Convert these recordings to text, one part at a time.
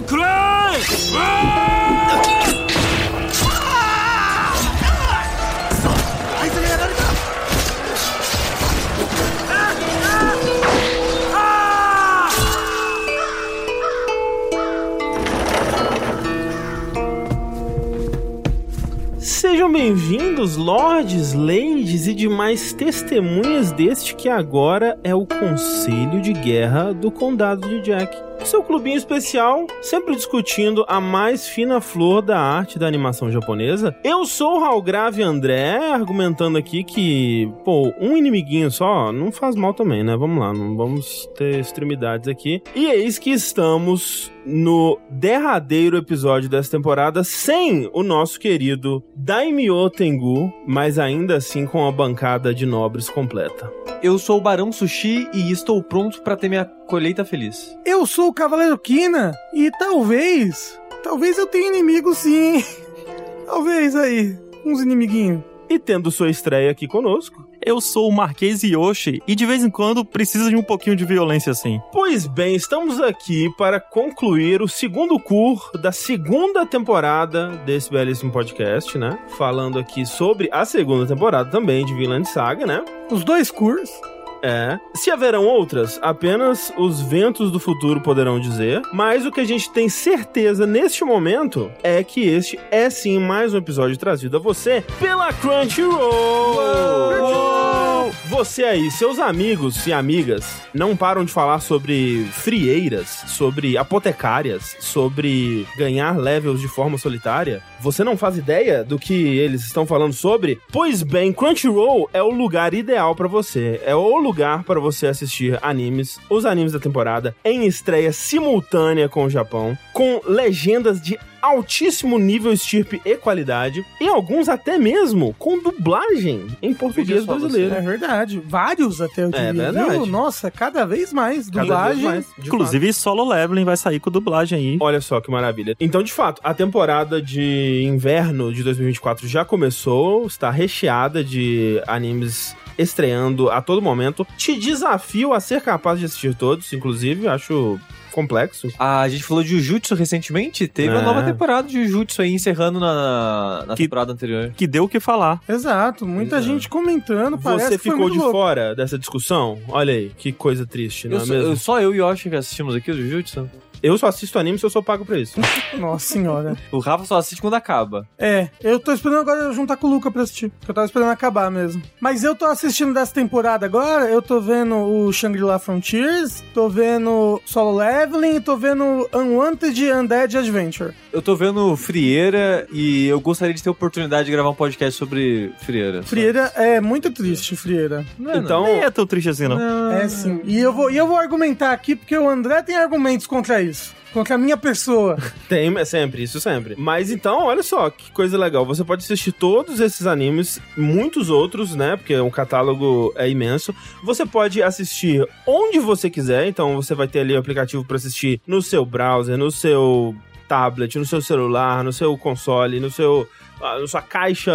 を食らえあいつにやられた Sejam bem-vindos, lords, ladies e demais testemunhas deste que agora é o Conselho de Guerra do Condado de Jack. Seu clubinho especial, sempre discutindo a mais fina flor da arte da animação japonesa. Eu sou o Halgrave André, argumentando aqui que, pô, um inimiguinho só não faz mal também, né? Vamos lá, não vamos ter extremidades aqui. E eis que estamos no derradeiro episódio dessa temporada sem o nosso querido Daimyo Tengu, mas ainda assim com a bancada de nobres completa. Eu sou o Barão Sushi e estou pronto para ter minha colheita feliz. Eu sou o Cavaleiro Kina e talvez, talvez eu tenha inimigo sim. talvez aí, uns inimiguinhos. E tendo sua estreia aqui conosco, Eu sou o Marquês Yoshi e de vez em quando precisa de um pouquinho de violência assim. Pois bem, estamos aqui para concluir o segundo cur da segunda temporada desse belíssimo podcast, né? Falando aqui sobre a segunda temporada também de Vinland Saga, né? Os dois curs. É. Se haverão outras, apenas os ventos do futuro poderão dizer. Mas o que a gente tem certeza neste momento é que este é sim mais um episódio trazido a você pela Crunchyroll. Você aí, seus amigos e amigas não param de falar sobre frieiras, sobre apotecárias, sobre ganhar levels de forma solitária? Você não faz ideia do que eles estão falando sobre? Pois bem, Crunchyroll é o lugar ideal pra você. É o lugar para você assistir animes, os animes da temporada, em estreia simultânea com o Japão, com legendas de altíssimo nível, estirpe e qualidade, e alguns até mesmo com dublagem em português brasileiro. É verdade. Vários até eu diria, verdade. viu? Nossa, cada vez mais. Cada Dublagem. vez mais, Inclusive, Solo Leveling vai sair com dublagem aí. Olha só que maravilha. Então, de fato, a temporada de inverno de 2024 já começou, está recheada de animes estreando a todo momento. Te desafio a ser capaz de assistir todos, inclusive, acho complexo. A gente falou de Jujutsu recentemente, teve É. uma nova temporada de Jujutsu aí encerrando na, na Que- temporada anterior. Que deu o que falar. Exato, muita Exato. gente comentando. parece Você ficou de louco. fora dessa discussão? Olha aí, que coisa triste, não Eu é só, mesmo? eu- só eu e o Yoshi que assistimos aqui o Jujutsu. Eu só assisto anime se eu sou pago pra isso. Nossa senhora. O Rafa só assiste quando acaba. É, eu tô esperando agora juntar com o Luca pra assistir. Porque eu tava esperando acabar mesmo. Mas eu tô assistindo dessa temporada agora, eu tô vendo o Shangri-La Frontiers, tô vendo Solo Leveling e tô vendo Unwanted Undead Adventure. Eu tô vendo Frieira e eu gostaria de ter a oportunidade de gravar um podcast sobre Frieira. Frieira é muito triste, Frieira. Não é, não. Então, Nem é tão triste assim, não. É sim. E eu vou, e eu vou argumentar aqui porque o André tem argumentos contra isso. Contra a minha pessoa. Tem, é sempre, isso sempre. Mas então, olha só, que coisa legal. Você pode assistir todos esses animes, muitos outros, né? Porque o catálogo é imenso. Você pode assistir onde você quiser, então você vai ter ali o aplicativo para assistir no seu browser, no seu tablet, no seu celular, no seu console, no seu na sua caixa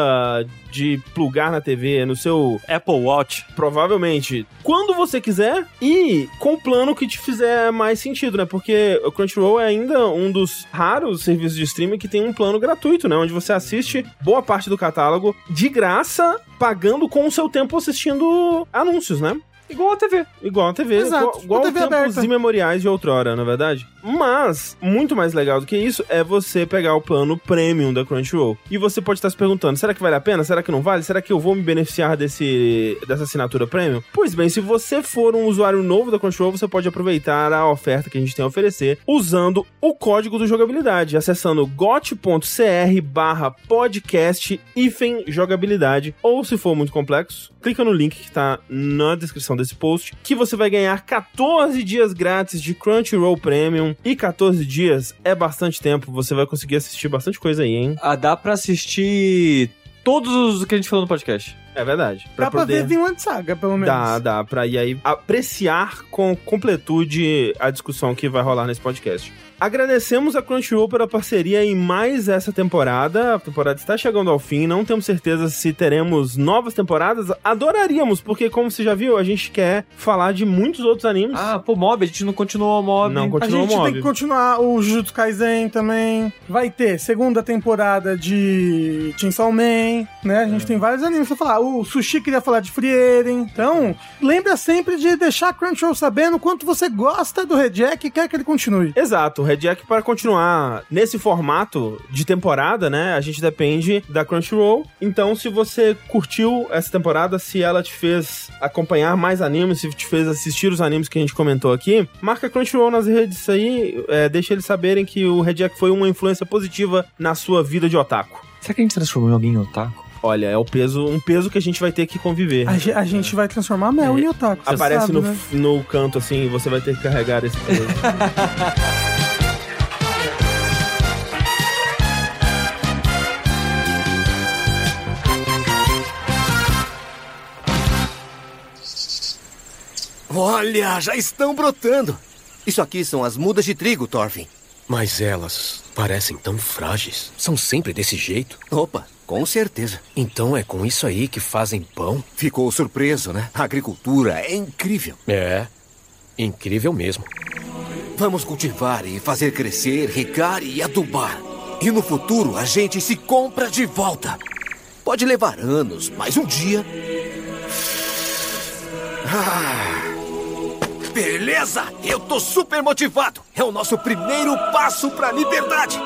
de plugar na TV, no seu Apple Watch. provavelmente quando você quiser e com o plano que te fizer mais sentido, né? Porque o Crunchyroll é ainda um dos raros serviços de streaming que tem um plano gratuito, né? Onde você assiste boa parte do catálogo de graça, pagando com o seu tempo assistindo anúncios, né? Igual a TV. Igual a TV, Exato, igual, igual a TV tempos imemoriais de outrora, na verdade. Mas, muito mais legal do que isso é você pegar o plano premium da Crunchyroll. E você pode estar se perguntando, será que vale a pena? Será que não vale? Será que eu vou me beneficiar desse, dessa assinatura premium? Pois bem, se você for um usuário novo da Crunchyroll, você pode aproveitar a oferta que a gente tem a oferecer usando o código do jogabilidade, acessando got.cr barra podcast hífen jogabilidade. Ou se for muito complexo, clica no link que tá na descrição desse post, que você vai ganhar 14 dias grátis de Crunchyroll Premium. E 14 dias é bastante tempo, você vai conseguir assistir bastante coisa aí, hein? Ah, dá pra assistir todos os que a gente falou no podcast. É verdade. Pra Dá pra poder... ver Vinland Saga, pelo menos. Dá, dá, pra ir aí apreciar com completude a discussão que vai rolar nesse podcast. Agradecemos a Crunchyroll pela parceria em mais essa temporada. A temporada está chegando ao fim, não temos certeza se teremos novas temporadas. Adoraríamos, porque como você já viu, a gente quer falar de muitos outros animes. Ah, pô, Mob, a gente não continuou o Mob. Não A continua gente o tem que Mob. continuar o Jujutsu Kaisen também. Vai ter segunda temporada de Chainsaw Man, né? A gente É. tem vários animes pra falar. O Sushi queria falar de Frieren. Então, lembra sempre de deixar a Crunchyroll sabendo quanto você gosta do Red Jack e quer que ele continue. Exato, o Red Jack para continuar nesse formato de temporada, né? A gente depende da Crunchyroll. Então, se você curtiu essa temporada, se ela te fez acompanhar mais animes, se te fez assistir os animes que a gente comentou aqui, marca a Crunchyroll nas redes aí, é, deixa eles saberem que o Red Jack foi uma influência positiva na sua vida de otaku. Será que a gente transformou em alguém em otaku? Olha, é o peso, um peso que a gente vai ter que conviver. A, ge- a gente vai transformar a Mel em Otaku. você Aparece sabe, no, né? no canto assim, você vai ter que carregar esse peso. Olha, já estão brotando. Isso aqui são as mudas de trigo, Thorfinn. Mas elas parecem tão frágeis. São sempre desse jeito. Opa, com certeza. Então é com isso aí que fazem pão? Ficou surpreso, né? A agricultura é incrível. É. Incrível mesmo. Vamos cultivar e fazer crescer, regar e adubar. E no futuro a gente se compra de volta. Pode levar anos, mas um dia. Ah, beleza! Eu tô super motivado! É o nosso primeiro passo pra liberdade!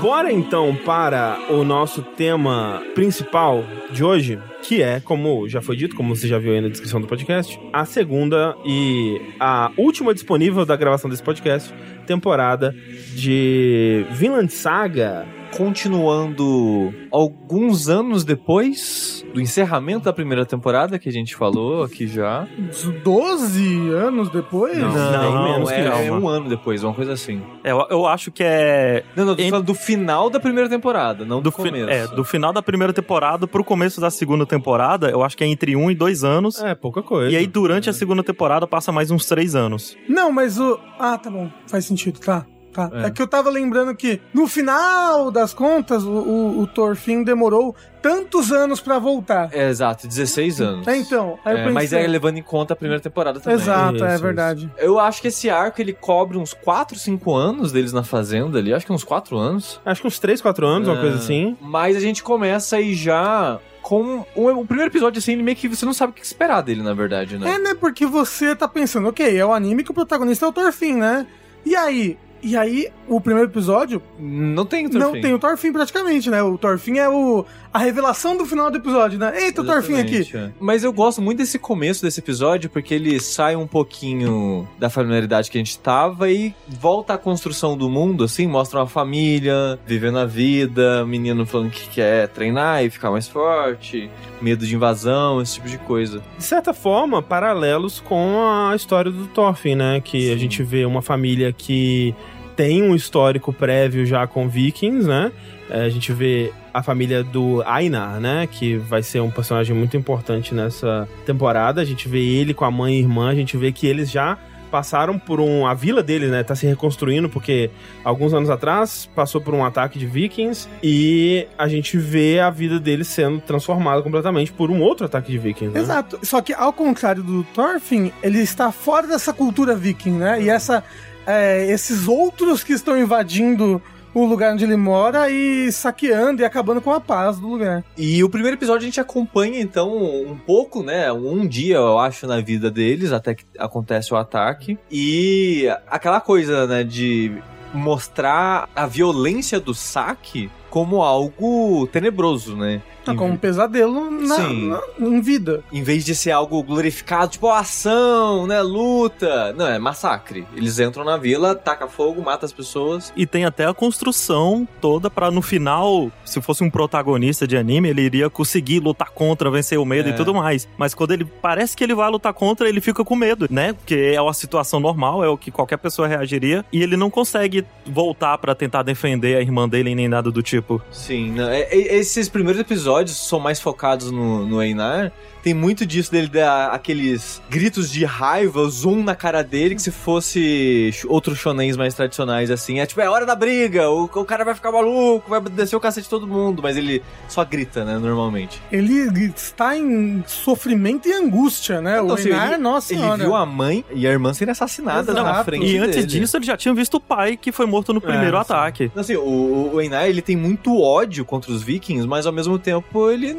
Bora então para o nosso tema principal de hoje, que é, como já foi dito, como você já viu aí na descrição do podcast, a segunda e a última disponível da gravação desse podcast, temporada de Vinland Saga. Continuando alguns anos depois do encerramento da primeira temporada, que a gente falou aqui já. Uns 12 anos depois? Não, Não, bem menos que é, é um ano depois, uma coisa assim. É, eu, eu acho que é. Não, não, tô falando do final da primeira temporada, não do, Do, fi- começo. é, do final da primeira temporada pro começo da segunda temporada, eu acho que é entre um e dois anos. É, pouca coisa. E aí, durante a segunda temporada, passa mais uns três anos. Não, mas o. Ah, tá bom. Faz sentido, tá. Tá. É. É. que eu tava lembrando que, no final das contas, o, o, o Thorfinn demorou tantos anos pra voltar. É, exato, 16 anos. É, então. Aí eu É, pensei, mas é levando em conta a primeira temporada também. Exato, Isso, é isso. verdade. Eu acho que esse arco ele cobre uns 4, 5 anos deles na fazenda ali. Acho que uns 4 anos. Acho que uns 3, 4 anos, uma É. coisa assim. Mas a gente começa aí já com o, o primeiro episódio, assim, meio que você não sabe o que esperar dele, na verdade, né? É, né? Porque você tá pensando, ok, é o anime que o protagonista é o Thorfinn, né? E aí? E aí, o primeiro episódio Não tem o não Thorfinn. tem o Thorfinn praticamente, né? O Thorfinn é o, a revelação do final do episódio, né? Eita, o Thorfinn aqui. É. Mas eu gosto muito desse começo desse episódio, porque ele sai um pouquinho da familiaridade que a gente tava e volta à construção do mundo, assim, mostra uma família, vivendo a vida, menino falando que quer treinar e ficar mais forte, medo de invasão, esse tipo de coisa. De certa forma, paralelos com a história do Thorfinn, né? Que a gente vê uma família que tem um histórico prévio já com vikings, né? É, a gente vê a família do Einar, né? Que vai ser um personagem muito importante nessa temporada. A gente vê ele com a mãe e irmã, a gente vê que eles já passaram por um. A vila deles, né? Tá se reconstruindo, porque alguns anos atrás passou por um ataque de vikings e a gente vê a vida deles sendo transformada completamente por um outro ataque de vikings. Né? Exato. Só que, ao contrário do Thorfinn, ele está fora dessa cultura viking, né? E essa, é, esses outros que estão invadindo o lugar onde ele mora e saqueando e acabando com a paz do lugar. E o primeiro episódio a gente acompanha, então, um pouco, né? Um dia, eu acho, na vida deles, até que acontece o ataque. E aquela coisa, né, de mostrar a violência do saque como algo tenebroso, né? Tá como um pesadelo na, Sim. na- em vida. Em vez de ser algo glorificado, tipo ação, né, luta. Não, é massacre. Eles entram na vila, taca fogo, mata as pessoas. E tem até a construção toda pra no final, se fosse um protagonista de anime, ele iria conseguir lutar contra, vencer o medo É. e tudo mais. Mas quando ele parece que ele vai lutar contra, ele fica com medo, né? Porque é uma situação normal, é o que qualquer pessoa reagiria. E ele não consegue voltar pra tentar defender a irmã dele nem nada do tipo. Sim, não, é- é- esses primeiros episódios episódios são mais focados no, no Einar, tem muito disso dele dar aqueles gritos de raiva, zoom na cara dele, que se fosse outros shonens mais tradicionais, assim, é tipo, é hora da briga, o, o cara vai ficar maluco, vai descer o cacete de todo mundo, mas ele só grita, né, normalmente. Ele está em sofrimento e angústia, né? Então, o assim, Einar, ele- nossa Ele senhora. viu a mãe e a irmã serem assassinadas na Exato. frente E antes dele. disso, ele já tinha visto o pai que foi morto no primeiro sim. ataque. Então, Assim, o, o Einar, ele tem muito ódio contra os vikings, mas ao mesmo tempo ele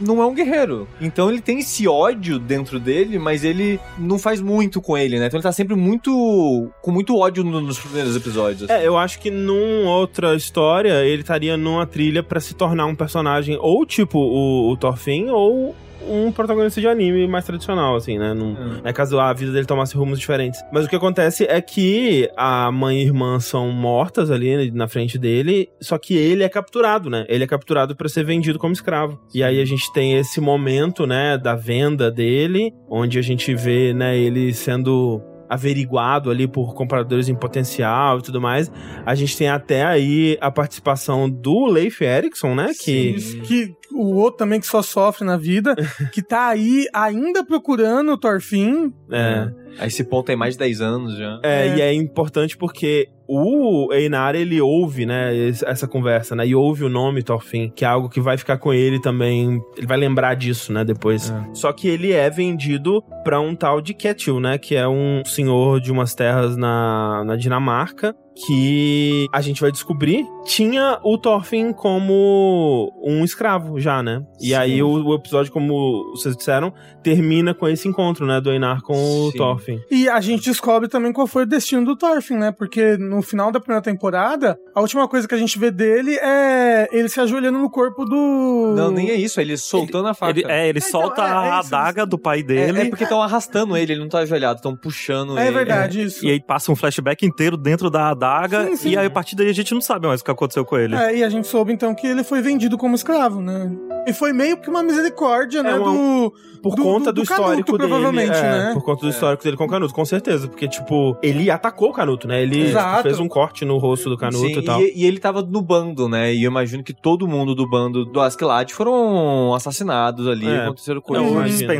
não é um guerreiro. Então ele tem esse ódio dentro dele, mas ele não faz muito com ele, né? Então ele tá sempre muito... com muito ódio no- nos primeiros episódios. assim. É, eu acho que numa outra história ele estaria numa trilha pra se tornar um personagem ou tipo o, o Thorfinn ou um protagonista de anime mais tradicional, assim, né? Não, Hum. é caso a vida dele tomasse rumos diferentes. Mas o que acontece é que a mãe e irmã são mortas ali na frente dele, só que ele é capturado, né? Ele é capturado pra ser vendido como escravo. E aí a gente tem esse momento, né, da venda dele, onde a gente vê, né, ele sendo averiguado ali por compradores em potencial e tudo mais. A gente tem até aí a participação do Leif Erikson, né? Que Isso, que o outro também que só sofre na vida, que tá aí ainda procurando o Thorfinn. é, A esse ponto tem mais de 10 anos já. É, É. e é importante porque o Einar, ele ouve, né, essa conversa, né, e ouve o nome Thorfinn, que é algo que vai ficar com ele também, ele vai lembrar disso, né, depois. Só que ele é vendido pra um tal de Ketil, né, que é um senhor de umas terras na, na Dinamarca, que a gente vai descobrir tinha o Thorfinn como um escravo já, né? E Sim. aí o, o episódio, como vocês disseram, termina com esse encontro, né, do Einar com o Sim. Thorfinn. E a gente descobre também qual foi o destino do Thorfinn, né? Porque no final da primeira temporada, a última coisa que a gente vê dele é ele se ajoelhando no corpo do. Não, nem é isso, ele soltando a faca. Ele, é, ele Então, solta é, é a adaga do pai É, dele. é porque estão arrastando ele, ele não tá ajoelhado, estão puxando É ele. verdade, isso. E aí passa um flashback inteiro dentro da adaga. Sim, sim. E aí a partir daí a gente não sabe mais o que aconteceu com ele. É, e a gente soube então que ele foi vendido como escravo, né? E foi meio que uma misericórdia, né? uma- do. Por do- conta do- do, do Canuto, histórico dele. provavelmente, é, né? Por conta do histórico dele com o Canuto, com certeza. Porque, tipo, ele atacou o Canuto, né? Ele tipo, fez um corte no rosto do Canuto Sim, e tal. E, e ele tava no bando, né? E eu imagino que todo mundo do bando do Askeladd foram assassinados ali, É. aconteceram coisas,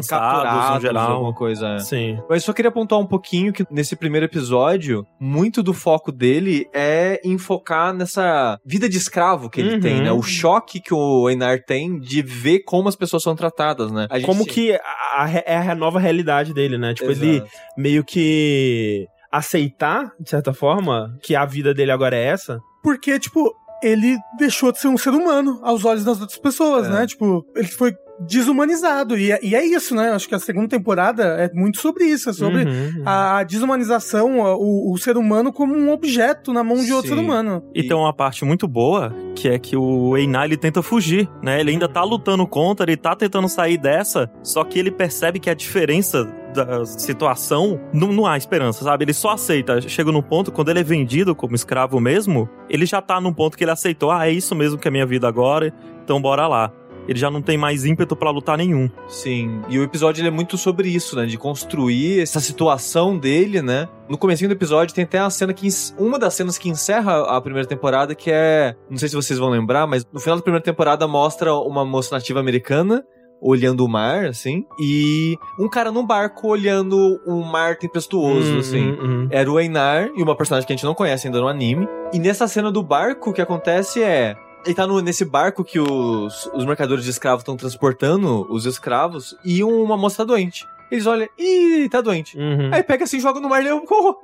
capturados, geral. alguma coisa. é. Sim. Mas só queria apontar um pouquinho que nesse primeiro episódio, muito do foco dele é em focar nessa vida de escravo que ele Uhum. tem, né? O choque que o Einar tem de ver como as pessoas são tratadas, né? A gente- Como que a, a- é a nova realidade dele, né? Tipo, ele Exato. meio que aceitar, de certa forma, que a vida dele agora é essa. Porque, tipo, ele deixou de ser um ser humano aos olhos das outras pessoas, É. né? Tipo, ele foi desumanizado. E é, e é isso, né? Acho que a segunda temporada é muito sobre isso. É sobre Uhum. a desumanização, o, o ser humano como um objeto na mão de outro Sim. ser humano. E tem uma parte muito boa, que é que o Einar ele tenta fugir, né? Ele ainda tá lutando contra, ele tá tentando sair dessa, só que ele percebe que a diferença da situação não, não há esperança, sabe? Ele só aceita. Chega num ponto, quando ele é vendido como escravo mesmo, ele já tá num ponto que ele aceitou, ah, é isso mesmo que é a minha vida agora, então bora lá. Ele já não tem mais ímpeto pra lutar nenhum. Sim, e o episódio é muito sobre isso, né? De construir essa situação dele, né? No comecinho do episódio tem até a cena que... Uma das cenas que encerra a primeira temporada, que é... Não sei se vocês vão lembrar, mas no final da primeira temporada mostra uma moça nativa americana olhando o mar, assim, e um cara num barco olhando um mar tempestuoso, Uhum, assim. uhum. Era o Einar e uma personagem que a gente não conhece ainda no anime. E nessa cena do barco, o que acontece é. Ele tá no- nesse barco que os, os mercadores de escravos estão transportando os escravos e uma moça tá doente. Eles olham, ih, tá doente. Uhum. Aí pega assim, joga no mar e ele, oh!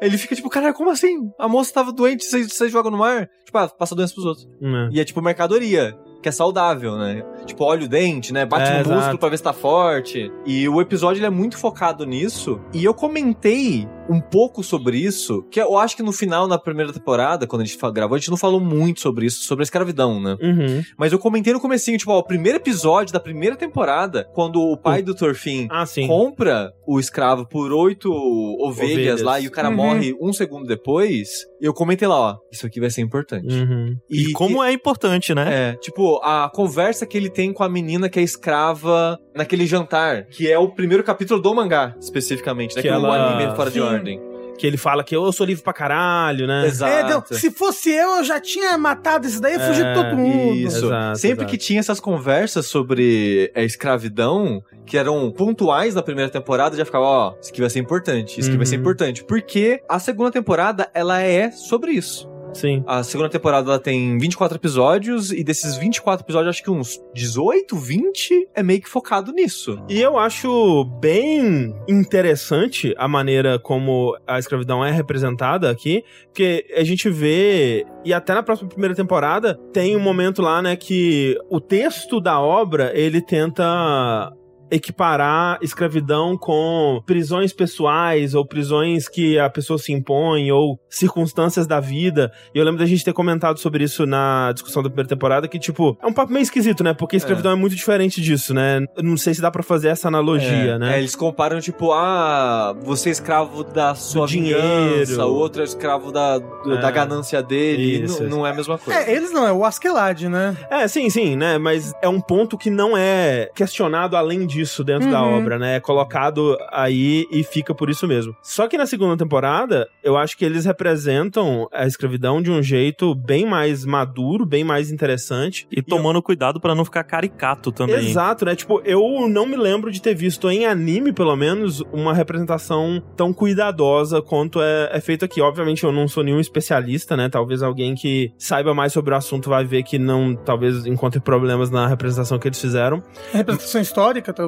Ele fica tipo, caralho, como assim? A moça tava doente, vocês jogam no mar? Tipo, ah, passa doença pros outros. É. E é tipo mercadoria, que é saudável, né? Tipo, olha o dente, né? Bate É, no músculo exato. pra ver se tá forte. E o episódio ele é muito focado nisso. E eu comentei um pouco sobre isso, que eu acho que no final, na primeira temporada, quando a gente gravou, a gente não falou muito sobre isso, sobre a escravidão, né? Uhum. Mas eu comentei no comecinho, tipo, ó, o primeiro episódio da primeira temporada, quando o pai do Thorfinn Ah, compra o escravo por oito ovelhas, Ovelhas. lá e o cara Uhum. morre um segundo depois, eu comentei lá, ó, isso aqui vai ser importante. Uhum. E, como é importante, né? É, tipo, a conversa que ele tem com a menina que é escrava naquele jantar, que é o primeiro capítulo do mangá, especificamente, né? Que Que, o ela- anime é fora de Sim. ordem. Que ele fala que eu sou livre pra caralho, né? Exato. É, se fosse eu, eu já tinha matado esse daí e fugido de todo mundo. Isso. Exato, Sempre exato. que tinha essas conversas sobre a escravidão, que eram pontuais na primeira temporada, já ficava, ó, isso aqui vai ser importante, isso aqui vai ser Uhum. importante. Porque a segunda temporada, ela é sobre isso. Sim. A segunda temporada ela tem 24 episódios, e desses 24 episódios, acho que uns 18, 20 é meio que focado nisso. E eu acho bem interessante a maneira como a escravidão é representada aqui, porque a gente vê, e até na próxima primeira temporada, tem um momento lá, né, que o texto da obra, ele tenta equiparar escravidão com prisões pessoais ou prisões que a pessoa se impõe ou circunstâncias da vida. E eu lembro da gente ter comentado sobre isso na discussão da primeira temporada que tipo, é um papo meio esquisito, né? Porque a escravidão é, muito diferente disso, né? Eu não sei se dá pra fazer essa analogia, é, né? é, eles comparam, tipo, ah, você é escravo da sua dinheiro. vingança, o outro é escravo da, do- É. da ganância dele. Isso, Não- isso. não é a mesma coisa. É, eles não, é o Askeladd, né? É, sim, sim, né? Mas é um ponto que não é questionado além disso dentro da Uhum. obra, né? É colocado aí e fica por isso mesmo. Só que na segunda temporada, eu acho que eles representam a escravidão de um jeito bem mais maduro, bem mais interessante. E tomando cuidado pra não ficar caricato também. Exato, né? Tipo, eu não me lembro de ter visto em anime, pelo menos, uma representação tão cuidadosa quanto é, é feito aqui. Obviamente, eu não sou nenhum especialista, né? Talvez alguém que saiba mais sobre o assunto vai ver que não, talvez encontre problemas na representação que eles fizeram. Representação histórica, talvez?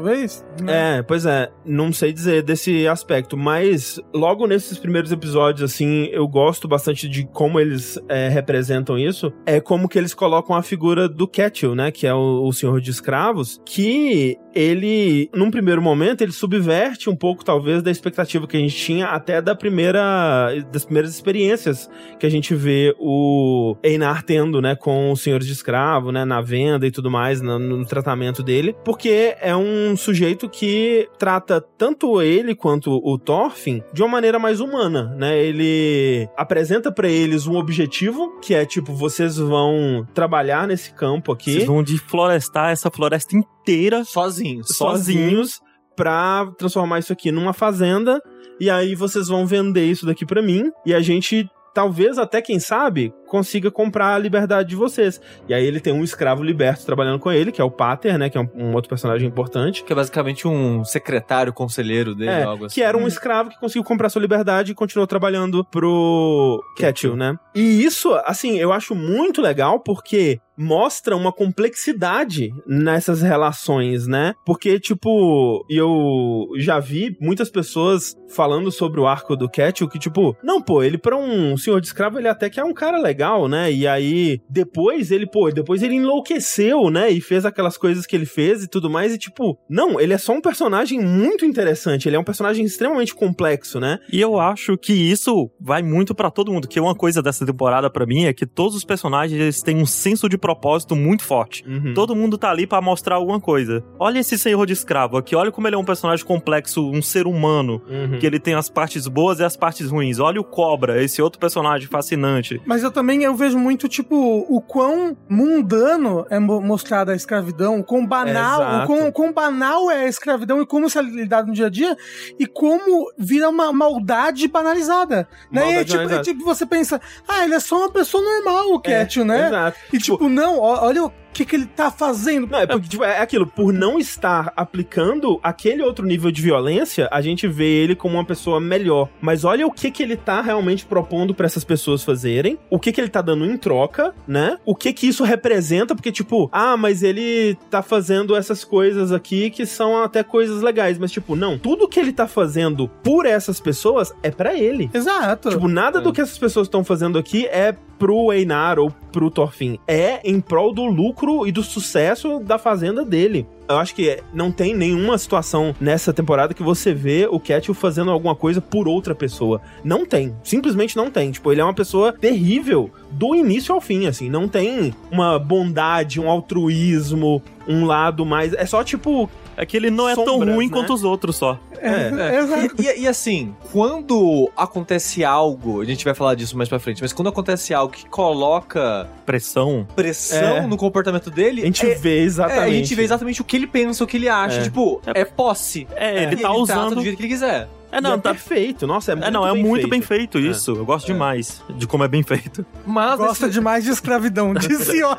Né? É, pois é, não sei dizer desse aspecto, mas logo nesses primeiros episódios, assim, eu gosto bastante de como eles é, representam isso. É como que eles colocam a figura do Ketchel, né, que é o, o senhor de escravos, que ele, num primeiro momento, ele subverte um pouco, talvez, da expectativa que a gente tinha até da primeira, das primeiras experiências que a gente vê o Einar tendo, né, com os senhores de escravo, né, na venda e tudo mais, no, no tratamento dele, porque é um sujeito que trata tanto ele quanto o Thorfinn de uma maneira mais humana, né? Ele apresenta pra eles um objetivo que é tipo vocês vão trabalhar nesse campo aqui Vocês vão deflorestar essa floresta inteira Sozinhos. sozinhos pra transformar isso aqui numa fazenda e aí vocês vão vender isso daqui pra mim e a gente talvez até quem sabe consiga comprar a liberdade de vocês. E aí ele tem um escravo liberto trabalhando com ele, que é o Pater, né, que é um, um outro personagem importante. Que é basicamente um secretário, conselheiro dele, É, algo assim. que era um escravo que conseguiu comprar sua liberdade e continuou trabalhando pro Ketchel, né? E isso, assim, eu acho muito legal porque mostra uma complexidade nessas relações, né? Porque, tipo, eu já vi muitas pessoas falando sobre o arco do Ketchel que, tipo, não, pô, ele pra um senhor de escravo, ele até que é um cara legal, né? E aí, depois ele, pô, depois ele enlouqueceu, né? E fez aquelas coisas que ele fez e tudo mais. E, tipo, não, ele é só um personagem muito interessante. Ele é um personagem extremamente complexo, né? E eu acho que isso vai muito pra todo mundo. Que uma coisa dessa temporada pra mim é que todos os personagens eles têm um senso de propósito muito forte. Uhum. Todo mundo tá ali pra mostrar alguma coisa. Olha esse senhor de escravo aqui, olha como ele é um personagem complexo, um ser humano, Uhum. que ele tem as partes boas e as partes ruins. Olha o Cobra, esse outro personagem fascinante. Mas eu também eu vejo muito, tipo, o quão mundano é mo- mostrada a escravidão, o quão banal, Exato. o quão, quão banal é a escravidão e como isso é lidado no dia a dia, e como vira uma maldade banalizada. Né? E aí, Maldade tipo, banalizada. é tipo, você pensa, ah, ele é só uma pessoa normal, o Ketchel, né? Exato. E tipo, não, ó- olha o que, que ele tá fazendo. Não, é porque, tipo, é aquilo, por não estar aplicando aquele outro nível de violência, a gente vê ele como uma pessoa melhor. Mas olha o que que ele tá realmente propondo pra essas pessoas fazerem, o que que ele tá dando em troca, né? O que que isso representa, porque, tipo, ah, mas ele tá fazendo essas coisas aqui que são até coisas legais, mas, tipo, não, tudo que ele tá fazendo por essas pessoas é pra ele. Exato. Tipo, nada do que essas pessoas estão fazendo aqui é pro Einar ou pro Thorfinn. É em prol do lucro e do sucesso da fazenda dele. Eu acho que não tem nenhuma situação nessa temporada que você vê o Ketchel fazendo alguma coisa por outra pessoa. Não tem. Simplesmente não tem. Tipo, ele é uma pessoa terrível do início ao fim, assim. Não tem uma bondade, um altruísmo, um lado mais. É só, tipo. É que ele não é tão ruim né? quanto os outros só. É, É. exato. E, e- e assim, quando acontece algo, a gente vai falar disso mais pra frente, mas quando acontece algo que coloca Pressão. pressão É. no comportamento dele, A gente é- vê é, exatamente. a gente vê exatamente o que ele pensa, o que ele acha. É. Tipo, é, posse. É, ele E tá trata usando. do jeito que ele quiser. É, não, E é tá. perfeito. Nossa, é muito É, não, é bem muito feito. bem feito isso. Eu gosto demais de como é bem feito. Mas Gosta esse, demais de escravidão, disse ó.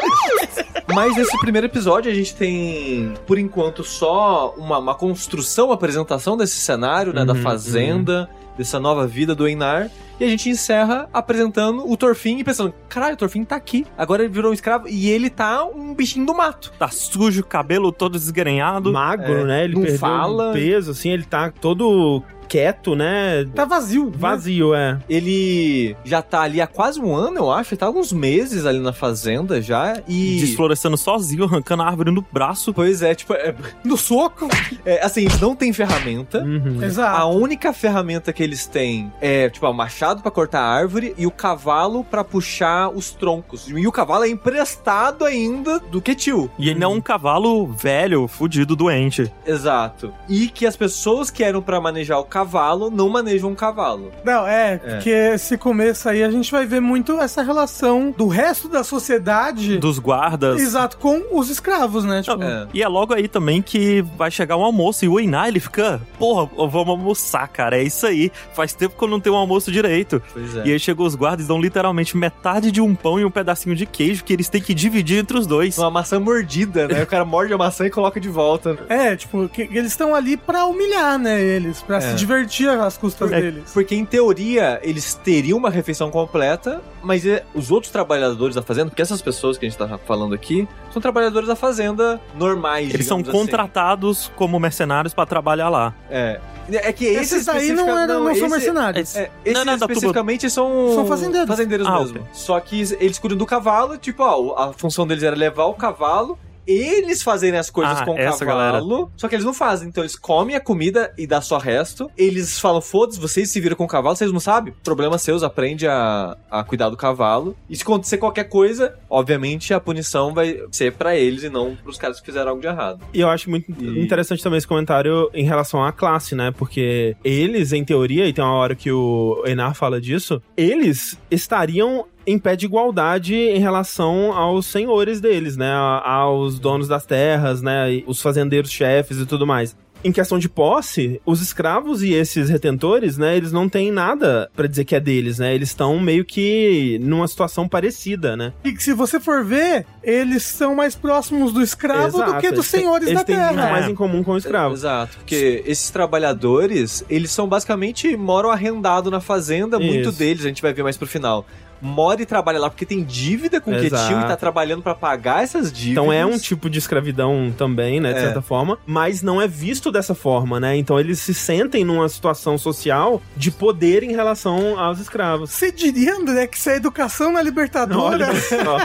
mas nesse primeiro episódio a gente tem, por enquanto, só uma, uma construção, uma apresentação desse cenário, né? da Uhum, fazenda, dessa nova vida do Einar. E a gente encerra apresentando o Torfin e pensando, caralho, o Torfin tá aqui. Agora ele virou um escravo e ele tá um bichinho do mato. Tá sujo, cabelo todo desgrenhado. Magro, É, né? Ele não perdeu fala. um peso, assim, ele tá todo quieto, né? Tá vazio. né? Vazio, é. Ele já tá ali há quase um ano, eu acho. Ele tá há alguns meses ali na fazenda já. E. Desflorescendo sozinho, arrancando a árvore no braço. Pois é, tipo, é, No soco. é, assim, eles não têm ferramenta. Uhum. A Exato. única ferramenta que eles têm é, tipo, o machado pra cortar a árvore e o cavalo pra puxar os troncos. E o cavalo é emprestado ainda do Ketil. E ele é um cavalo velho, fudido, doente. Exato. E que as pessoas que eram pra manejar o cavalo não manejam o cavalo. Não, é, porque esse começo aí a gente vai ver muito essa relação do resto da sociedade. Dos guardas. Exato, com os escravos, né? Tipo, É. E é logo aí também que vai chegar o almoço. E o Einar, ele fica, porra, vamos almoçar, cara. É isso aí. Faz tempo que eu não tenho um almoço direito. Pois é. E aí chegou os guardas e dão literalmente metade de um pão e um pedacinho de queijo que eles têm que dividir entre os dois. Uma maçã mordida, né? O cara morde a maçã e coloca de volta. É, tipo, que, que eles estão ali pra humilhar, né, eles, pra É. se divertir às custas É, deles. Porque, em teoria, eles teriam uma refeição completa, mas é, os outros trabalhadores da fazenda, porque essas pessoas que a gente tá falando aqui, são trabalhadores da fazenda normais, Eles são assim. contratados como mercenários pra trabalhar lá. É. É que esses, Esses aí não, eram, não, são esse- mercenários. É, esses Não, não, especificamente são... São fazendeiros. Ah, mesmo. ok. Só que eles cuidam do cavalo, tipo, ó, a função deles era levar o cavalo, eles fazerem as coisas Ah, com o essa cavalo, só que eles não fazem. Então eles comem a comida e dá só resto. Eles falam, foda-se, vocês se viram com o cavalo, vocês não sabem? Problemas seus, aprende a, a cuidar do cavalo. E se acontecer qualquer coisa, obviamente a punição vai ser pra eles e não pros caras que fizeram algo de errado. E eu acho muito E- interessante também esse comentário em relação à classe, né? Porque eles, em teoria, e tem uma hora que o Enar fala disso, eles estariam em pé de igualdade em relação aos senhores deles, né? Aos donos das terras, né? Os fazendeiros chefes e tudo mais. Em questão de posse, os escravos e esses retentores, né, eles não têm nada pra dizer que é deles, né? Eles estão meio que numa situação parecida, né? E que se você for ver, eles são mais próximos do escravo do Exato, que dos eles têm- senhores eles da têm muito terra. mais em comum com o escravo. Exato, porque esses trabalhadores, eles são basicamente moram arrendado na fazenda, muito Isso. deles, a gente vai ver mais pro final. Mora e trabalha lá porque tem dívida com o Ketil Exato. e tá trabalhando pra pagar essas dívidas. Então é um tipo de escravidão também, né, de É. certa forma, mas não é visto dessa forma, né? Então eles se sentem numa situação social de poder em relação aos escravos. Você diria, André, que isso é educação na Libertadora? Olha só.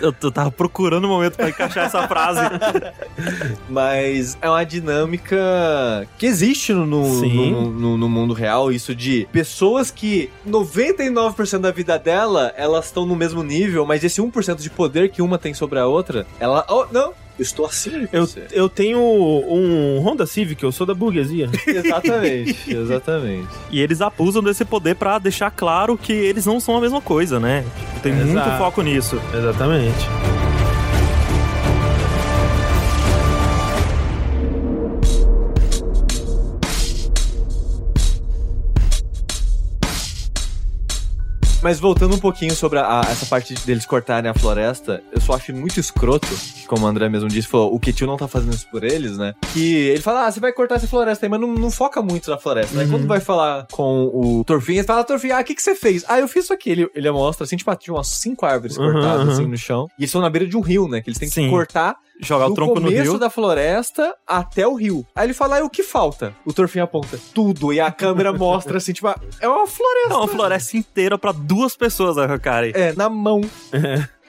Eu, eu tava procurando um momento pra encaixar essa frase. Mas é uma dinâmica que existe no, no- no- no mundo real, isso de pessoas que 99% da vida dela, elas estão no mesmo nível, mas esse 1% de poder que uma tem sobre a outra, ela. Oh, não! Eu estou acima de Eu, você. eu tenho um Honda Civic, eu sou da burguesia. exatamente, exatamente. E eles abusam desse poder pra deixar claro que eles não são a mesma coisa, né? Tipo, tem muito Exato. foco nisso. Exatamente. Mas voltando um pouquinho sobre a- a- essa parte deles cortarem a floresta, eu só acho muito escroto, como o André mesmo disse, falou, o Ketil não tá fazendo isso por eles, né? Que ele fala, ah, você vai cortar essa floresta aí, mas não, não foca muito na floresta, né? Quando vai falar com o Torfin, ele fala, Torfin, ah, o que, que você fez? Ah, eu fiz isso aqui. Ele, ele mostra, assim, tipo, tinha umas cinco árvores Uhum, cortadas, uhum. assim, no chão. E eles estão na beira de um rio, né? Que eles têm Sim. que cortar Jogar o do tronco no começo rio. da floresta até o rio. Aí ele fala, ah, o que falta? O Torfin aponta, tudo. E a câmera mostra, assim, tipo, é uma floresta. É uma floresta inteira pra duas pessoas arrancarem. É, na mão.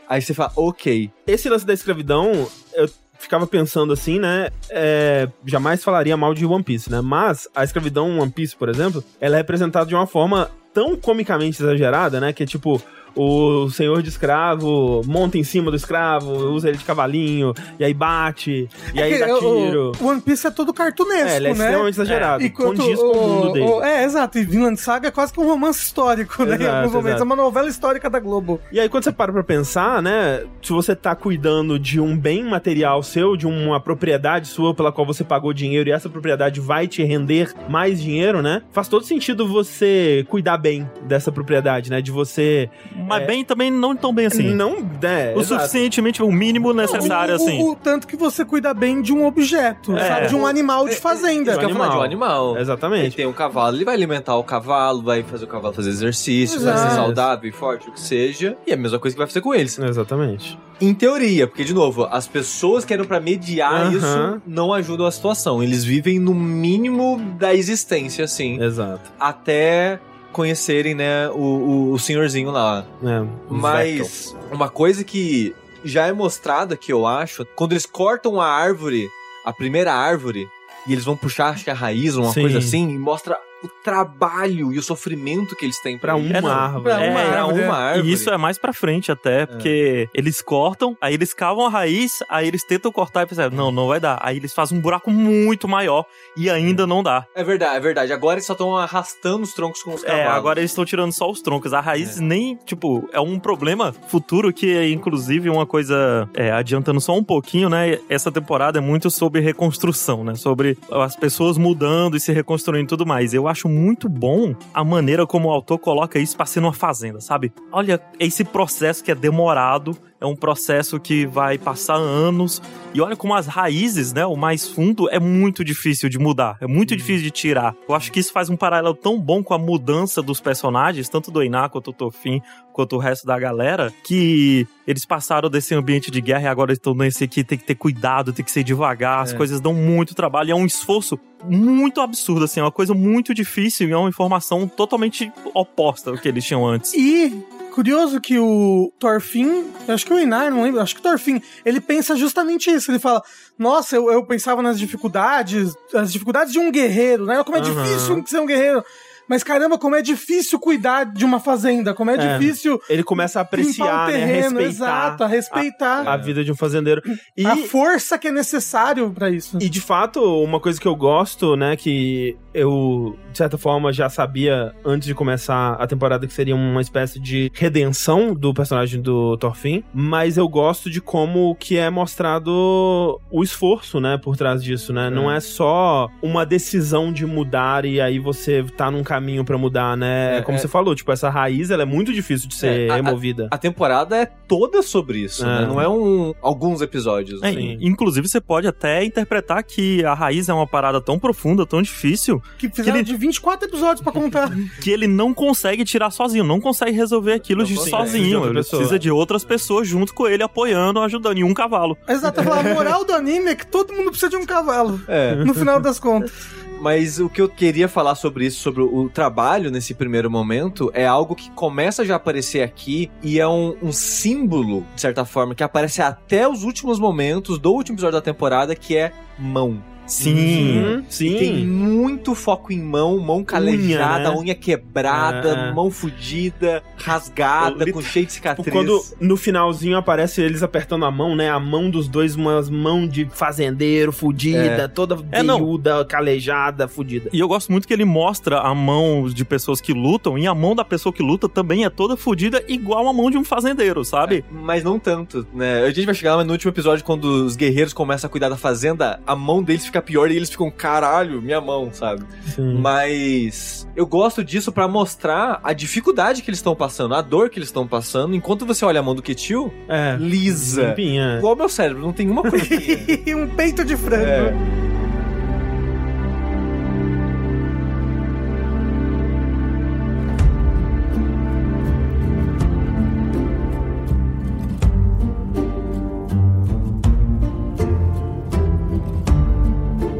Aí você fala, ok. Esse lance da escravidão, eu ficava pensando assim, né? é, jamais falaria mal de One Piece, né? Mas a escravidão One Piece, por exemplo, ela é representada de uma forma tão comicamente exagerada, né? Que é tipo, o senhor de escravo monta em cima do escravo, usa ele de cavalinho, e aí bate, e aí É que dá tiro. O, o One Piece é todo cartunesco, É, ele é né? extremamente exagerado. Enquanto condiz com o mundo dele. o- é, exato. E Vinland Saga é quase que um romance histórico, né? Em Exato, alguns momentos. exato. É uma novela histórica da Globo. E aí, quando você para pra pensar, né? Se você tá cuidando de um bem material seu, de uma propriedade sua pela qual você pagou dinheiro e essa propriedade vai te render mais dinheiro, né? Faz todo sentido você cuidar bem dessa propriedade, né? De você. Mas bem também não tão bem assim. Não. É, o exato. suficientemente, o mínimo necessário, o, assim. O, o tanto que você cuida bem de um objeto, É. sabe? De um animal de fazenda. Isso que eu ia falar, de um animal. animal. Ele Exatamente. tem um cavalo, ele vai alimentar o cavalo, vai fazer o cavalo fazer exercício, vai Exato. ser saudável e forte, o que seja. E é a mesma coisa que vai fazer com eles. Exatamente. Em teoria, porque, de novo, as pessoas que eram pra mediar isso não ajudam a situação. Eles vivem no mínimo da existência, assim, Exato. até conhecerem, né, o, o, o senhorzinho lá. É. Mas uma coisa que já é mostrada, que eu acho, quando eles cortam a árvore, a primeira árvore, e eles vão puxar, acho que a raiz, uma Sim. coisa assim, e mostra o trabalho e o sofrimento que eles têm Pra isso. uma não, árvore. pra É, uma árvore. uma árvore. E isso é mais pra frente até, porque eles cortam, aí eles cavam a raiz, aí eles tentam cortar e percebem, não, não vai dar. Aí eles fazem um buraco muito maior e ainda não dá. É verdade, é verdade. Agora eles só estão arrastando os troncos com os É, cavalos. agora eles estão tirando só os troncos. A raiz nem, tipo, é um problema futuro que é, inclusive, uma coisa, é, adiantando só um pouquinho, né? Essa temporada é muito sobre reconstrução, né? Sobre as pessoas mudando e se reconstruindo e tudo mais. Eu acho muito bom a maneira como o autor coloca isso pra ser numa fazenda, sabe? Olha, esse processo que é demorado, é um processo que vai passar anos. E olha como as raízes, né? O mais fundo é muito difícil de mudar. É muito difícil de tirar. Eu acho que isso faz um paralelo tão bom com a mudança dos personagens, tanto do Iná quanto do Tofin, quanto o resto da galera, que eles passaram desse ambiente de guerra e agora estão nesse aqui, tem que ter cuidado, tem que ser devagar, as coisas dão muito trabalho, e é um esforço muito absurdo, assim, é uma coisa muito difícil e é uma informação totalmente oposta ao que eles tinham antes. E curioso que o Thorfinn, acho que o Inar, não lembro, acho que o Thorfinn, ele pensa justamente isso. Ele fala: Nossa, eu, eu pensava nas dificuldades, as dificuldades de um guerreiro, né? Como é Aham. difícil ser um guerreiro. Mas caramba, como é difícil cuidar de uma fazenda, como é, É. difícil Ele começa a limpar o apreciar, né? terreno, Respeitar exato, a respeitar a vida de um fazendeiro. E, a força que é necessário pra isso. E de fato, uma coisa que eu gosto, né, que eu, de certa forma, já sabia antes de começar a temporada que seria uma espécie de redenção do personagem do Thorfinn, mas eu gosto de como que é mostrado o esforço, né, por trás disso, né? Não é só uma decisão de mudar e aí você tá num caminho pra mudar, né? É, como é. você falou, tipo, essa raiz, ela é muito difícil de ser É, a- a- removida. A temporada é toda sobre isso, É. né? Não é um alguns episódios. É, né? Sim. inclusive, você pode até interpretar que a raiz é uma parada tão profunda, tão difícil, Que fizeram ele- de 24 episódios pra contar. que ele não consegue tirar sozinho, não consegue resolver aquilo de sozinho. precisa de outra Ele pessoa. precisa de outras pessoas junto com ele, apoiando, ajudando, e um cavalo. Exato, a moral do anime é que todo mundo precisa de um cavalo. É. No final das contas. Mas o que eu queria falar sobre isso, sobre o trabalho nesse primeiro momento, é algo que começa já a aparecer aqui e é um, um símbolo, de certa forma, que aparece até os últimos momentos do último episódio da temporada, que é mão. Sim. Uhum, sim. E Tem muito foco em mão, mão calejada, né? unha, quebrada, É, é. mão fudida, rasgada, com cheio de cicatriz. Tipo, Quando no finalzinho aparece eles apertando a mão, né? A mão dos dois, umas mão de fazendeiro fudida, toda É, não. veiuda, calejada, fudida. E eu gosto muito que ele mostra a mão de pessoas que lutam, e a mão da pessoa que luta também é toda fodida, igual a mão de um fazendeiro, sabe? Mas não tanto, né? A gente vai chegar lá no último episódio, quando os guerreiros começam a cuidar da fazenda, a mão deles fica pior e eles ficam, caralho, minha mão, sabe? Sim. Mas eu gosto disso pra mostrar a dificuldade que eles estão passando, a dor que eles estão passando, enquanto você olha a mão do Ketil, É. lisa. Limpinha. Igual o meu cérebro, não tem uma coisinha. E um peito de frango. É.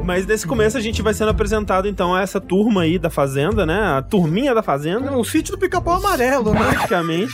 Mas nesse começo a gente vai sendo apresentado então a essa turma aí da fazenda, né? A turminha da fazenda, O sítio do pica-pau amarelo, né? praticamente.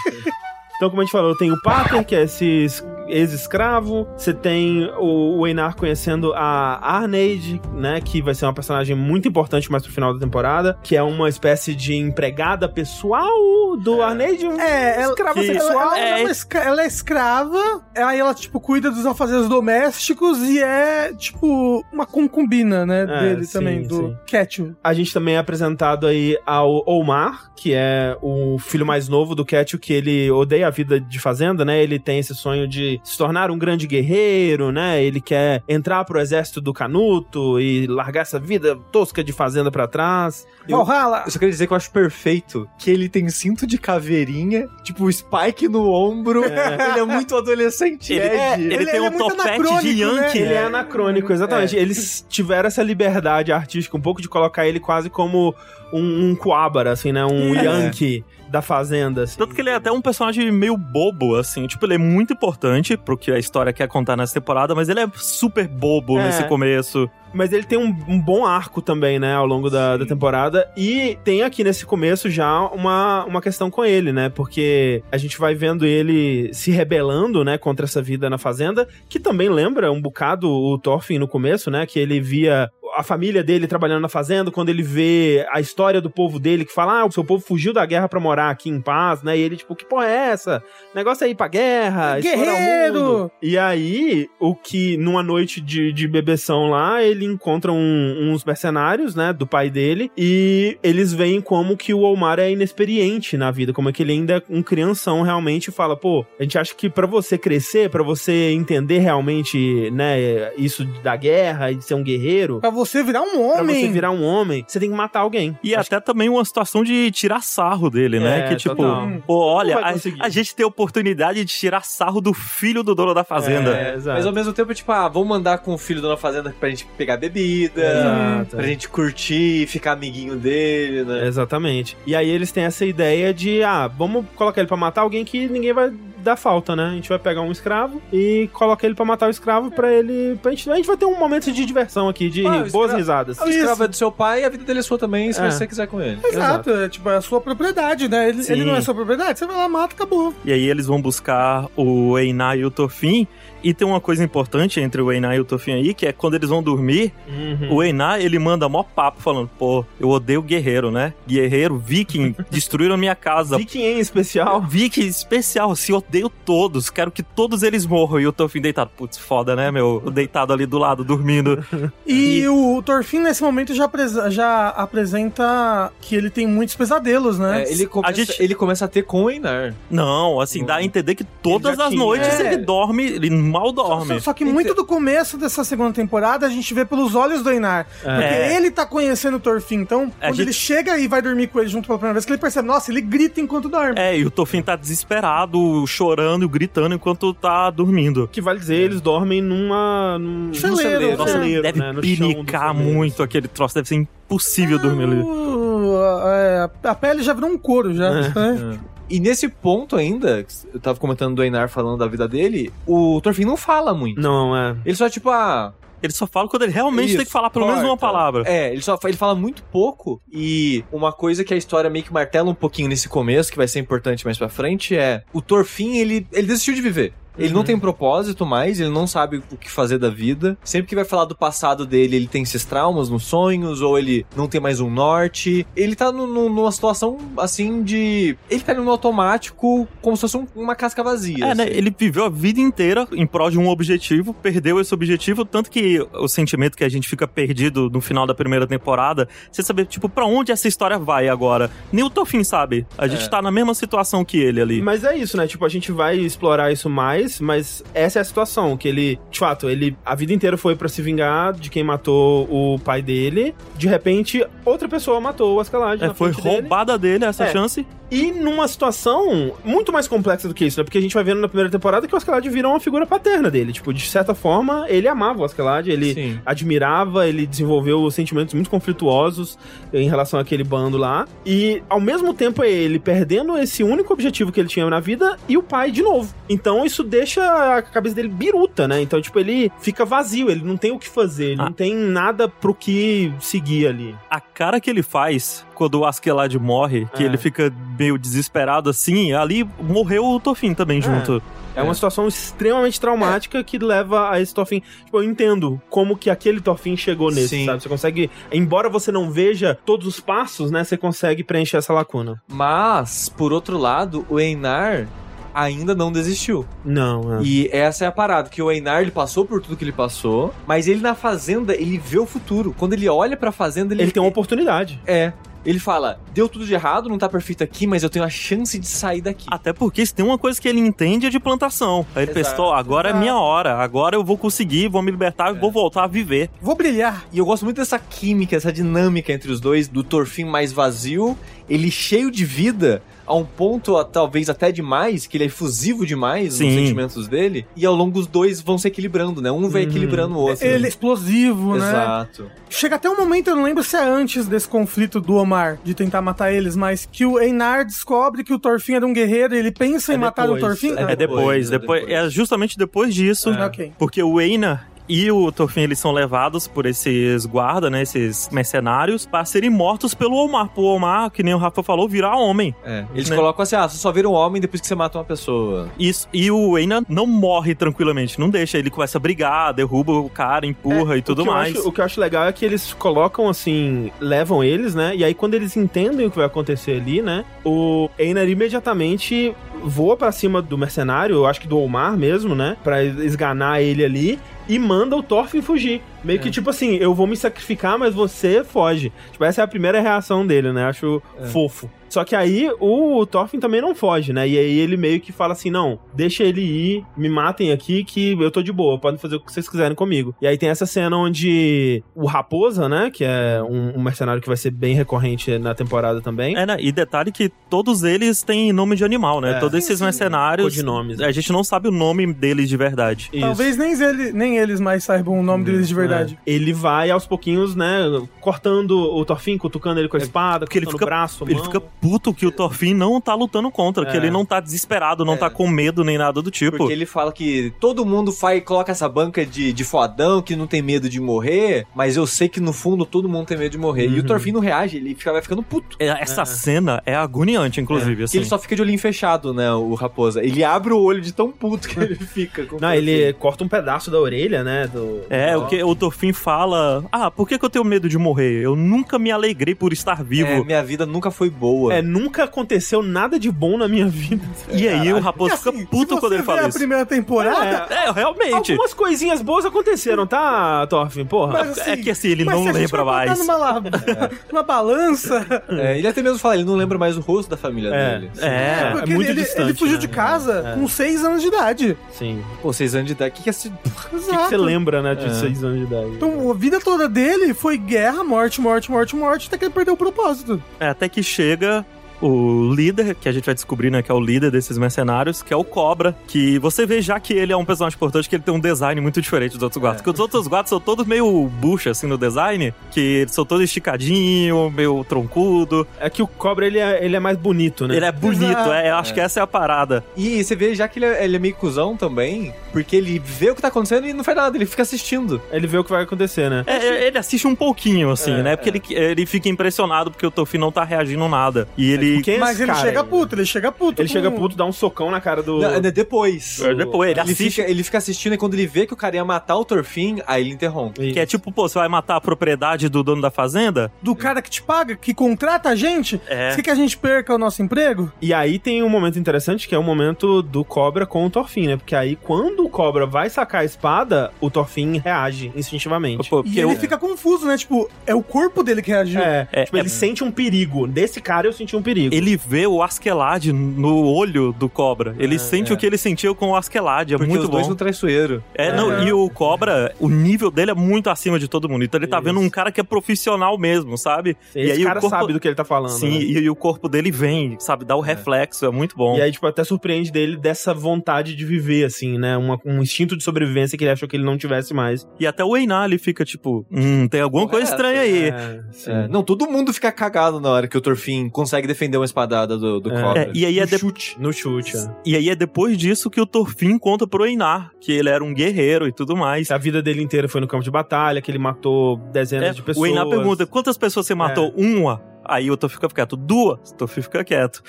Então, como a gente falou, tem o Pater, que é esse es- ex-escravo. Você tem o, o Einar conhecendo a Arneid, né? Que vai ser uma personagem muito importante mais pro final da temporada. Que é uma espécie de empregada pessoal do Arneid. Um É, ela, escrava que- sexual. ela, ela é uma escra- ela é escrava, aí ela, tipo, cuida dos afazeres domésticos e é, tipo, uma concubina, né, É, dele sim, também, do. Ketchum. A gente também é apresentado aí ao Omar, que é o filho mais novo do Ketchum, que ele odeia a vida de fazenda, né? Ele tem esse sonho de se tornar um grande guerreiro, né? Ele quer entrar pro exército do Canuto e largar essa vida tosca de fazenda pra trás. Eu- Valhalla! Eu só queria dizer que eu acho perfeito que ele tem cinto de caveirinha, tipo Spike no ombro. Ele é muito adolescente. Ele, Ed. ele, ele- tem ele é um muito topete anacrônico, de né? Yankee. Ele é anacrônico, exatamente. É. Eles tiveram essa liberdade artística um pouco de colocar ele quase como um, um Kuwabara, assim, né? Um É. Yankee da fazenda, assim. Tanto que ele é até um personagem meio bobo, assim. Tipo, ele é muito importante pro que a história quer contar nessa temporada, mas ele é super bobo É. nesse começo. Mas ele tem um, um bom arco também, né, ao longo da, da temporada. E tem aqui nesse começo já uma, uma questão com ele, né? Porque a gente vai vendo ele se rebelando, né, contra essa vida na fazenda, que também lembra um bocado o Thorfinn no começo, né? Que ele via a família dele trabalhando na fazenda, quando ele vê a história do povo dele, que fala, ah, o seu povo fugiu da guerra pra morar aqui em paz, né? E ele, tipo, que porra é essa? O negócio é ir pra guerra, explorar o Guerreiro! mundo. E aí, o que, numa noite de, de bebeção lá, ele encontra um- uns mercenários, né, do pai dele, e eles veem como que o Omar é inexperiente na vida, como é que ele ainda é um crianção realmente e fala, pô, a gente acha que pra você crescer, pra você entender realmente, né, isso da guerra e de ser um guerreiro, Pra você virar um pra homem. você virar um homem, você tem que matar alguém. E até também uma situação de tirar sarro dele, né? É, que tipo, total. pô, olha, a, a gente tem a oportunidade de tirar sarro do filho do dono da fazenda. É, exato. Mas ao mesmo tempo, tipo, ah, vamos mandar com o filho da fazenda pra gente pegar bebida, Exato. pra gente curtir, ficar amiguinho dele, né? Exatamente. E aí eles têm essa ideia de, ah, vamos colocar ele pra matar alguém que ninguém vai dar falta, né? A gente vai pegar um escravo e colocar ele pra matar o escravo pra ele. Pra gente, a gente vai ter um momento de diversão aqui, de Ah, boas escra- risadas. O escravo é do seu pai e a vida dele é sua também, se É. você quiser com ele. Exato, é tipo, é a sua propriedade, né? Ele, ele não é sua propriedade, você vai lá, mata, acabou. E aí eles vão buscar o Einar e o Tofin. E tem uma coisa importante entre o Einar e o Tofin aí, que é quando eles vão dormir, Uhum. o Einar, ele manda mó papo falando, pô, eu odeio guerreiro, né? Guerreiro, viking, destruíram a minha casa. Viking em especial. Viking especial, assim, odeio todos, quero que todos eles morram. E o Tofin deitado, putz, foda, né, meu? Deitado ali do lado, dormindo. E, o Thorfinn, nesse momento, já, apresa- já apresenta que ele tem muitos pesadelos, né? É, ele, começa, A gente- ele começa a ter com o Einar. Não, assim, dá a entender que todas as tinha. noites É. ele dorme, ele mal dorme. Só, só que muito do começo dessa segunda temporada a gente vê pelos olhos do Einar. Porque É. ele tá conhecendo o Thorfinn. Então, A quando gente- ele chega e vai dormir com ele junto pela primeira vez, que ele percebe, nossa, ele grita enquanto dorme. É, e o Tofin tá desesperado, chorando, gritando enquanto tá dormindo. Que vale dizer, eles dormem numa. Num Celeiro, celeiro, Nossa, celeiro, deve né, no chão do pinicar muito aquele troço, deve ser impossível dormir ali. Uh, é, a pele já virou um couro, já. né? E nesse ponto ainda, eu tava comentando do Einar falando da vida dele, o Thorfinn não fala muito. Não, é. Ele só, tipo, ah, Ele só fala quando ele realmente Isso, tem que falar pelo menos uma corta. palavra. É, ele só ele fala muito pouco. E uma coisa que a história meio que martela um pouquinho nesse começo, que vai ser importante mais pra frente, é o Thorfinn, ele, ele desistiu de viver. Ele não tem propósito mais, ele não sabe o que fazer da vida. Sempre que vai falar do passado dele, ele tem esses traumas nos sonhos, ou ele não tem mais um norte. Ele tá no- no- numa situação assim de. Ele tá no automático, como se fosse um- uma casca vazia. É, né? assim. Ele viveu a vida inteira em prol de um objetivo, perdeu esse objetivo, tanto que o sentimento que a gente fica perdido no final da primeira temporada, você saber, tipo, pra onde essa história vai agora. Nem o Tofin sabe. A gente É. tá na mesma situação que ele ali. Mas é isso, né? Tipo, a gente vai explorar isso mais, mas essa é a situação, que ele, de fato, ele a vida inteira foi pra se vingar de quem matou o pai dele. De repente, outra pessoa matou o Ascalade É, foi frente dele. roubada dele essa É. chance. E numa situação muito mais complexa do que isso, né? Porque a gente vai vendo na primeira temporada que o Ascalade virou uma figura paterna dele. Tipo, de certa forma, ele amava o Ascalade, ele Sim. admirava, ele desenvolveu sentimentos muito conflituosos em relação àquele bando lá. E ao mesmo tempo é ele perdendo esse único objetivo que ele tinha na vida e o pai de novo. Então isso deixa a cabeça dele biruta, né? Então, tipo, ele fica vazio, ele não tem o que fazer, ele Ah. não tem nada pro que seguir ali. A cara que ele faz quando o Askeladd morre, que É. ele fica meio desesperado assim, ali morreu o Tofin também junto. É, uma situação extremamente traumática que leva a esse Thorfinn. Tipo, eu entendo como que aquele Thorfinn chegou nesse, Sim. sabe? Você consegue, embora você não veja todos os passos, né? Você consegue preencher essa lacuna. Mas, por outro lado, o Einar ainda não desistiu. Não, é. E essa é a parada, que o Einar ele passou por tudo que ele passou, mas ele na fazenda, ele vê o futuro. Quando ele olha pra fazenda, ele, Ele tem uma oportunidade. É. Ele fala, deu tudo de errado, não tá perfeito aqui, mas eu tenho a chance de sair daqui. Até porque se tem uma coisa que ele entende é de plantação. Aí ele Exato, pensou, agora é minha hora, agora eu vou conseguir, vou me libertar e vou voltar a viver. Vou brilhar. E eu gosto muito dessa química, essa dinâmica entre os dois, do Torfin mais vazio, ele cheio de vida, a um ponto a- talvez até demais, que ele é efusivo demais Sim. nos sentimentos dele, e ao longo os dois vão se equilibrando, né? Um vai Uhum. equilibrando o outro. Ele é explosivo, né? Exato. Chega até um momento, eu não lembro se é antes desse conflito do Omar, de tentar matar eles, mas que o Einar descobre que o Thorfinn era um guerreiro e ele pensa É em matar o depois, Thorfinn. é É depois, é depois, depois. é justamente depois disso, Ok. porque o Einar e o Thorfinn eles são levados por esses guardas, né, esses mercenários, para serem mortos pelo Omar. Pro Omar, que nem o Rafa falou, virar homem. É. Eles Né? colocam assim, ah, você só vira um homem depois que você mata uma pessoa. Isso, e o Einar não morre tranquilamente, não deixa. Ele começa a brigar, derruba o cara, empurra e tudo o que eu mais. acho- o que eu acho legal é que eles colocam assim, levam eles, né? E aí quando eles entendem o que vai acontecer ali, né? O Einar imediatamente voa pra cima do mercenário, eu acho que do Omar mesmo, né? Pra esganar ele ali. E manda o Thorfinn fugir. Meio que tipo assim, eu vou me sacrificar, mas você foge. Tipo, essa é a primeira reação dele, né? Acho fofo. Só que aí o Thorfinn também não foge, né? E aí ele meio que fala assim: não, deixa ele ir, me matem aqui que eu tô de boa, podem fazer o que vocês quiserem comigo. E aí tem essa cena onde o Raposa, né? Que é um, um mercenário que vai ser bem recorrente na temporada também. É, né? E detalhe que todos eles têm nome de animal, né? É. Todos esses mercenários. Codinomes. A gente não sabe o nome deles de verdade. Isso. Talvez nem, ele, nem eles mais saibam o nome deles de verdade. É. Ele vai aos pouquinhos, né? Cortando o Thorfinn, cutucando ele com a espada, Porque ele fica, o braço, ele mão. fica puto que o Thorfinn não tá lutando contra, que É. ele não tá desesperado, não É. tá com medo nem nada do tipo. Porque ele fala que todo mundo faz, coloca essa banca de, de fodão que não tem medo de morrer, mas eu sei que no fundo todo mundo tem medo de morrer. E o Uhum. Thorfinn não reage, ele fica, vai ficando puto. É, Essa cena é agoniante, inclusive. Porque assim. ele só fica de olhinho fechado, né, o raposa. Ele abre o olho de tão puto que ele fica. Não, ele corta um pedaço da orelha, né? Do, É, o que o Thorfinn fala. Ah, por que, que eu tenho medo de morrer? Eu nunca me alegrei por estar vivo. É, minha vida nunca foi boa. É, nunca aconteceu nada de bom na minha vida. e aí o raposo Assim, fica puto se quando ele fala vê a isso. primeira temporada, É, realmente. Algumas coisinhas boas aconteceram, tá, Thorfinn? Porra. Mas, assim, é que assim, ele mas não se a gente lembra mais. Numa, la- numa balança. É, ele até mesmo fala, ele não lembra mais o rosto da família É, dele. É, porque muito ele, distante, ele fugiu né? de casa É. com 6 anos de idade. Sim. Pô, seis anos de idade, o que, que é esse... O que, que você lembra, né, de É. seis anos de idade? Então, a vida toda dele foi guerra, morte, morte, morte, morte, até que ele perdeu o propósito. É, até que chega o líder, que a gente vai descobrir, né, que é o líder desses mercenários, que é o Cobra, que você vê já que ele é um personagem importante, que ele tem um design muito diferente dos outros guardas. Porque os outros guardas são todos meio bucha, assim, no design, que eles são todos esticadinho, meio troncudo. É que o Cobra, ele é, ele é mais bonito, né? Ele é bonito, é, eu acho que essa é a parada. E você vê já que ele é, ele é meio cuzão também, porque ele vê o que tá acontecendo e não faz nada, ele fica assistindo. Ele vê o que vai acontecer, né? É, é, ele assiste um pouquinho, assim, É, né? Porque ele, ele fica impressionado porque o Tofi não tá reagindo nada. E ele. Quem é Mas esse ele cara chega puto, ele chega puto. Ele com- chega puto, dá um socão na cara do... Não, é depois. É depois, ele ele, assiste- fica, ele fica assistindo e quando ele vê que o cara ia matar o Torfin, aí ele interrompe. Que é tipo, pô, você vai matar a propriedade do dono da fazenda? Do cara que te paga, que contrata a gente. É. Você quer que a gente perca o nosso emprego? E aí tem um momento interessante que é o momento do Cobra com o Thorfinn, né? Porque aí quando o Cobra vai sacar a espada, o Thorfinn reage instintivamente. Pô, E porque ele eu- fica confuso, né? Tipo, é o corpo dele que reagiu. É, É, tipo, é- ele sente um perigo. Desse cara eu senti um perigo. Ele vê o Askeladd no olho do cobra. Ele sente é. o que ele sentiu com o Askeladd. É Porque muito os dois bom. são traiçoeiros. É, não, e o cobra, o nível dele é muito acima de todo mundo. Então ele tá Isso. vendo um cara que é profissional mesmo, sabe? Esse e aí cara o corpo... sabe do que ele tá falando. Sim, né? e, e o corpo dele vem, sabe? Dá o reflexo, é muito bom. E aí, tipo, até surpreende dele dessa vontade de viver, assim, né? Uma- um instinto de sobrevivência que ele achou que ele não tivesse mais. E até o Einar, ele fica tipo, hum, tem alguma coisa Correto, estranha aí. É. É, não, todo mundo fica cagado na hora que o Torfin consegue defender uma espadada do, do É. cobra. É, e aí é no de- chute. No chute, é. E aí é depois disso que o Torfin conta pro Einar que ele era um guerreiro e tudo mais. A vida dele inteira foi no campo de batalha, que ele matou dezenas É, de pessoas. o Einar pergunta, quantas pessoas você matou? Uma. Aí o Thorfinn fica quieto. Duas, o Thorfinn fica quieto.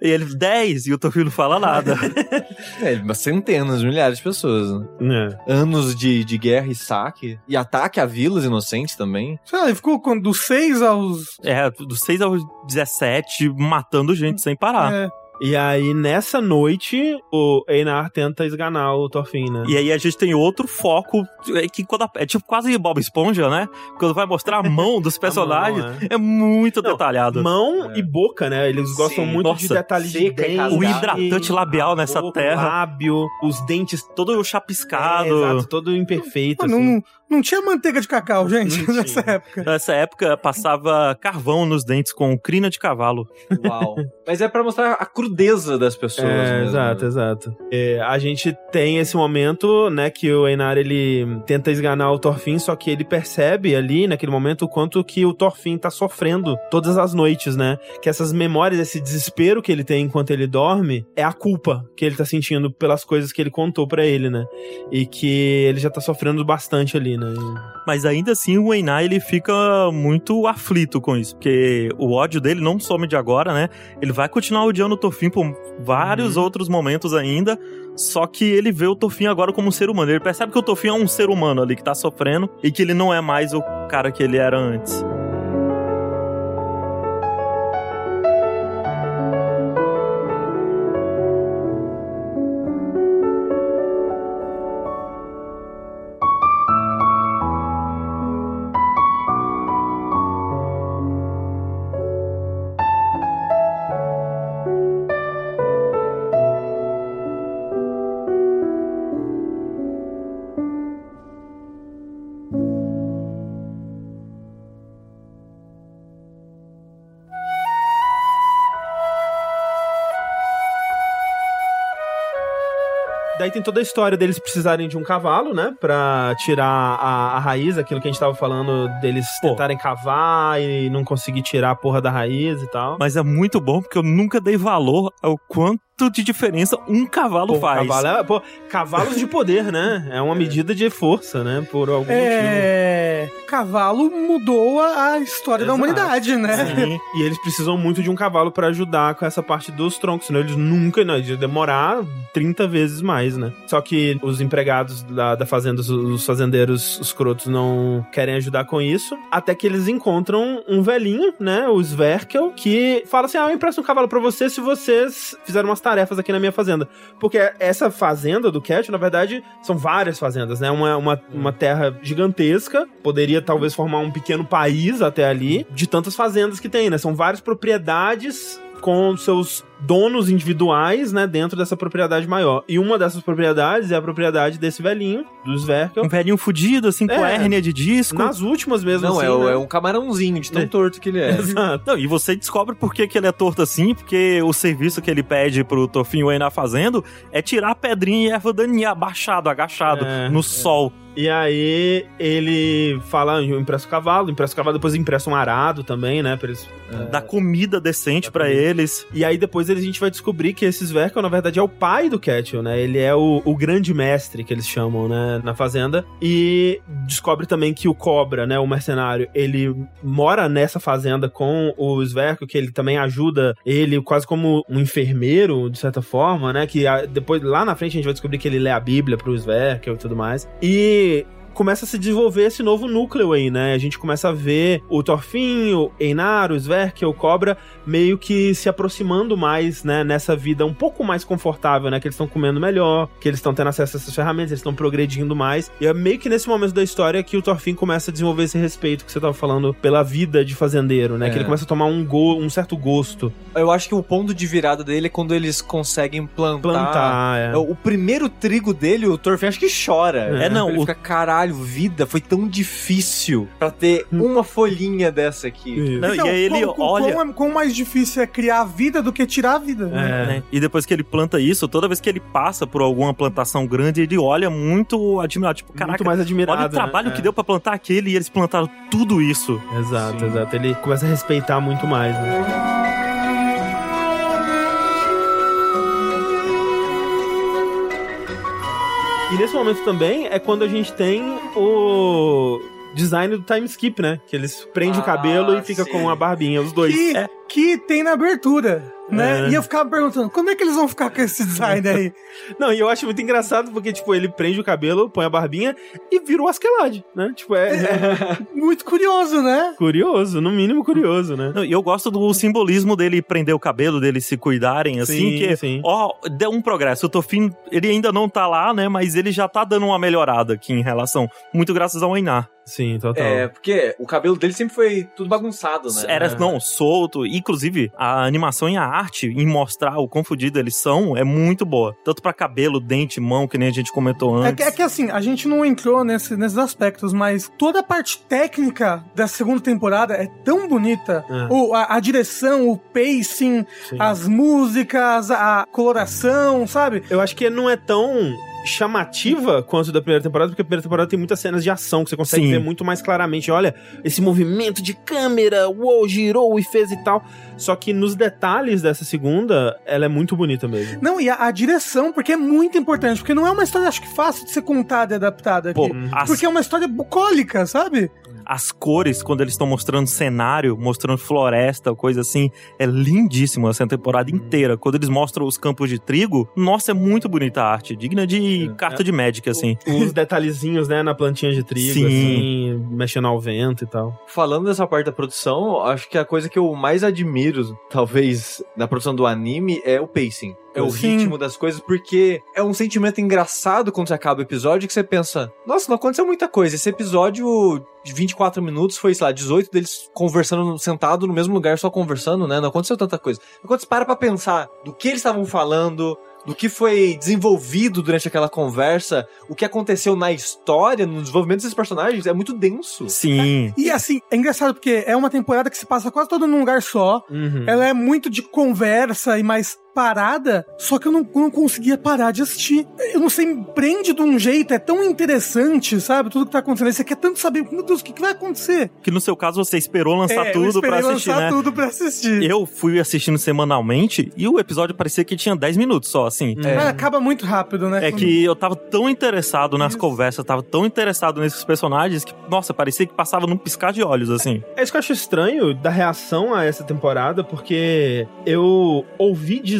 E ele, dez, e o Thorfinn não fala nada. É, mas centenas, milhares de pessoas. né? É. Anos de, de guerra e saque. E ataque a vilas inocentes também. Sei lá, ele ficou com- dos 6 aos. É, dos 6 aos 17, matando gente sem parar. É. E aí, nessa noite, o Einar tenta esganar o Thorfinn, né? E aí a gente tem outro foco, é que quando a- é tipo quase Bob Esponja, né? Quando vai mostrar a mão dos personagens, mão, é. muito Não, detalhado. Mão e boca, né? Eles gostam Sim. muito de Nossa, detalhes de seca e dente. O hidratante labial nessa boca, terra, lábio, os dentes todo é, chapiscado. exato, todo imperfeito, Mano, assim. não, não tinha manteiga de cacau, gente, Não nessa tinha. época. Nessa época passava carvão nos dentes com crina de cavalo. Uau. Mas é pra mostrar a crudeza das pessoas. É, mesmo, exato, né? exato. É, a gente tem esse momento, né, que o Einar, ele tenta esganar o Thorfinn, só que ele percebe ali, naquele momento, o quanto que o Thorfinn tá sofrendo todas as noites, né? Que essas memórias, esse desespero que ele tem enquanto ele dorme, é a culpa que ele tá sentindo pelas coisas que ele contou pra ele, né? E que ele já tá sofrendo bastante ali, né? Mas ainda assim o Einar ele fica muito aflito com isso, porque o ódio dele não some de agora, né? Ele vai continuar odiando o Thorfinn por vários outros momentos ainda, só que ele vê o Thorfinn agora como um ser humano. Ele percebe que o Thorfinn é um ser humano ali que tá sofrendo e que ele não é mais o cara que ele era antes. Daí tem toda a história deles precisarem de um cavalo, né? Pra tirar a, a raiz, aquilo que a gente tava falando deles Pô. tentarem cavar e não conseguir tirar a porra da raiz e tal. Mas é muito bom porque eu nunca dei valor ao quanto de diferença um cavalo Pô, faz. Cavalo é- pô, cavalos de poder, né? É uma medida de força, né? Por algum motivo. É. Cavalo mudou a história da Exato. humanidade, né? Sim. E eles precisam muito de um cavalo pra ajudar com essa parte dos troncos, senão eles nunca, não, eles iam demorar 30 vezes mais, né? Só que os empregados da, da fazenda, os, os fazendeiros escrotos não querem ajudar com isso, até que eles encontram um velhinho, né, o Sverkel, que fala assim, ah, eu empresto um cavalo pra você se vocês fizerem umas tarefas aqui na minha fazenda. Porque essa fazenda do Cat, na verdade, são várias fazendas, né? Uma, uma, uma terra gigantesca, poderia talvez formar um pequeno país até ali, de tantas fazendas que tem, né? São várias propriedades com seus donos individuais, né, dentro dessa propriedade maior. E uma dessas propriedades é a propriedade desse velhinho, do Sverkel. Um velhinho fudido, assim, com É. hérnia de disco. Nas últimas mesmo, Não, assim, é, né? é um camarãozinho de tão É. torto que ele é. Exato. Não, e você descobre por que, que ele é torto assim, porque o serviço que ele pede pro Tofinho Wayne fazendo é tirar a pedrinha e erva daninha abaixado, agachado, É, no é. sol. E aí ele fala, eu empresto o cavalo, empresto o cavalo, depois empresta um arado também, né, pra eles Dá comida decente comida. eles. E aí depois a gente vai descobrir que esse Sverkel, na verdade, é o pai do Ketchel, né? Ele é o, o grande mestre que eles chamam, né? Na fazenda. E descobre também que o Cobra, né? O mercenário, ele mora nessa fazenda com o Sverkel, que ele também ajuda ele quase como um enfermeiro, de certa forma, né? Que ah, depois, lá na frente, a gente vai descobrir que ele lê a Bíblia pro Sverkel e tudo mais. E começa a se desenvolver esse novo núcleo aí, né? A gente começa a ver o Thorfinn, o Einar, o Cobra meio que se aproximando mais, né, nessa vida um pouco mais confortável, né, que eles estão comendo melhor, que eles estão tendo acesso a essas ferramentas, eles estão progredindo mais. E é meio que nesse momento da história que o Thorfinn começa a desenvolver esse respeito que você tava falando pela vida de fazendeiro, né, É. que ele começa a tomar um, go um certo gosto. Eu acho que o ponto de virada dele é quando eles conseguem plantar. Plantar, é. O primeiro trigo dele, o Thorfinn acho que chora. É, não, Ele o- fica, caralho, vida, foi tão difícil pra ter uma folhinha dessa aqui. Não, Então, e aí ele olha. Quão, quão mais difícil é criar a vida do que tirar a vida. né? É. né? E depois que ele planta isso, toda vez que ele passa por alguma plantação grande, ele olha muito admirado. Tipo, caraca, Muito mais admirado. olha o trabalho né? que deu pra plantar aquele e eles plantaram tudo isso. É. Exato, Sim. exato. Ele começa a respeitar muito mais, né? E nesse momento também é quando a gente tem o design do time skip, né? Que eles prendem o Ah, cabelo e fica sim. com a barbinha, os dois. Que, É. que tem na abertura, né? É. E eu ficava perguntando, como é que eles vão ficar com esse design aí? Não, e eu acho muito engraçado porque, tipo, ele prende o cabelo, põe a barbinha e vira o Askeladd, né? Tipo, é, é Muito curioso, né? curioso, no mínimo curioso, né? E eu gosto do simbolismo dele prender o cabelo, dele se cuidarem, assim, Sim, que, sim. ó, deu um progresso. O Tofin, ele ainda não tá lá, né, mas ele já tá dando uma melhorada aqui em relação, muito graças ao Einar. Sim, total. É, porque o cabelo dele sempre foi tudo bagunçado, né? Era, não, solto. Inclusive, a animação e a arte em mostrar o quão fudido eles são é muito boa. Tanto pra cabelo, dente, mão, que nem a gente comentou É antes. que, é que assim, a gente não entrou nesse- nesses aspectos, mas toda a parte técnica da segunda temporada é tão bonita. É. O, a, a direção, o pacing, Sim. as músicas, a coloração, sabe? Eu acho que não é tão chamativa quanto da primeira temporada, porque a primeira temporada tem muitas cenas de ação que você consegue Sim. ver muito mais claramente. Olha, esse movimento de câmera, uou, girou e fez e tal. Só que nos detalhes dessa segunda, ela é muito bonita mesmo. Não, e a, a direção, porque é muito importante, porque não é uma história, acho que fácil de ser contada e adaptada aqui. Pô, as, Porque é uma história bucólica, sabe? as cores, quando eles estão mostrando cenário, mostrando floresta, coisa assim, é lindíssimo essa temporada inteira. Quando eles mostram os campos de trigo, nossa, é muito bonita a arte. Digna de carta de Magic, assim. Os detalhezinhos, né, na plantinha de trigo, Sim. assim, mexendo ao vento e tal. Falando dessa parte da produção, acho que a coisa que eu mais admiro, talvez, na produção do anime é o pacing. É o Sim. ritmo das coisas, porque é um sentimento engraçado quando você acaba o episódio que você pensa, nossa, não aconteceu muita coisa. Esse episódio de 24 minutos foi, sei lá, 18 deles conversando, sentado no mesmo lugar, só conversando, né? Não aconteceu tanta coisa. Quando você para pra pensar do que eles estavam falando, do que foi desenvolvido durante aquela conversa, o que aconteceu na história, no desenvolvimento desses personagens, é muito denso. Sim. E assim, é engraçado porque é uma temporada que se passa quase toda num lugar só. Uhum. Ela é muito de conversa e mais parada, só que eu não, não conseguia parar de assistir. Eu não sei, me prende de um jeito, é tão interessante, sabe? Tudo que tá acontecendo. Você quer tanto saber, meu Deus, o que, que vai acontecer? Que no seu caso você esperou lançar É, tudo pra assistir, lançar né? tudo pra assistir. Eu fui assistindo semanalmente e o episódio parecia que tinha 10 minutos só, assim. Mas acaba muito rápido, né? É que eu tava tão interessado nas conversas, tava tão interessado nesses personagens que, nossa, parecia que passava num piscar de olhos, assim. É isso que eu acho estranho da reação a essa temporada, porque eu ouvi dizer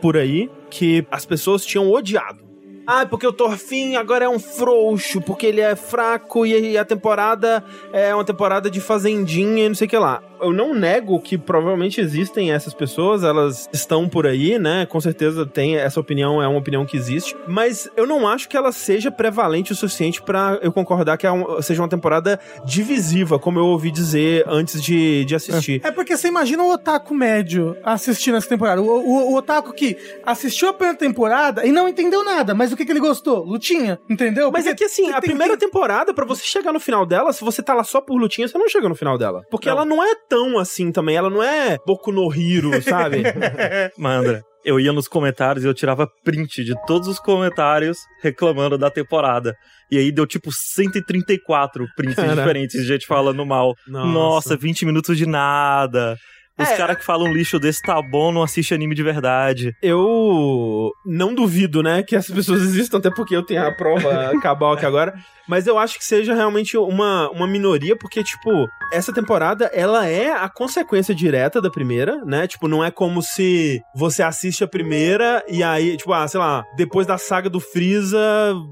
por aí que as pessoas tinham odiado. Ah, porque o Thorfinn agora é um frouxo, porque ele é fraco e a temporada é uma temporada de fazendinha e não sei o que lá. Eu não nego que provavelmente existem essas pessoas, elas estão por aí, né? Com certeza tem essa opinião, é uma opinião que existe, mas eu não acho que ela seja prevalente o suficiente pra eu concordar que é um- seja uma temporada divisiva, como eu ouvi dizer antes de, de assistir. É porque você imagina o otaku médio assistindo essa temporada. O, o, o otaku que assistiu a primeira temporada e não entendeu nada, mas o que, que ele gostou? Lutinha, entendeu? Mas Porque é que assim, a tem- primeira tem- temporada, pra você chegar no final dela, se você tá lá só por lutinha, você não chega no final dela. Porque Não. ela não é tão assim também, ela não é Boku no Hiro, sabe? Mandra. Eu ia nos comentários e eu tirava print de todos os comentários reclamando da temporada. E aí deu tipo 134 prints Caraca. diferentes de gente falando mal. Nossa. Nossa, 20 minutos de nada. Os É. caras que falam lixo desse tá bom, não assiste anime de verdade. Eu não duvido, né, que essas pessoas existam, até porque eu tenho a prova cabal aqui agora. Mas eu acho que seja realmente uma, uma minoria, porque, tipo, essa temporada, ela é a consequência direta da primeira, né? Tipo, não é como se você assiste a primeira e aí, tipo, ah, sei lá, depois da saga do Freeza,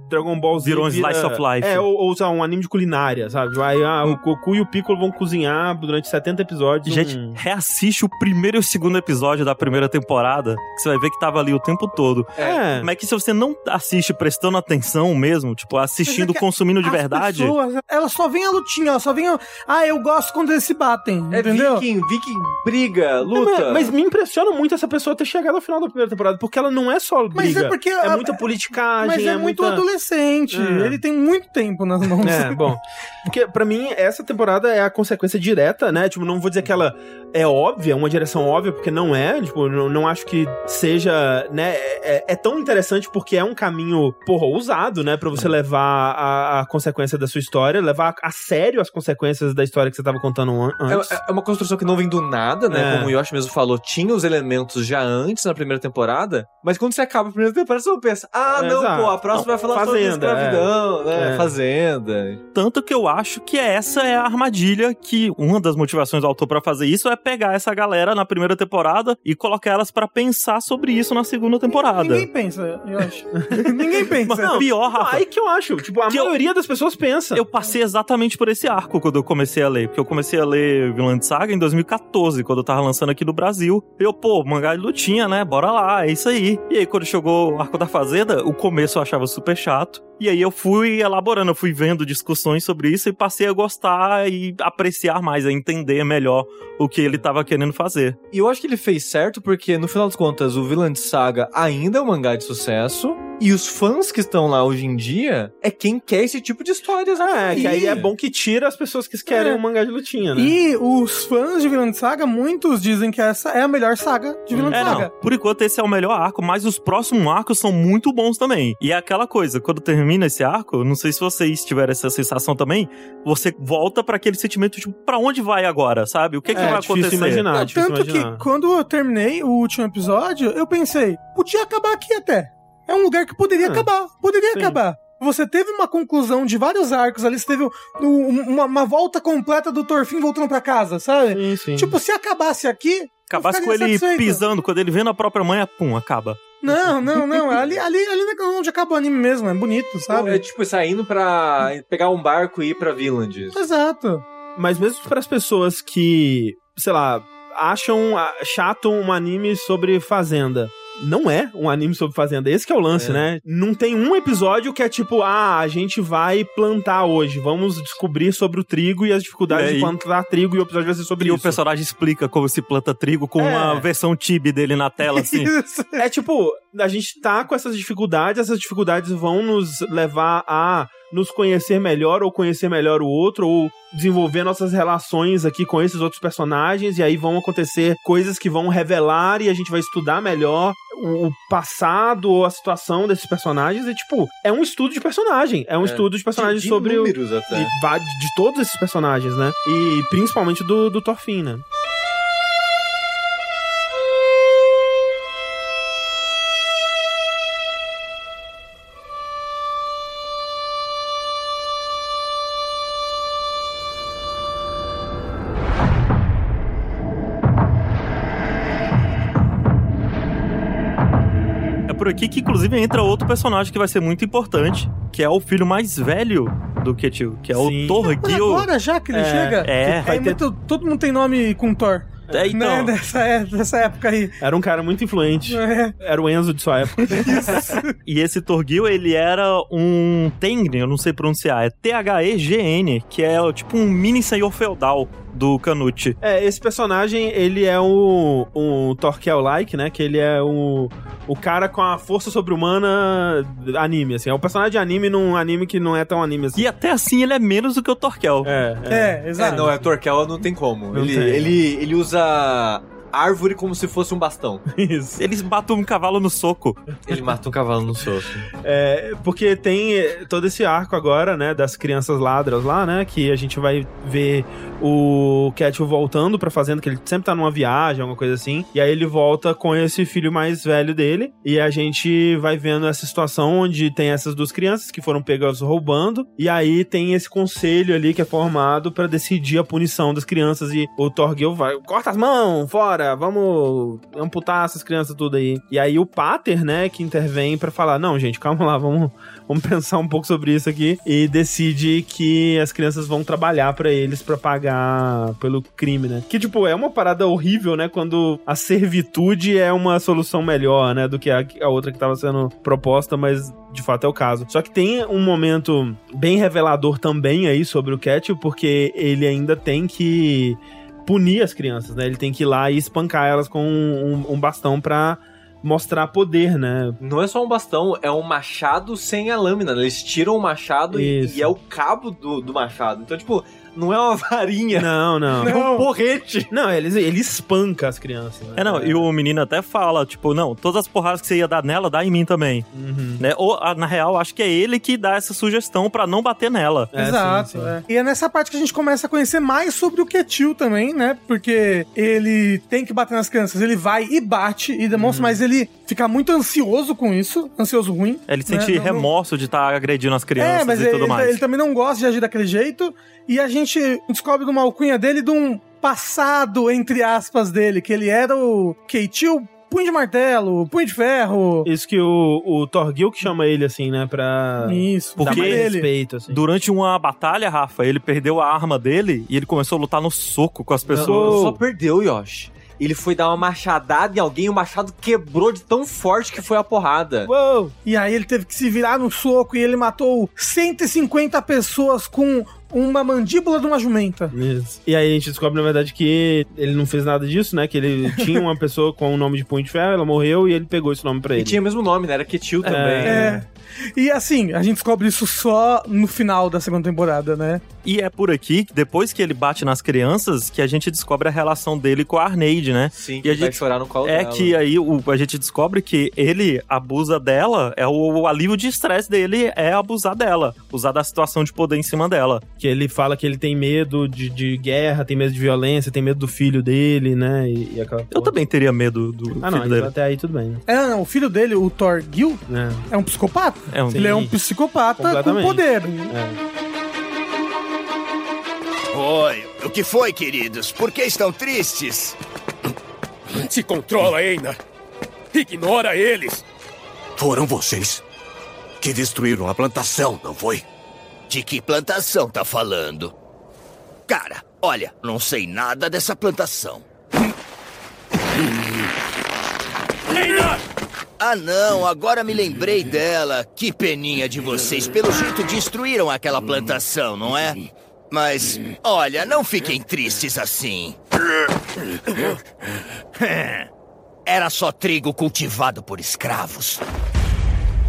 Dragon Ball Z Virou um vira- slice of life. É, ou, ou sei lá, um anime de culinária, sabe? Aí ah, o Goku e o Piccolo vão cozinhar durante 70 episódios. Gente, um- reassiste o primeiro e o segundo episódio da primeira temporada, que você vai ver que tava ali o tempo todo. É. Mas é que se você não assiste prestando atenção mesmo, tipo, assistindo, Mas é consumindo de As verdade. Pessoas, elas só vêm a lutinha, elas só vêm. a- Ah, eu gosto quando eles se batem. É entendeu? viking, viking briga, É, luta. mas, mas me impressiona muito essa pessoa ter chegado ao final da primeira temporada, porque ela não é só briga. Mas é porque. É a- muita politicagem, Mas é, muito muita... adolescente. É. Ele tem muito tempo nas mãos. É, bom. Porque pra mim, essa temporada é a consequência direta, né? Tipo, não vou dizer que ela é óbvia, uma direção óbvia, porque não é, tipo, não, não acho que seja, né, é, é tão interessante porque é um caminho, porra, usado, né, pra você levar a, a consequência da sua história, levar a sério as consequências da história que você tava contando an- antes. É, é uma construção que não vem do nada, né? É. Como o Yoshi mesmo falou, tinha os elementos já antes na primeira temporada, mas quando você acaba a primeira temporada, você pensa, ah, É, não, exato. pô, a próxima Não, vai falar sobre Fazenda, escravidão, né? É. Fazenda. Tanto que eu acho que essa é a armadilha que uma das motivações do autor pra fazer isso é pegar essa galera na primeira temporada e colocar elas pra pensar sobre isso na segunda temporada. Ninguém pensa, eu acho. Ninguém pensa. Não, pior, Rafa. Aí que eu acho, tipo, a Que eu- maioria das pessoas pensa. Eu passei exatamente por esse arco quando eu comecei a ler. Porque eu comecei a ler Vinland Saga em 2014, quando eu tava lançando aqui no Brasil. Eu, pô, mangá de lutinha, né? Bora lá, é isso aí. E aí, quando chegou o arco da Fazenda, o começo eu achava super chato. E aí eu fui elaborando, eu fui vendo discussões sobre isso e passei a gostar e apreciar mais, a entender melhor o que ele tava querendo fazer. E eu acho que ele fez certo porque, no final das contas, o Vinland Saga ainda é um mangá de sucesso. E os fãs que estão lá hoje em dia é quem quer esse tipo de histórias. É, que aí é bom que tira as pessoas que querem É. um mangá de lutinha, né? E os fãs de Vinland Saga, muitos dizem que essa é a melhor saga de Vinland É, Saga. não. Por enquanto, esse é o melhor arco, mas os próximos arcos são muito bons também. E é aquela coisa, quando termina esse arco, não sei se vocês tiveram essa sensação também, você volta pra aquele sentimento, tipo, pra onde vai agora, sabe? O que, que É, vai difícil acontecer? imaginar. Não, difícil tanto imaginar. que quando eu terminei o último episódio, eu pensei, podia acabar aqui até. É um lugar que poderia É. acabar. Poderia Sim. acabar. Você teve uma conclusão de vários arcos ali, você teve um- uma, uma volta completa do Torfin voltando pra casa, sabe? Sim, sim. Tipo, se acabasse aqui. Acabasse eu com ele satisfeito. pisando, quando ele vendo a própria mãe, pum, acaba. Não, não, não. Ali, ali, ali é onde acaba o anime mesmo. É bonito, É sabe? tipo saindo pra pegar um barco e ir pra Vinland. Exato. Mas mesmo para as pessoas que, sei lá, acham chato um anime sobre fazenda. Não é um anime sobre fazenda. Esse que é o lance, É. né? Não tem um episódio que é tipo, ah, a gente vai plantar hoje. Vamos descobrir sobre o trigo e as dificuldades E aí? de plantar trigo e o episódio vai ser sobre E o isso. personagem explica como se planta trigo com É. uma versão tibi dele na tela, assim. É tipo, a gente tá com essas dificuldades, essas dificuldades vão nos levar a nos conhecer melhor ou conhecer melhor o outro ou desenvolver nossas relações aqui com esses outros personagens e aí vão acontecer coisas que vão revelar e a gente vai estudar melhor o o passado ou a situação desses personagens e tipo, é um estudo de personagem, é um É. estudo de personagem de, de sobre o números até. de, de todos esses personagens, né? E principalmente do, do Thorfinn, né? Por aqui que, inclusive, entra outro personagem que vai ser muito importante, que é o filho mais velho do Ketil, que é Sim. o Thorgil. Agora já que ele É, chega. é, é vai ter- muito- todo mundo tem nome com Thor. É, então, Né? Dessa, é- dessa época aí. Era um cara muito influente. É. Era o Enzo de sua época. E esse Torgil, ele era um Tengri, eu não sei pronunciar, é T-H-E-G-N, que é tipo um mini senhor feudal do Canute. É, esse personagem, ele é o, o Torquel-like, né? Que ele é o, o cara com a força sobre-humana anime, assim. É o personagem de anime num anime que não é tão anime assim. E até assim ele é menos do que o Torquel. É, é. É, É, exato. não, é Torquel, não tem como. Não ele, tem. ele, ele usa árvore como se fosse um bastão. Isso. Eles batem um cavalo no soco. Ele mata um cavalo no soco. É, porque tem todo esse arco agora, né, das crianças ladras lá, né, que a gente vai ver o Ketchum voltando pra fazenda, que ele sempre tá numa viagem, alguma coisa assim, e aí ele volta com esse filho mais velho dele, e a gente vai vendo essa situação onde tem essas duas crianças que foram pegas roubando, e aí tem esse conselho ali que é formado pra decidir a punição das crianças, e o Torgil vai, corta as mãos, fora, vamos amputar essas crianças tudo aí. E aí o Pater, né, que intervém pra falar, não, gente, calma lá, vamos, vamos pensar um pouco sobre isso aqui, e decide que as crianças vão trabalhar pra eles pra pagar pelo crime, né? Que, tipo, é uma parada horrível, né, quando a servitude é uma solução melhor, né, do que a, a outra que tava sendo proposta, mas de fato é o caso. Só que tem um momento bem revelador também aí sobre o Cat, porque ele ainda tem que punir as crianças, né? Ele tem que ir lá e espancar elas com um, um bastão pra mostrar poder, né? Não é só um bastão, é um machado sem a lâmina. né? Eles tiram o machado e, e é o cabo do, do machado. Então, tipo, não é uma varinha, Não, não. é um porrete. Não, ele, ele espanca as crianças. Né? É, não, e o menino até fala, tipo, não, todas as porradas que você ia dar nela, dá em mim também. Uhum. Né? Ou, ah, na real, acho que é ele que dá essa sugestão pra não bater nela. É, Exato. sim, sim. é. E é nessa parte que a gente começa a conhecer mais sobre o Ketil também, né? Porque ele tem que bater nas crianças, ele vai e bate e demonstra, mas ele fica muito ansioso com isso, ansioso ruim. Ele sente né? Não- remorso de estar agredindo as crianças É, mas e ele, tudo ele- mais. ele também não gosta de agir daquele jeito. E a gente descobre numa alcunha dele de um passado, entre aspas, dele, que ele era o Keitil punho de martelo, punho de ferro. Isso que o, o Torgil que chama ele assim, né? Pra Isso, dar Porque mais ele. respeito, assim. Durante uma batalha, Rafa, ele perdeu a arma dele e ele começou a lutar no soco com as Não, pessoas. só perdeu, Yoshi. Ele foi dar uma machadada em alguém e o machado quebrou de tão forte que foi a porrada. Uou! E aí ele teve que se virar no soco e ele matou 150 pessoas com uma mandíbula de uma jumenta. Isso. E aí a gente descobre, na verdade, que ele não fez nada disso, né? Que ele tinha uma pessoa com o nome de Punho de Ferro, ela morreu e ele pegou esse nome pra E ele. tinha o mesmo nome, né? Era Ketil também. É. E assim, a gente descobre isso só no final da segunda temporada, né? E é por aqui, depois que ele bate nas crianças, que a gente descobre a relação dele com a Arneide, né? Sim, E que a vai gente- chorar no colo É dela. que aí o- a gente descobre que ele abusa dela, é o, o alívio de estresse dele é abusar dela, usar da situação de poder em cima dela. Que ele fala que ele tem medo de, de guerra, tem medo de violência, tem medo do filho dele, né? E, e aquela Eu também teria medo do Ah, filho não, dele. então até aí tudo bem, né? É, não, o filho dele, o Thor Gil, É. é um psicopata. É um- Ele é um psicopata com poder. Oi, o que foi, queridos? Por que estão tristes? Se controla, Einar. Ignora eles. Foram vocês que destruíram a plantação, não foi? De que plantação tá falando? Cara, olha, não sei nada dessa plantação. Ah, não, agora me lembrei dela. Que peninha de vocês. Pelo jeito destruíram aquela plantação, não é? Mas, olha, não fiquem tristes assim. Era só trigo cultivado por escravos.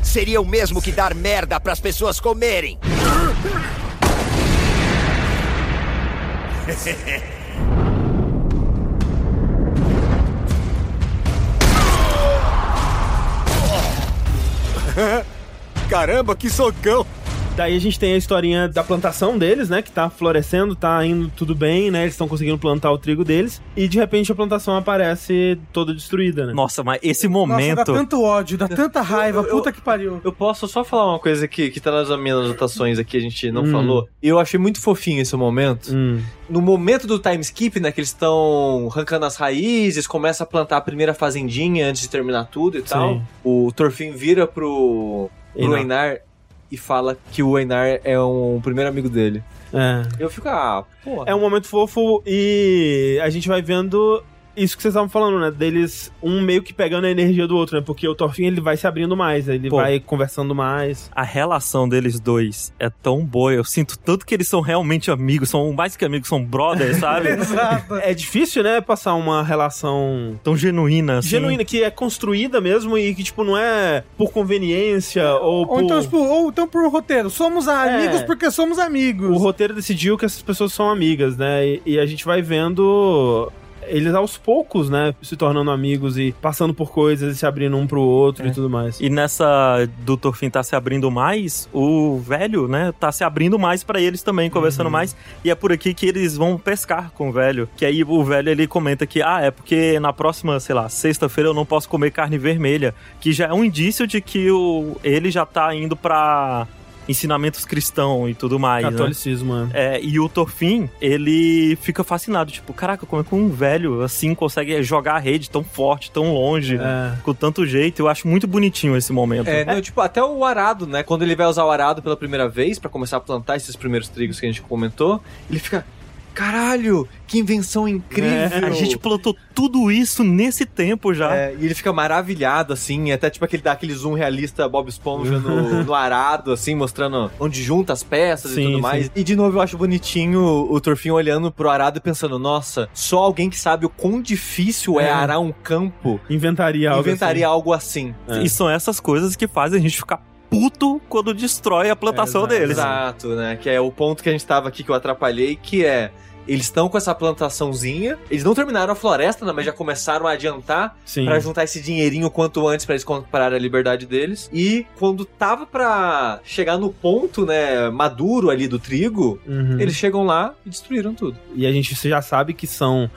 Seria o mesmo que dar merda pras pessoas comerem. Caramba, que socão! Daí a gente tem a historinha da plantação deles, né? Que tá florescendo, tá indo tudo bem, né? Eles estão conseguindo plantar o trigo deles. E de repente a plantação aparece toda destruída, né? Nossa, mas esse Nossa, momento. dá tanto ódio, dá tanta raiva, eu- puta que pariu. Eu posso só falar uma coisa que, que tá nas minhas anotações aqui, a gente não Hum. falou. Eu achei muito fofinho esse momento. Hum. No momento do time skip, né, que eles estão arrancando as raízes, começa a plantar a primeira fazendinha antes de terminar tudo e tal. O Torfin vira pro, pro Einar. E fala que o Einar é um primeiro amigo dele. É. Eu fico, ah, porra. É um momento fofo e a gente vai vendo isso que vocês estavam falando, né? Deles, um meio que pegando a energia do outro, né? Porque o Thorfinn, ele vai se abrindo mais, né? ele Pô. vai conversando mais. A relação deles dois é tão boa. Eu sinto tanto que eles são realmente amigos, são mais que amigos, são brothers, sabe? Exato. É difícil, né? Passar uma relação tão genuína assim. genuína, que é construída mesmo e que, tipo, não é por conveniência ou, Ou por... então, tipo, ou então por roteiro. Somos amigos É. porque somos amigos. O roteiro decidiu que essas pessoas são amigas, né? E, e a gente vai vendo eles aos poucos, né? Se tornando amigos e passando por coisas e se abrindo um pro outro É. e tudo mais. E nessa do Torfin tá se abrindo mais, o velho, né, tá se abrindo mais pra eles também, conversando mais. E é por aqui que eles vão pescar com o velho. Que aí o velho ele comenta que, ah, é porque na próxima, sei lá, sexta-feira eu não posso comer carne vermelha. Que já é um indício de que o, ele já tá indo pra ensinamentos cristãos e tudo mais. né? Catolicismo, é. É, e o Torfin, ele fica fascinado, tipo, caraca, como é que um velho assim consegue jogar a rede tão forte, tão longe, É. com tanto jeito? Eu acho muito bonitinho esse momento. É, não, tipo, até o arado, né? Quando ele vai usar o arado pela primeira vez pra começar a plantar esses primeiros trigos que a gente comentou, ele fica. Caralho, que invenção incrível! A gente plantou tudo isso nesse tempo já. É, e ele fica maravilhado, assim, até tipo aquele dá aquele zoom realista Bob Esponja no, no arado, assim, mostrando onde junta as peças e Sim, tudo sim. mais. E de novo eu acho bonitinho o Torfinho olhando pro arado e pensando, nossa, só alguém que sabe o quão difícil é, É. arar um campo Inventaria algo inventaria assim. algo assim. É. E são essas coisas que fazem a gente ficar puto quando destrói a plantação Exato. deles. Exato, né? Que é o ponto que a gente tava aqui que eu atrapalhei, que é. Eles estão com essa plantaçãozinha. Eles não terminaram a floresta, né, mas já começaram a adiantar. Pra juntar esse dinheirinho quanto antes pra eles comprarem a liberdade deles. E quando tava pra chegar no ponto, né, maduro ali do trigo, Uhum. eles chegam lá e destruíram tudo. E a gente já sabe que são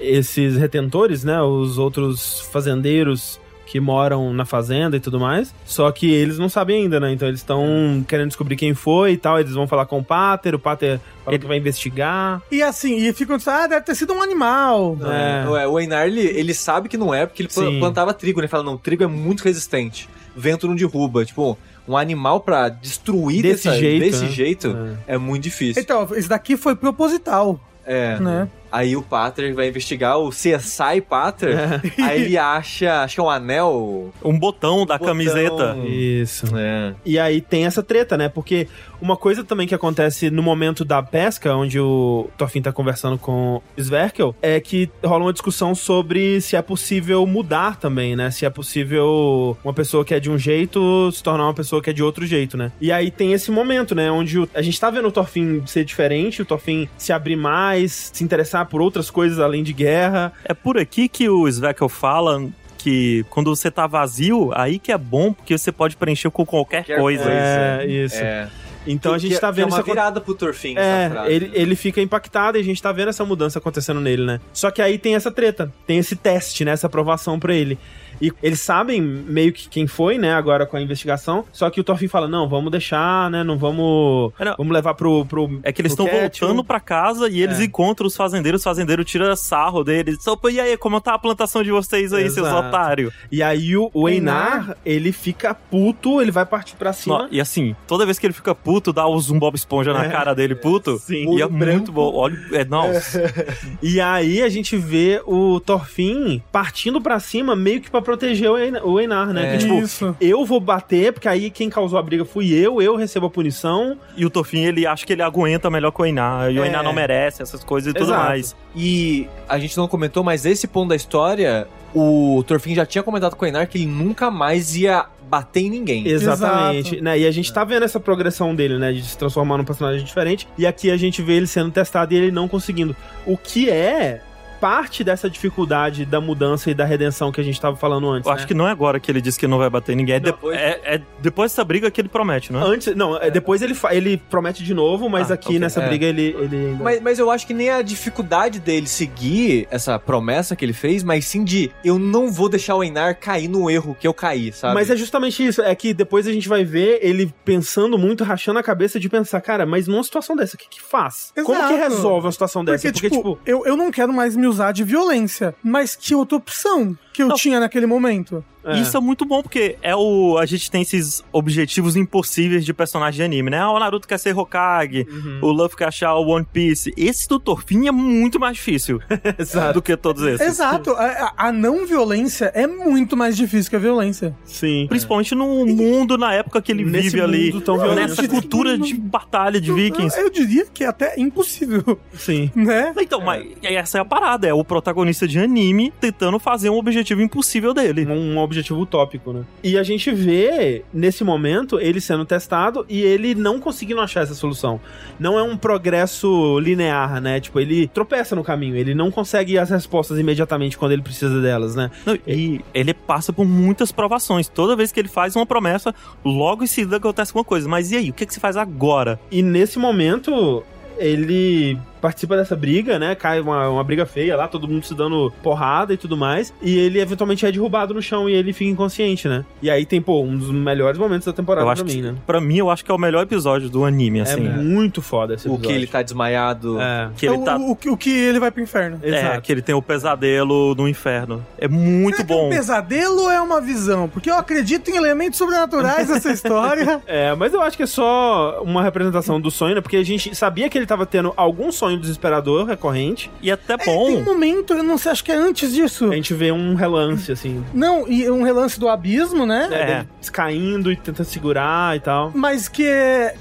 esses retentores, né? Os outros fazendeiros que moram na fazenda e tudo mais. Só que eles não sabem ainda, né? Então eles estão querendo descobrir quem foi e tal. Eles vão falar com o Pater, o Pater fala que vai investigar. E assim, e ficam dizendo, ah, deve ter sido um animal. É. Ué, o Einar, ele, ele sabe que não é, porque ele Sim. plantava trigo, né? Ele fala, não, trigo é muito resistente. Vento não derruba. Tipo, um animal pra destruir Desse dessa- jeito, desse né? jeito é. muito difícil. Então, isso daqui foi proposital, É. né? Aí o Pater vai investigar o CSI Pater. Aí ele acha, acho que é um anel. Um botão da Botão. camiseta. Isso. É. E aí tem essa treta, né? Porque uma coisa também que acontece no momento da pesca, onde o Thorfinn tá conversando com o Sverkel, é que rola uma discussão sobre se é possível mudar também, né? Se é possível uma pessoa que é de um jeito se tornar uma pessoa que é de outro jeito, né? E aí tem esse momento, né? Onde o- a gente tá vendo o Thorfinn ser diferente, o Thorfinn se abrir mais, se interessar por outras coisas além de guerra. É por aqui que o Svekel fala que quando você tá vazio, aí que é bom, porque você pode preencher com qualquer, Qualquer coisa. coisa. É, isso. É. Então a Que- gente que- tá que vendo é uma virada pro Torfin, É, essa frase. ele, ele fica impactado e a gente tá vendo essa mudança acontecendo nele, né? Só que aí tem essa treta, tem esse teste, né? Essa aprovação pra ele. E eles sabem meio que quem foi, né? Agora com a investigação. Só que o Thorfinn fala: não, vamos deixar, né? Não vamos. É, não. Vamos levar pro. pro É que eles estão voltando pra casa e eles É. encontram os fazendeiros, os fazendeiros tiram sarro deles. Só, "Pô, e aí, como tá a plantação de vocês aí, seus Exato. otários? E aí o, o Einar, ele fica puto, ele vai partir pra cima. Nó, E assim, toda vez que ele fica puto, dá os um Bob Esponja na É. cara dele, puto. Sim. E é muito bom. Olha, é, nossa. E aí a gente vê o Thorfinn partindo pra cima, meio que pra proteger o Einar, o né? É. Que, tipo, Isso. eu vou bater, porque aí quem causou a briga fui eu, eu recebo a punição. E o Tofin, ele acha que ele aguenta melhor que o Einar. E o É. Einar não merece essas coisas e tudo Exato. mais. E a gente não comentou, mas esse ponto da história, o Torfin já tinha comentado com o Einar que ele nunca mais ia bater em ninguém. Exatamente. Exato. Né? E a gente tá vendo essa progressão dele, né? De se transformar num personagem diferente. E aqui a gente vê ele sendo testado e ele não conseguindo. O que é parte dessa dificuldade da mudança e da redenção que a gente tava falando antes. Eu acho né? que não é agora que ele disse que não vai bater ninguém. É, de- Depois- é- é depois dessa briga que ele promete, não é? Antes, não, é, depois ele, fa- ele promete de novo, mas Ah, aqui ok. nessa É. briga ele, ele ainda- Mas, mas eu acho que nem a dificuldade dele seguir essa promessa que ele fez, mas sim de eu não vou deixar o Einar cair no erro que eu caí, sabe? Mas é justamente isso, é que depois a gente vai ver ele pensando muito, rachando a cabeça de pensar, cara, mas numa situação dessa, o que que faz? Como que Exato. resolve uma situação dessa? Porque, tipo, eu, eu não quero mais me usar de violência. Mas que outra opção que eu Não. tinha naquele momento? é. Isso é muito bom, porque é o. A gente tem esses objetivos impossíveis de personagem de anime, né? Ah, o Naruto quer ser Hokage, Uhum. o Luffy quer achar o One Piece. Esse do Torfin é muito mais difícil Exato. do que todos esses. Exato. A, a- não violência é muito mais difícil que a violência. Sim. Principalmente no mundo, na época que ele Nesse vive ali. tão violento. Nessa cultura de batalha de vikings. Eu diria que é até impossível, Sim. né? Então, mas essa é a parada, é o protagonista de anime tentando fazer um objetivo impossível dele. Um objetivo utópico, né? E a gente vê, nesse momento, ele sendo testado e ele não conseguindo achar essa solução. Não é um progresso linear, né? Tipo, ele tropeça no caminho, ele não consegue as respostas imediatamente quando ele precisa delas, né? Não, e ele passa por muitas provações. Toda vez que ele faz uma promessa, logo em seguida acontece alguma coisa. Mas e aí, o que, que você faz agora? E nesse momento, ele participa dessa briga, né? Cai uma, uma briga feia lá, todo mundo se dando porrada e tudo mais. E ele eventualmente é derrubado no chão e ele fica inconsciente, né? E aí tem, pô, um dos melhores momentos da temporada Eu acho pra mim, que, né? pra mim, eu acho que é o melhor episódio do anime, É assim. muito foda esse o episódio. que ele tá desmaiado. É. Que ele o, tá. o, o que ele vai pro inferno. É, Exato. que ele tem o pesadelo do inferno. É muito Será que é bom. um pesadelo ou é uma visão? Porque eu acredito em elementos sobrenaturais nessa história. É, mas eu acho que é só uma representação do sonho, né? Porque a gente sabia que ele tava tendo alguns sonhos sonho desesperador recorrente. E até Tem bom. um momento, eu não sei, acho que é antes disso. A gente vê um relance, assim, Não, e um relance do abismo, né? É. dele caindo e tentando segurar e tal. Mas que,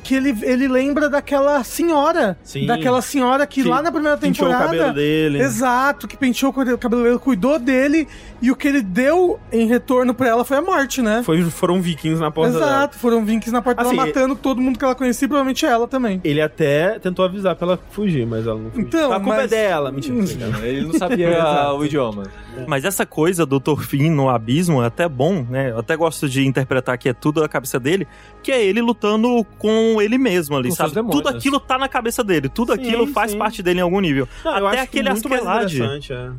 que ele, ele lembra daquela senhora. Sim. Daquela senhora que, Que lá na primeira Penteou o temporada. cabelo dele. Exato, que penteou o cabelo dele, cuidou dele. E o que ele deu em retorno pra ela foi a morte, né? Foi, foram vikings na porta dela. Exato, foram vinks na porta Assim, dela matando todo mundo que ela conhecia, e provavelmente ela também. Ele até tentou avisar pra ela fugir, mas ela não fugiu. Então, a culpa mas- é dela. Mentira. Ele não sabia o idioma. Mas essa coisa do Torfin no abismo é até bom, né? Eu até gosto de interpretar que é tudo a cabeça dele, que é ele lutando com ele mesmo ali, Com sabe? Tudo aquilo tá na cabeça dele, tudo Sim, aquilo faz sim. parte dele em algum nível. Não, até aquele Askelad.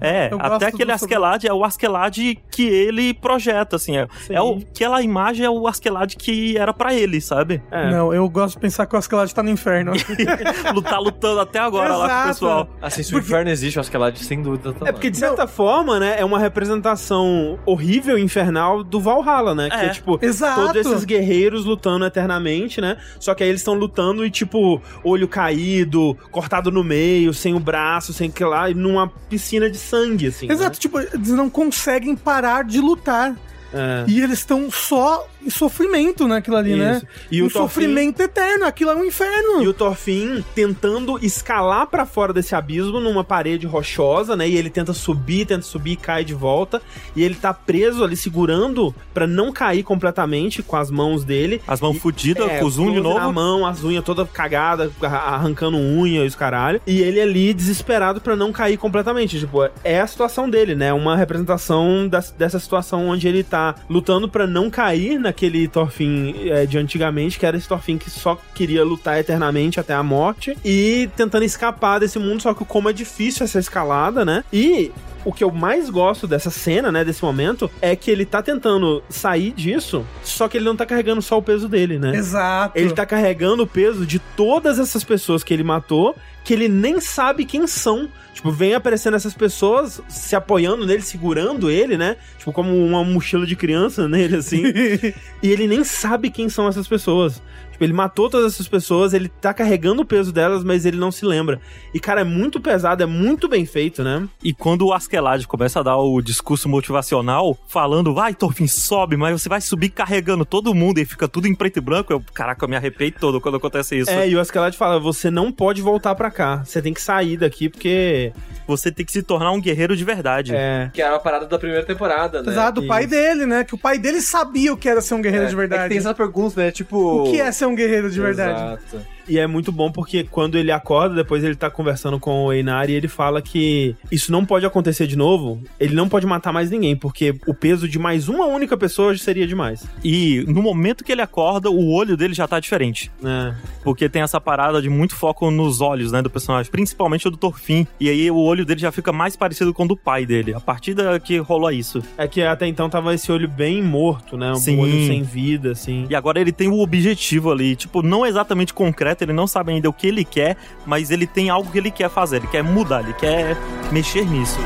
é. É, até aquele Askelad é o Askelad que ele projeta, assim. É, Sim. é o, aquela imagem é o Askelad que era pra ele, sabe? É. Não, eu gosto de pensar que o Askelad tá no inferno. Lutar lutando até agora lá com o Exato. pessoal. Assim, se o inferno existe, que ela sem dúvida tá É porque, de certa forma, né, é uma representação horrível, infernal do Valhalla, né? Que É. é, tipo, Exato. todos esses guerreiros lutando eternamente, né? Só que aí eles estão lutando e, tipo, olho caído, cortado no meio, sem o braço, sem que lá, e numa piscina de sangue, assim. Exato, tipo, eles não conseguem parar de lutar. Né? É. E eles estão só em sofrimento naquilo ali, né? Isso. E um o Thorfinn- sofrimento eterno, aquilo é um inferno. E o Thorfinn tentando escalar pra fora desse abismo numa parede rochosa, né? E ele tenta subir, tenta subir e cai de volta. E ele tá preso ali segurando pra não cair completamente com as mãos dele. As mãos fudidas, É, com o zoom de na novo. mão, as unhas toda cagada, arra- arrancando unha e os caralho. E ele ali desesperado pra não cair completamente. Tipo, é a situação dele, né? Uma representação das- dessa situação onde ele tá lutando pra não cair naquele Thorfinn é, de antigamente, que era esse Thorfinn que só queria lutar eternamente até a morte e tentando escapar desse mundo, só que como é difícil essa escalada, né? E o que eu mais gosto dessa cena, né, desse momento, é que ele tá tentando sair disso, só que ele não tá carregando só o peso dele, né? Exato. Ele tá carregando o peso de todas essas pessoas que ele matou, que ele nem sabe quem são. Tipo, vem aparecendo essas pessoas se apoiando nele, segurando ele, né? Tipo, como uma mochila de criança nele, assim. e ele nem sabe quem são essas pessoas. Tipo, ele matou todas essas pessoas, ele tá carregando o peso delas, mas ele não se lembra. E, cara, é muito pesado, é muito bem feito, né? E quando o Askelad começa a dar o discurso motivacional, falando, vai, Torfin, sobe, mas você vai subir carregando todo mundo e fica tudo em preto e branco, eu, caraca, eu me arrepei todo quando acontece isso. É, e o Askelad fala: você não pode voltar pra cá. Você tem que sair daqui porque. Você tem que se tornar um guerreiro de verdade. É. Que era a parada da primeira temporada, né? Exato, do pai Isso. dele, né? Que o pai dele sabia o que era ser um guerreiro É, de é que verdade. tem essa pergunta, né? Tipo. O que é ser um guerreiro de verdade? Exato. E é muito bom porque quando ele acorda, depois ele tá conversando com o Einar e ele fala que isso não pode acontecer de novo. Ele não pode matar mais ninguém, porque o peso de mais uma única pessoa seria demais. E no momento que ele acorda, o olho dele já tá diferente. É. Porque tem essa parada de muito foco nos olhos, né, do personagem, principalmente o do Torfin. E aí o olho dele já fica mais parecido com o do pai dele. A partir da que rolou isso. É que até então tava esse olho bem morto, né? Um Sim. olho sem vida, assim. E agora ele tem o objetivo ali, tipo, não exatamente concreto, ele não sabe ainda o que ele quer, mas ele tem algo que ele quer fazer, ele quer mudar, ele quer mexer nisso.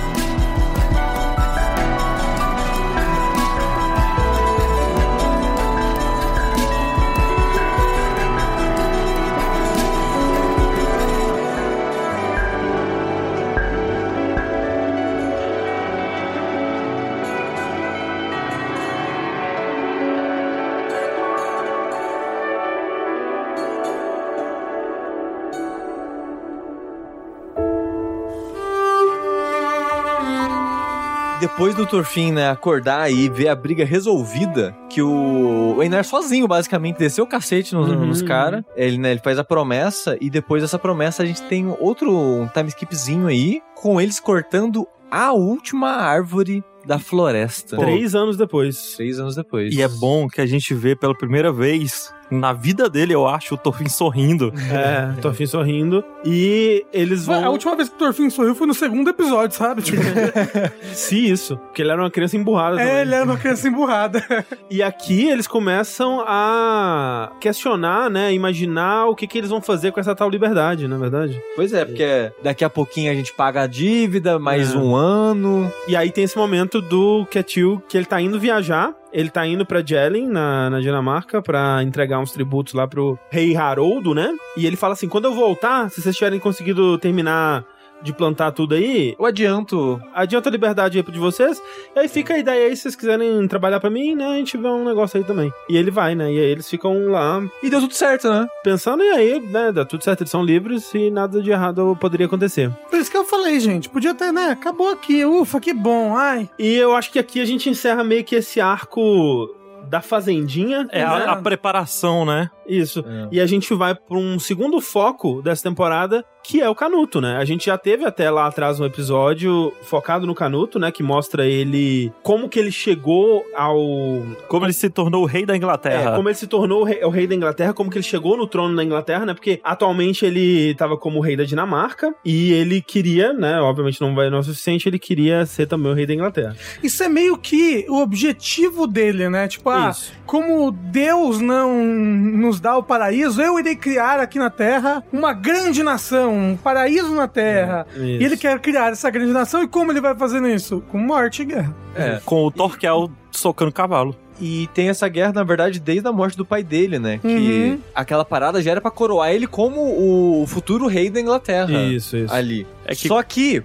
Depois do Torfin, né, acordar e ver a briga resolvida, que o Einar sozinho, basicamente, desceu o cacete nos, Uhum. nos caras. Ele, né, ele faz a promessa, e depois dessa promessa a gente tem outro um time skipzinho aí, com eles cortando a última árvore da floresta. Três anos depois. Três anos depois. E é bom que a gente vê pela primeira vez na vida dele, eu acho, o Torfin sorrindo. É, Torfin sorrindo. E eles vão. A última vez que o Thorfinn sorriu foi no segundo episódio, sabe? Tipo, Se isso. Porque ele era uma criança emburrada é, também. ele era uma criança emburrada. E aqui eles começam a questionar, né? Imaginar o que, que eles vão fazer com essa tal liberdade, na verdade. Pois é, porque daqui a pouquinho a gente paga a dívida, mais É. um ano. E aí tem esse momento do Ketil que ele tá indo viajar. Ele tá indo pra Jelen, na, na Dinamarca, pra entregar uns tributos lá pro rei Haroldo, né? E ele fala assim: quando eu voltar, se vocês tiverem conseguido terminar de plantar tudo aí, Eu adianto. adianta a liberdade aí de vocês. E aí fica a ideia aí, se vocês quiserem trabalhar pra mim, né? A gente vê um negócio aí também. E ele vai, né? E aí eles ficam lá E deu tudo certo, né? pensando, e aí, né? Dá tudo certo, eles são livres e nada de errado poderia acontecer. Por isso que eu falei, gente. Podia ter, né? Acabou aqui. Ufa, que bom. Ai. E eu acho que aqui a gente encerra meio que esse arco da fazendinha. É né? a, a preparação, né? Isso. É. E a gente vai pra um segundo foco dessa temporada, que é o Canuto, né? A gente já teve até lá atrás um episódio focado no Canuto, né? Que mostra ele. Como que ele chegou ao. Como ele se tornou o rei da Inglaterra. É, como ele se tornou o rei, o rei da Inglaterra, como que ele chegou no trono da Inglaterra, né? Porque atualmente ele tava como rei da Dinamarca e ele queria, né? Obviamente não vai não é o suficiente, ele queria ser também o rei da Inglaterra. Isso é meio que o objetivo dele, né? Tipo, ah, Isso. como Deus não nos dá o paraíso, eu irei criar aqui na Terra uma grande nação, um paraíso na Terra. Isso. E ele quer criar essa grande nação, e como ele vai fazendo isso? Com morte e guerra. É. Com o Torquel socando cavalo. E tem essa guerra, na verdade, desde a morte do pai dele, né? Que Uhum. aquela parada já era pra coroar ele como o futuro rei da Inglaterra. Isso, isso. Ali. É que- Só que,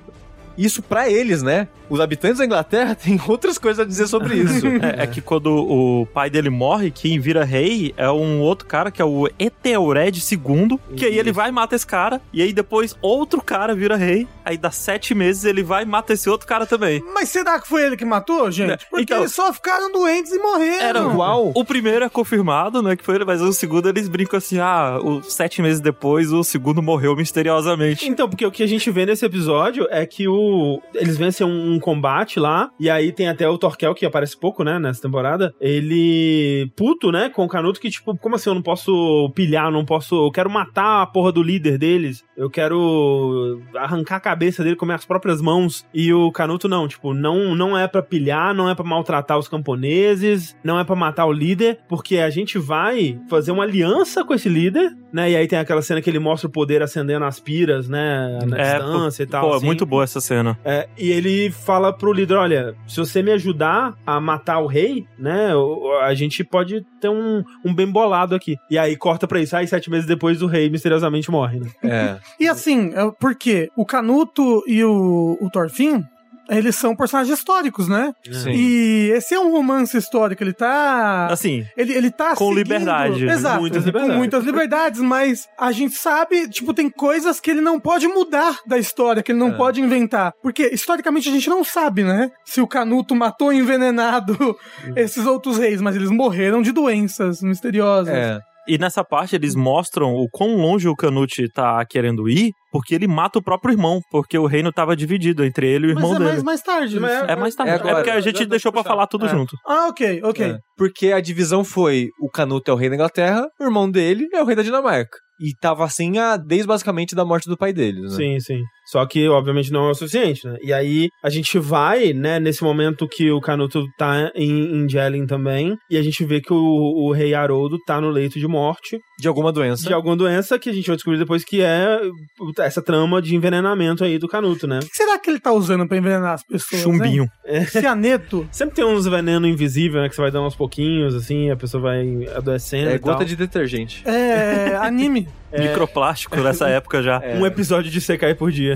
isso pra eles, né? Os habitantes da Inglaterra têm outras coisas a dizer sobre isso. É, é que quando o pai dele morre, quem vira rei é um outro cara que é o Eteored II, que aí ele vai e mata esse cara, e aí depois outro cara vira rei, aí dá sete meses ele vai e mata esse outro cara também. Mas será que foi ele que matou, gente? Porque Então- eles só ficaram doentes e morreram. Era igual. O primeiro é confirmado, né, que foi ele, mas o segundo eles brincam assim, ah, os sete meses depois o segundo morreu misteriosamente. Então, porque o que a gente vê nesse episódio é que o eles vencem um, um combate lá, e aí tem até o Torquel, que aparece pouco, né, nessa temporada. Ele, puto, né, com o Canuto, que tipo, como assim eu não posso pilhar, eu não posso. Eu quero matar a porra do líder deles, eu quero arrancar a cabeça dele com minhas próprias mãos. E o Canuto não, tipo, não, não é pra pilhar, não é pra maltratar os camponeses, não é pra matar o líder, porque a gente vai fazer uma aliança com esse líder, né, e aí tem aquela cena que ele mostra o poder acendendo as piras, né, na É, distância e tal. Pô, é assim. muito boa essa cena. É, e ele fala pro líder: olha, se você me ajudar a matar o rei, né, a gente pode ter um, um bem bolado aqui. E aí corta pra isso, aí sete meses depois o rei misteriosamente morre, né? É. E assim, é porque o Canuto e o, o Thorfinn, eles são personagens históricos, né? Sim. E esse é um romance histórico, ele tá... Assim, Ele, ele tá Com seguindo- liberdade. Exato, Muitas com liberdades. muitas liberdades, mas a gente sabe, tipo, tem coisas que ele não pode mudar da história, que ele não É. pode inventar. Porque, historicamente, a gente não sabe, né? Se o Canuto matou envenenado esses outros reis, mas eles morreram de doenças misteriosas. É. E nessa parte eles mostram o quão longe o Canute tá querendo ir, porque ele mata o próprio irmão, porque o reino tava dividido entre ele e o Mas irmão é dele. mais, mais tarde. Mas isso. É mais tarde. É É, agora. porque a gente já deixou pra puxar. falar tudo É. junto. Ah, ok, ok. É. Porque a divisão foi: o Canuto é o rei da Inglaterra, o irmão dele é o rei da Dinamarca. E tava assim a, desde basicamente da morte do pai deles, né? Sim, sim. Só que, obviamente, não é o suficiente, né? E aí, a gente vai, né, nesse momento que o Canuto tá em, em Jelen também, e a gente vê que o, o rei Haroldo tá no leito de morte De alguma doença. de alguma doença que a gente vai descobrir depois que é essa trama de envenenamento aí do Canuto, né? O que será que ele tá usando pra envenenar as pessoas? Chumbinho. Hein? Cianeto. Sempre tem uns veneno invisível, né, que você vai dando aos pouquinhos, assim, a pessoa vai adoecendo É e tal. gota de detergente. É. Anime. Microplástico nessa época já. É. Um episódio de Sekai por dia.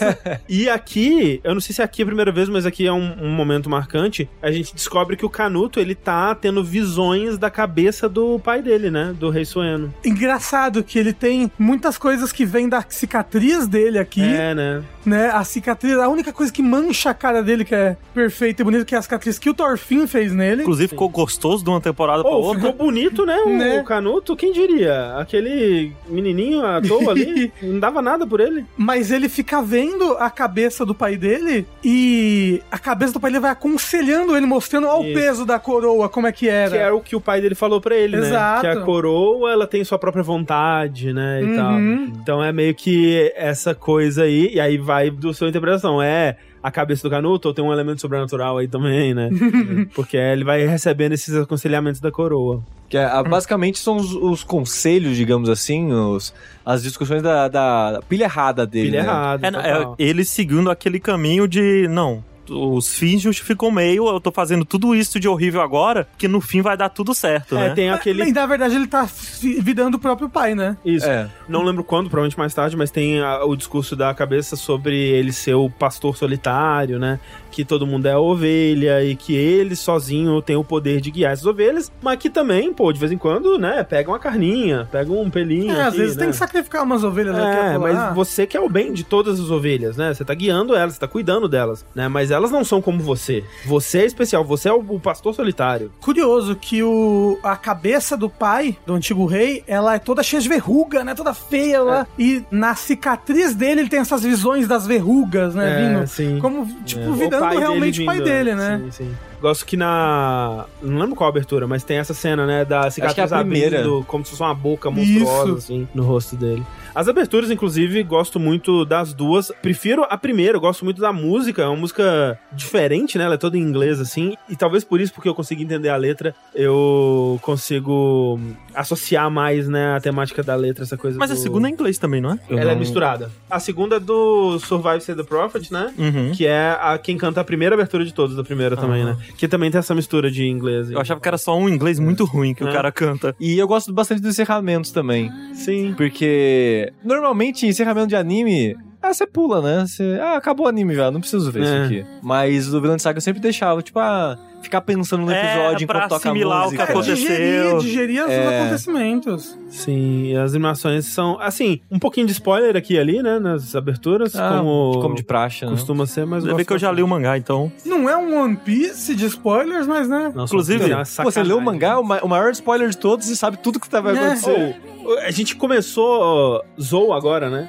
e aqui, eu não sei se aqui é a primeira vez, mas aqui é um, um momento marcante. A gente descobre que o Canuto, ele tá tendo visões da cabeça do pai dele, né? Do rei Sueno. Engraçado que ele tem muitas coisas que vêm da cicatriz dele aqui, É, né? né? A cicatriz, a única coisa que mancha a cara dele que é perfeita e bonita, que é a cicatriz que o Thorfinn fez nele. Inclusive ficou gostoso de uma temporada pra Pô, outra. ficou bonito, né? O, Né? o Canuto, quem diria? Aquele menininho à toa ali, não dava nada por ele. Mas ele fica vendo a cabeça do pai dele e a cabeça do pai dele vai aconselhando ele, mostrando ao Isso. peso da coroa, como é que era. Que era o que o pai dele falou pra ele, Exato. né? Que a coroa, ela tem sua própria vontade, né? E tal. Uhum. Então é meio que essa coisa aí, e aí vai do sua interpretação. É a cabeça do Canuto ou tem um elemento sobrenatural aí também, né? Porque ele vai recebendo esses aconselhamentos da coroa. Que é, basicamente são os, os conselhos, digamos assim, os, as discussões da, da pilha errada dele. Pilha né? errada. É, é, ele seguindo aquele caminho de, não, os fins justificam o meio, eu tô fazendo tudo isso de horrível agora, que no fim vai dar tudo certo, É, né? tem aquele. E na verdade ele tá virando o próprio pai, né? Isso. É. Não lembro quando, provavelmente mais tarde, mas tem a- o discurso da cabeça sobre ele ser o pastor solitário, né? Que todo mundo é ovelha e que ele sozinho tem o poder de guiar essas ovelhas, mas que também, pô, de vez em quando, né? Pega uma carninha, pega um pelinho. É, às aqui, vezes né? tem que sacrificar umas ovelhas aqui É, e mas você quer o bem de todas as ovelhas, né? Você tá guiando elas, você tá cuidando delas, né? Mas elas não são como você. Você é especial, você é o, o pastor solitário. Curioso que o, a cabeça do pai, do antigo rei, ela é toda cheia de verruga, né? Toda feia lá. E na cicatriz dele ele tem essas visões das verrugas, né? É, vindo. sim. Como, tipo, É. Virando pai realmente o pai vindo, dele, né? Sim, sim. Gosto que na. Não lembro qual abertura, mas tem essa cena, né? Da cicatriz é a primeira. abrindo, como se fosse uma boca monstruosa, Isso. assim, no rosto dele. As aberturas, inclusive, gosto muito das duas. Prefiro a primeira, eu gosto muito da música. É uma música diferente, né? Ela é toda em inglês, assim. E talvez por isso, porque eu consigo entender a letra, eu consigo associar mais, né, a temática da letra, essa coisa. Mas a do- segunda é em inglês também, não é? Eu Ela é não- misturada. A segunda é do Survive Say the Prophet, né? Uhum. Que é a, quem canta a primeira abertura de todos da primeira também, né? Que também tem essa mistura de inglês. Eu achava que era só um inglês muito ruim que É. o cara canta. E eu gosto bastante dos encerramentos também. Sim. Porque normalmente encerramento de anime. Ah, você pula, né? Você, ah, acabou o anime já, não preciso ver É. isso aqui. Mas o Vilão de Saga eu sempre deixava, tipo, ah, ficar pensando no É, episódio pra enquanto toca a assimilar o música. que aconteceu. Digerir, digerir os É. acontecimentos. Sim, as animações são, assim, um pouquinho de spoiler aqui e ali, né? Nas aberturas, Ah, como, como de praxe, né? costuma ser, mas gosto que eu já li o mangá, então. Não é um One Piece de spoilers, mas né? Nossa, Inclusive, é Pô, você leu o mangá, o ma- o maior spoiler de todos e sabe tudo que tá- vai É. acontecer. Ou, a gente começou Zou agora, né?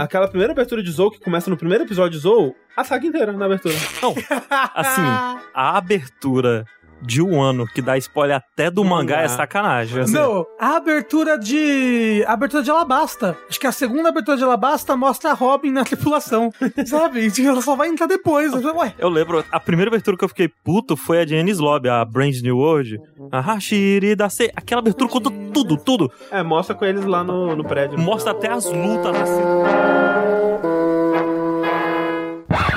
Aquela primeira abertura de Zou que começa no primeiro episódio de Zou, a saga inteira na abertura. Não, assim, a abertura de um ano que dá spoiler até do mangá, é sacanagem. assim. Não, a abertura de. A abertura de Alabasta. Acho que a segunda abertura de Alabasta mostra a Robin na tripulação. sabe? E ela só vai entrar depois. Ué, Eu lembro, a primeira abertura que eu fiquei puto foi a de Ennis Lobby, a Brand New World. A Hashiri da Se. Aquela abertura conta tudo, tudo. É, mostra com eles lá no, no prédio. Mostra até as lutas na cena.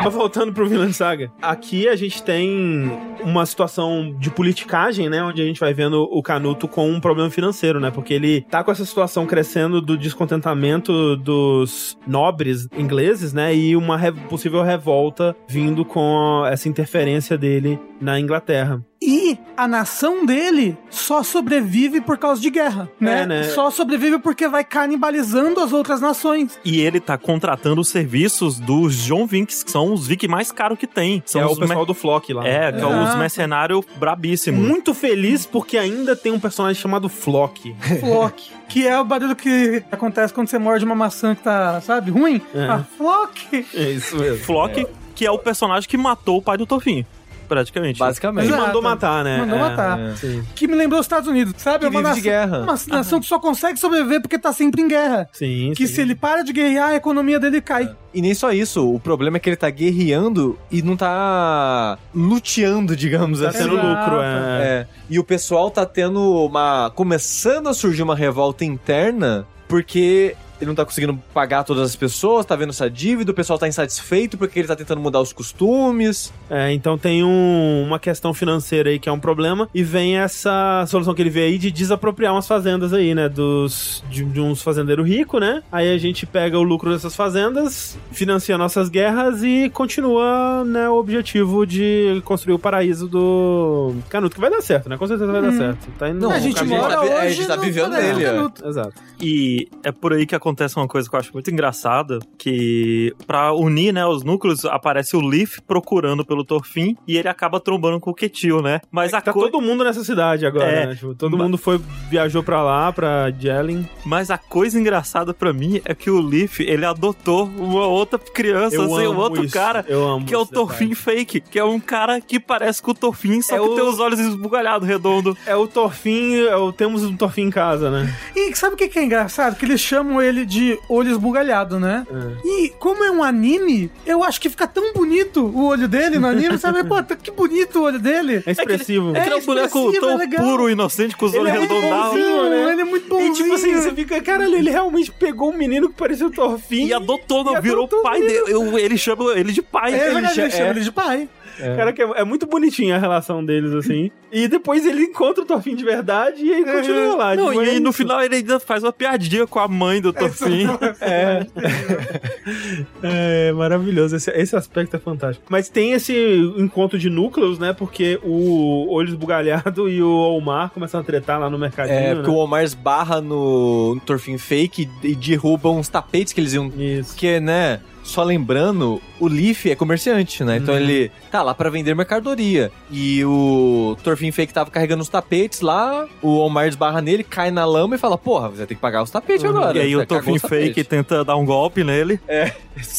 Mas voltando pro Vinland Saga, aqui a gente tem uma situação de politicagem, né? Onde a gente vai vendo o Canuto com um problema financeiro, né? Porque ele tá com essa situação crescendo do descontentamento dos nobres ingleses, né? E uma re- possível revolta vindo com essa interferência dele na Inglaterra. E a nação dele só sobrevive por causa de guerra, né? É, né? Só sobrevive porque vai canibalizando as outras nações. E ele tá contratando os serviços dos John Vinks, que são os Vink mais caros que tem. São é os o pessoal mer- do Flock lá. É, que é os Exato. mercenários brabíssimos. Muito feliz porque ainda tem um personagem chamado Flock. Flock. que é o barulho que acontece quando você morde uma maçã que tá, sabe, ruim. É. Ah, Flock. É isso mesmo. Flock, que é o personagem que matou o pai do Torfinho. Praticamente. Basicamente. Ele mandou matar, né? Mandou É, matar. é. Sim. Que me lembrou os Estados Unidos, sabe? Que é uma vive nação, de guerra. Uma nação que só consegue sobreviver porque tá sempre em guerra. Sim, Que sim. se ele para de guerrear, a economia dele cai. E nem só isso, o problema é que ele tá guerreando e não tá luteando, digamos Tá assim. tendo Exato. lucro, é. É. E o pessoal tá tendo uma. começando a surgir uma revolta interna porque ele não tá conseguindo pagar todas as pessoas, tá vendo essa dívida, o pessoal tá insatisfeito porque ele tá tentando mudar os costumes. É, então tem um- uma questão financeira aí que é um problema e vem essa solução que ele vê aí de desapropriar umas fazendas aí, né, dos de, de uns fazendeiros ricos, né? Aí a gente pega o lucro dessas fazendas, financia nossas guerras e continua, né, o objetivo de construir o paraíso do Canuto, que vai dar certo, né? Com certeza vai dar certo. Tá indo Não, a gente mora tá é, a hoje gente tá vivendo nele, é. Exato. E é por aí que acontece uma coisa que eu acho muito engraçada, que pra unir, né, os núcleos, aparece o Leaf procurando pelo Torfin e ele acaba trombando com o Ketil, né? Mas a Tá coisa todo mundo nessa cidade agora, É. né? Tipo, todo Ma- mundo foi viajou pra lá, pra Jelen. Mas a coisa engraçada pra mim é que o Leaf, ele adotou uma outra criança, assim, um outro isso. cara, Eu amo que é o esse Torfin fake, que é um cara que parece com o Torfin, só É que o- tem os olhos esbugalhados, redondo. É o Torfin, é o, temos um Torfin em casa, né? E sabe o que que é engraçado? Que eles chamam ele ele de olho esbugalhado, né? E como é um anime, eu acho que fica tão bonito o olho dele no anime, sabe? Pô, tá- que bonito o olho dele. É expressivo. É que ele é um boneco expressivo, é tão legal. puro, inocente, com os Ele olhos é muito redondados. bonzinho, né? Ele é muito E bonzinho. tipo assim, você fica, caralho, ele realmente pegou um menino que parecia o Thorfinn. E adotou, não, E virou adotou pai dele. Eu- Ele chama ele de pai. É cha- ele chama é. ele de pai. Cara, que é, é muito bonitinha a relação deles, assim. E depois ele encontra o Thorfinn de verdade e aí continua lá. Não, tipo, e é no final ele ainda faz uma piadinha com a mãe do Thorfinn. É. é maravilhoso. Esse, esse aspecto é fantástico. Mas tem esse encontro de núcleos, né? Porque o Olho Esbugalhado e o Omar começam a tretar lá no mercadinho. É, né? porque o Omar esbarra no, no Torfin Fake e, e derruba uns tapetes que eles iam. Isso. Porque, né? Só lembrando, o Leaf é comerciante, né? Então ele tá lá pra vender mercadoria. E o Torfin Fake tava carregando os tapetes lá, o Omar esbarra nele, cai na lama e fala: Porra, você vai ter que pagar os tapetes agora. E aí Você o tapetes. Fake tenta dar um golpe nele.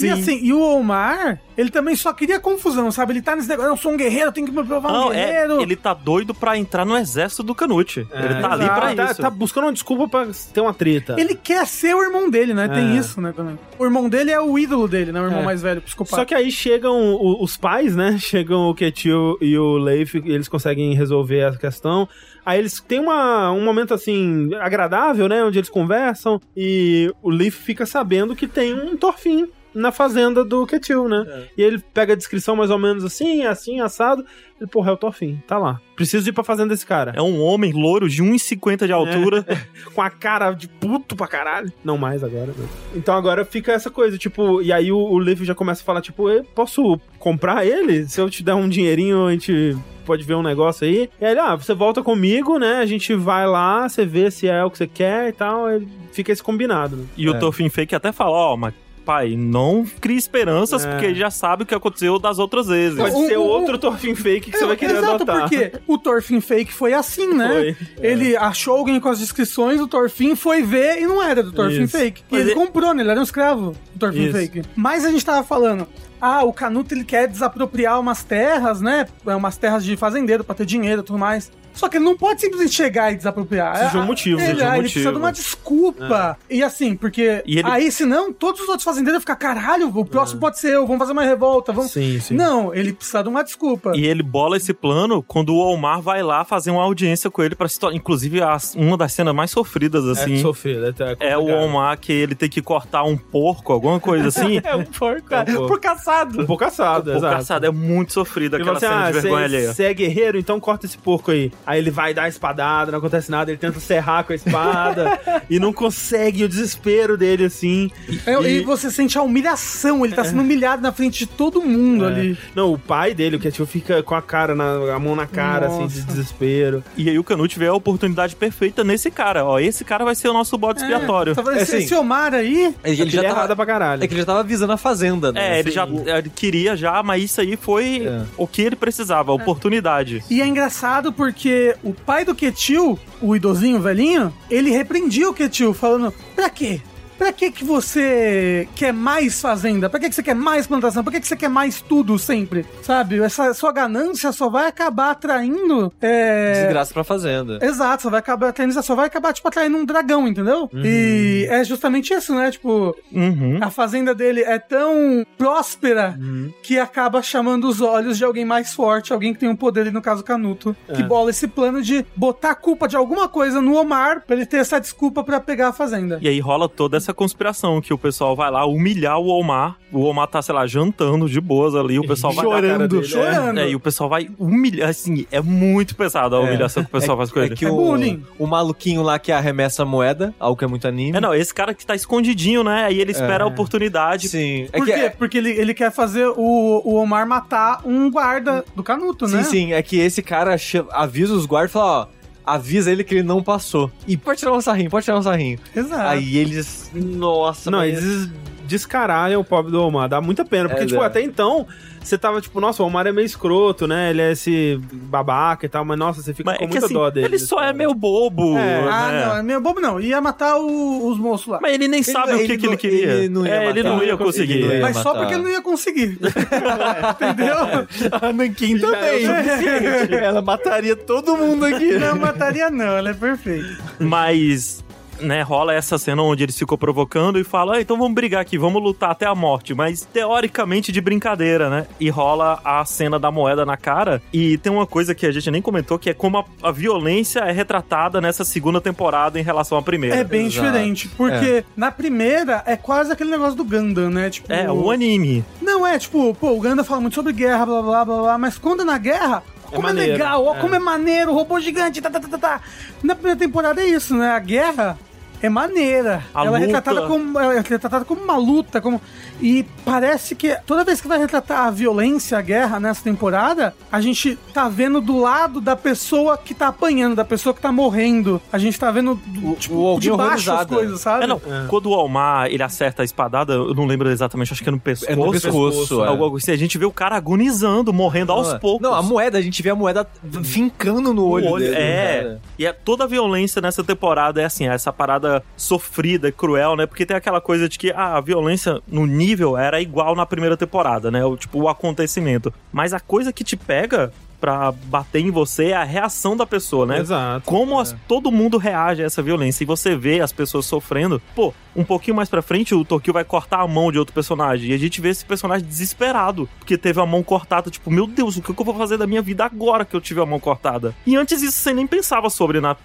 E assim, e o Omar, ele também só queria confusão, sabe? Ele tá nesse negócio, eu sou um guerreiro, eu tenho que me provar um Não, é, guerreiro. ele tá doido pra entrar no exército do Canute. ele tá ali exato. pra tá, isso. tá buscando uma desculpa pra ter uma treta. Ele quer ser o irmão dele, né? Tem É. isso, né? também. O irmão dele é o ídolo dele, né? O irmão É. mais velho, psicopata. Só que aí chegam o- os pais, né? Chegam o Ketil e o Leif e eles conseguem resolver a questão. Aí eles têm uma, um momento assim agradável, né? Onde eles conversam e o Leif fica sabendo que tem um Thorfinn na fazenda do Ketil, né? E ele pega a descrição mais ou menos assim, assim, assado. Ele, porra, é o Thorfinn, tá lá. Preciso ir pra fazenda desse cara. É um homem louro de 1,50 de altura. com a cara de puto pra caralho. Não mais agora, né? Então agora fica essa coisa, tipo, e aí o, o Leif já começa a falar, tipo, eu posso comprar ele? Se eu te der um dinheirinho, a gente pode ver um negócio aí. E aí ele, ah, você volta comigo, né? A gente vai lá, você vê se é o que você quer e tal. Aí fica esse combinado, né? E o Thorfinn Fake até fala, ó, mas pai, não crie esperanças, É. porque ele já sabe o que aconteceu das outras vezes. Pode o- ser o- outro Thorfinn fake que você É, vai querer Exato, adotar. porque o Thorfinn Fake foi assim, né? Foi. Ele achou alguém com as descrições, o Thorfinn foi ver e não era do Thorfinn Isso. Fake. E ele ele- comprou, né? Ele era um escravo do Thorfinn Isso. Fake. Mas a gente tava falando, ah, o Canuto ele quer desapropriar umas terras, né? É, Umas terras de fazendeiro pra ter dinheiro e tudo mais. Só que ele não pode simplesmente chegar e desapropriar. Precisa de um Ah, motivo, Ele, precisa de um ele motivo. precisa de uma desculpa. E assim, porque E ele- aí senão todos os outros fazendeiros ficam, caralho, o próximo pode ser eu, vamos fazer uma revolta, vamos... Sim, sim. Não, ele precisa de uma desculpa. E ele bola esse plano quando o Omar vai lá fazer uma audiência com ele pra se tornar. Inclusive, as- uma das cenas mais sofridas, assim. é sofrido, é, É o Omar que ele tem que cortar um porco, alguma coisa assim. É um porco, É, é um porco. por caçado. Um pouco assado, O exato. caçado é muito sofrido Ele aquela assim, cena ah, de vergonha alheia. você é guerreiro, então corta esse porco aí. Aí ele vai dar a espadada, não acontece nada, ele tenta serrar com a espada e não consegue, o desespero dele, assim. É, e... E- você sente a humilhação, ele tá sendo humilhado na frente de todo mundo É. ali. Não, o pai dele, o Ketil, fica com a cara, na, a mão na cara, assim, de Nossa. desespero. E aí o Canute vê a oportunidade perfeita nesse cara. Ó, esse cara vai ser o nosso bode expiatório. Tá falando, É esse, assim, esse Omar aí, Ele, Ele já é tava, errada pra caralho. é que ele já tava avisando a fazenda, né? É, ele já Assim, ele queria já, mas isso aí foi É. o que ele precisava, a oportunidade. e é engraçado porque o pai do Ketil, o idosinho, velhinho, ele repreendia o Ketil, falando, pra quê? Pra que que você quer mais fazenda? Pra que que você quer mais plantação? Pra que que você quer mais tudo sempre? Sabe? Essa sua ganância só vai acabar atraindo... É... Desgraça pra fazenda. Exato, só vai acabar atraindo, só vai acabar, tipo, atraindo um dragão, entendeu? E é justamente isso, né? Tipo, Uhum. a fazenda dele é tão próspera que acaba chamando os olhos de alguém mais forte, alguém que tem um poder, no caso Canuto, que bola esse plano de botar a culpa de alguma coisa no Omar pra ele ter essa desculpa pra pegar a fazenda. E aí rola toda essa conspiração que o pessoal vai lá humilhar o Omar. O Omar tá, sei lá, jantando de boas ali. O pessoal vai Chorando, dele, chorando. É, e o pessoal vai humilhar, assim, é muito pesado a humilhação que o pessoal faz com é ele. que É o, bullying. o maluquinho lá que arremessa a moeda, algo que é muito anime. É, não, esse cara que tá escondidinho, né? Aí ele espera a oportunidade. Sim. É Por que quê? é- Porque ele, ele quer fazer o, o Omar matar um guarda do Canuto, Sim, né? sim, é que esse cara avisa os guardas e fala, ó, avisa ele que ele não passou. E pode tirar um sarrinho, pode tirar um sarrinho. Exato. Aí eles, nossa, Não, mas- eles descaralham o pobre do Omar. Dá muita pena. Porque, É, tipo, dá. até então, você tava tipo, nossa, o Omar é meio escroto, né? Ele é esse babaca e tal, mas nossa, você fica Mas com é que muita assim, dó dele. ele só é meio bobo. É. Ah, né? não, é meio bobo não. Ia matar o- os moços lá. Mas ele nem sabe ele o que, que não- ele queria. ele não ia é, ele matar. não ia conseguir. Ele não ia Mas só matar. porque ele não ia conseguir. Entendeu? A Nankin também. Ela mataria todo mundo aqui. Não mataria não, ela é perfeita. Mas né, rola essa cena onde eles ficam provocando e falam, ah, então vamos brigar aqui, vamos lutar até a morte, mas teoricamente de brincadeira, né? E rola a cena da moeda na cara. E tem uma coisa que a gente nem comentou, que é como a, a violência é retratada nessa segunda temporada em relação à primeira. É bem Exato. diferente, porque na primeira é quase aquele negócio do Gundam, né? Tipo, É, o anime. Não, é tipo, pô, o Gundam fala muito sobre guerra, blá blá blá blá, mas quando é na guerra, como é, maneiro, legal, ó, é. como é maneiro, robô gigante, tá, tá, tá, tá, tá. Na primeira temporada é isso, né? A guerra é maneira. A ela é luta. retratada como ela é retratada como uma luta, como e parece que toda vez que vai retratar a violência, a guerra nessa temporada, a gente tá vendo do lado da pessoa que tá apanhando, da pessoa que tá morrendo. A gente tá vendo O- tipo, o de baixo as horrorizado. coisas, sabe? É, não. Quando o Almar, ele acerta a espadada, eu não lembro exatamente, acho que é no pescoço. É no pescoço, é. Algo assim, a gente vê o cara agonizando, morrendo aos Não, é. poucos. Não, a moeda, a gente vê a moeda fincando no olho, olho- dele, é. cara. E é, toda a violência nessa temporada é assim, é essa parada sofrida, cruel, né? Porque tem aquela coisa de que ah, a violência no nível era igual na primeira temporada, né? O, tipo, o acontecimento. Mas a coisa que te pega pra bater em você é a reação da pessoa, né? Exato. Como as- todo mundo reage a essa violência. E você vê as pessoas sofrendo. Pô, um pouquinho mais pra frente, o Tokyo vai cortar a mão de outro personagem. E a gente vê esse personagem desesperado. Porque teve a mão cortada. Tipo, meu Deus, o que eu vou fazer da minha vida agora que eu tive a mão cortada? E antes isso você nem pensava sobre, na,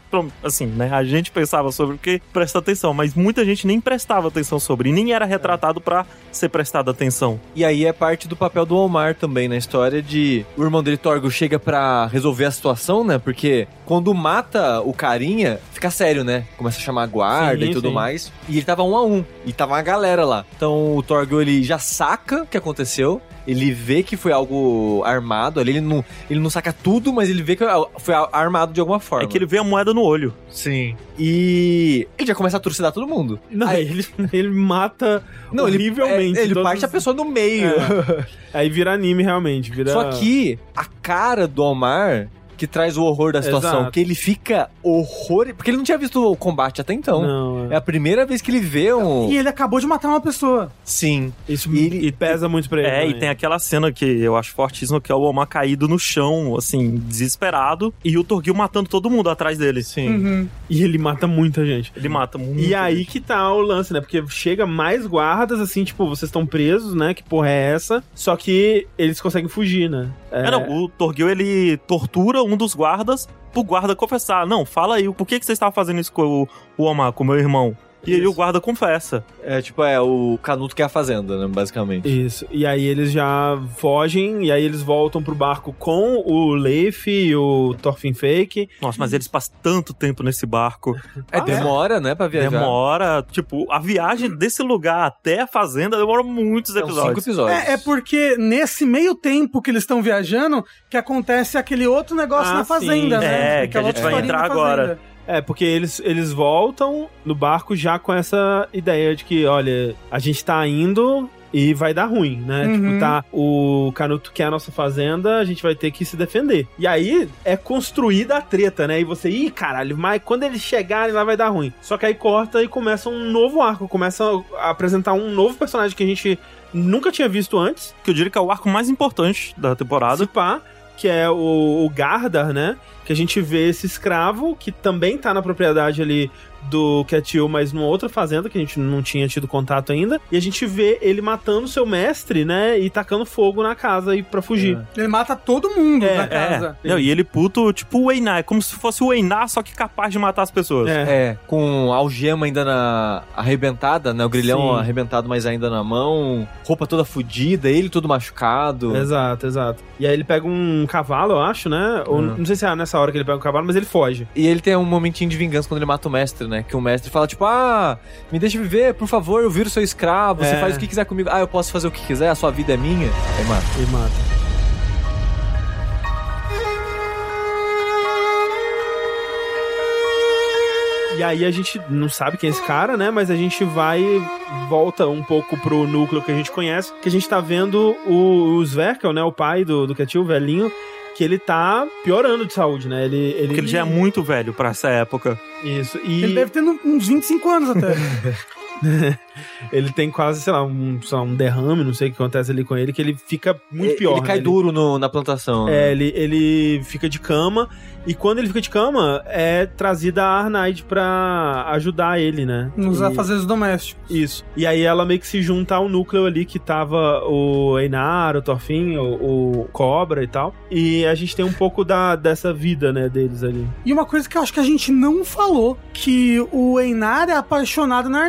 assim, né? A gente pensava sobre porque presta atenção. Mas muita gente nem prestava atenção sobre. E nem era retratado pra ser prestado atenção. E aí é parte do papel do Omar também na história de o irmão dele, Torgo, chega pra resolver a situação, né? Porque quando mata o carinha, fica sério, né? Começa a chamar a guarda Sim, e tudo sim. mais. E ele tava um a um. E tava uma galera lá. Então o Torgo, ele já saca o que aconteceu. Ele vê que foi algo armado ali. Ele não, ele não saca tudo, mas ele vê que foi armado de alguma forma. É que ele vê a moeda no olho. Sim. E ele já começa a trucidar todo mundo. Não, Aí- ele, ele mata Não, ele, horrivelmente. é, ele todos parte a pessoa no meio. Aí vira anime realmente. Vira... Só que a cara do Omar que traz o horror da situação, Exato. que ele fica horror, porque ele não tinha visto o combate até então. Não, É a primeira vez que ele vê um E ele acabou de matar uma pessoa. sim. Isso E ele- e pesa muito pra ele. É, e também. tem aquela cena que eu acho fortíssima, que é o Omar caído no chão, assim, desesperado, e o Torgil matando todo mundo atrás dele. Sim. Uhum. E ele mata muita gente. Ele mata muito. E aí que tá o lance, né? Porque chega mais guardas, assim, tipo, vocês estão presos, né? Que porra é essa? Só que eles conseguem fugir, né? É, não, o Torgil, ele tortura um dos guardas pro guarda confessar. Não, fala aí, por que, que você estava fazendo isso com o, o Omar, com o meu irmão? E aí o guarda confessa. É tipo, é o Canuto que é a fazenda, né, basicamente. Isso. E aí eles já fogem, e aí eles voltam pro barco com o Leif e o Thorfinn Fake. Nossa, mas eles passam tanto tempo nesse barco. É, demora, né, pra viajar. Demora, tipo, a viagem desse lugar até a fazenda demora muitos São cinco episódios. episódios. É, é porque nesse meio tempo que eles estão viajando, que acontece aquele outro negócio Ah, na fazenda, sim. né? É, que a gente vai entrar agora. É, porque eles, eles voltam no barco já com essa ideia de que, olha, a gente tá indo e vai dar ruim, né? Uhum. Tipo, tá, o Canuto quer a nossa fazenda, a gente vai ter que se defender. E aí é construída a treta, né? E você, ih, caralho, mas quando eles chegarem lá vai dar ruim. Só que aí corta e começa um novo arco, começa a apresentar um novo personagem que a gente nunca tinha visto antes, Que eu diria que é o arco mais importante da temporada. se pá, que é o, o Gardar, né? Que a gente vê esse escravo que também tá na propriedade ali do Ketil, mas numa outra fazenda que a gente não tinha tido contato ainda. E a gente vê ele matando seu mestre, né? E tacando fogo na casa aí pra fugir. Ele mata todo mundo É, na É, casa. não, e ele puto, tipo o Einar, é como se fosse o Einar, só que capaz de matar as pessoas. É. É, com a algema ainda na arrebentada, né? O grilhão Sim. arrebentado, mas ainda na mão, roupa toda fodida, ele todo machucado. Exato, exato. E aí ele pega um cavalo, eu acho, né? Ou Uhum. não sei se é nessa hora que ele pega o cavalo, mas ele foge. E ele tem um momentinho de vingança quando ele mata o mestre, né? Que o mestre fala, tipo, ah, me deixa viver, por favor, eu viro seu escravo, você É. faz o que quiser comigo. Ah, eu posso fazer o que quiser, a sua vida é minha. Aí mata. E mata. E aí a gente não sabe quem é esse cara, né? Mas a gente vai volta um pouco pro núcleo que a gente conhece, que a gente tá vendo o, o né? O pai do, do Ketil, o velhinho, que ele tá piorando de saúde, né? Ele, ele... Porque ele já é muito velho pra essa época. Isso. E... Ele deve ter uns 25 anos até. ele tem quase, sei lá, um, sei lá, um derrame, não sei o que acontece ali com ele, que ele fica muito pior. Ele cai né? duro no- na plantação. né? É, ele, ele fica de cama, e quando ele fica de cama, é trazida a Arnaid pra ajudar ele, né? Nos E- afazeres domésticos. Isso. E aí ela meio que se junta ao núcleo ali que tava o Einar, o Thorfinn, o, o Cobra e tal. E a gente tem um pouco da, dessa vida, né, deles ali. E uma coisa que eu acho que a gente não falou, que o Einar é apaixonado na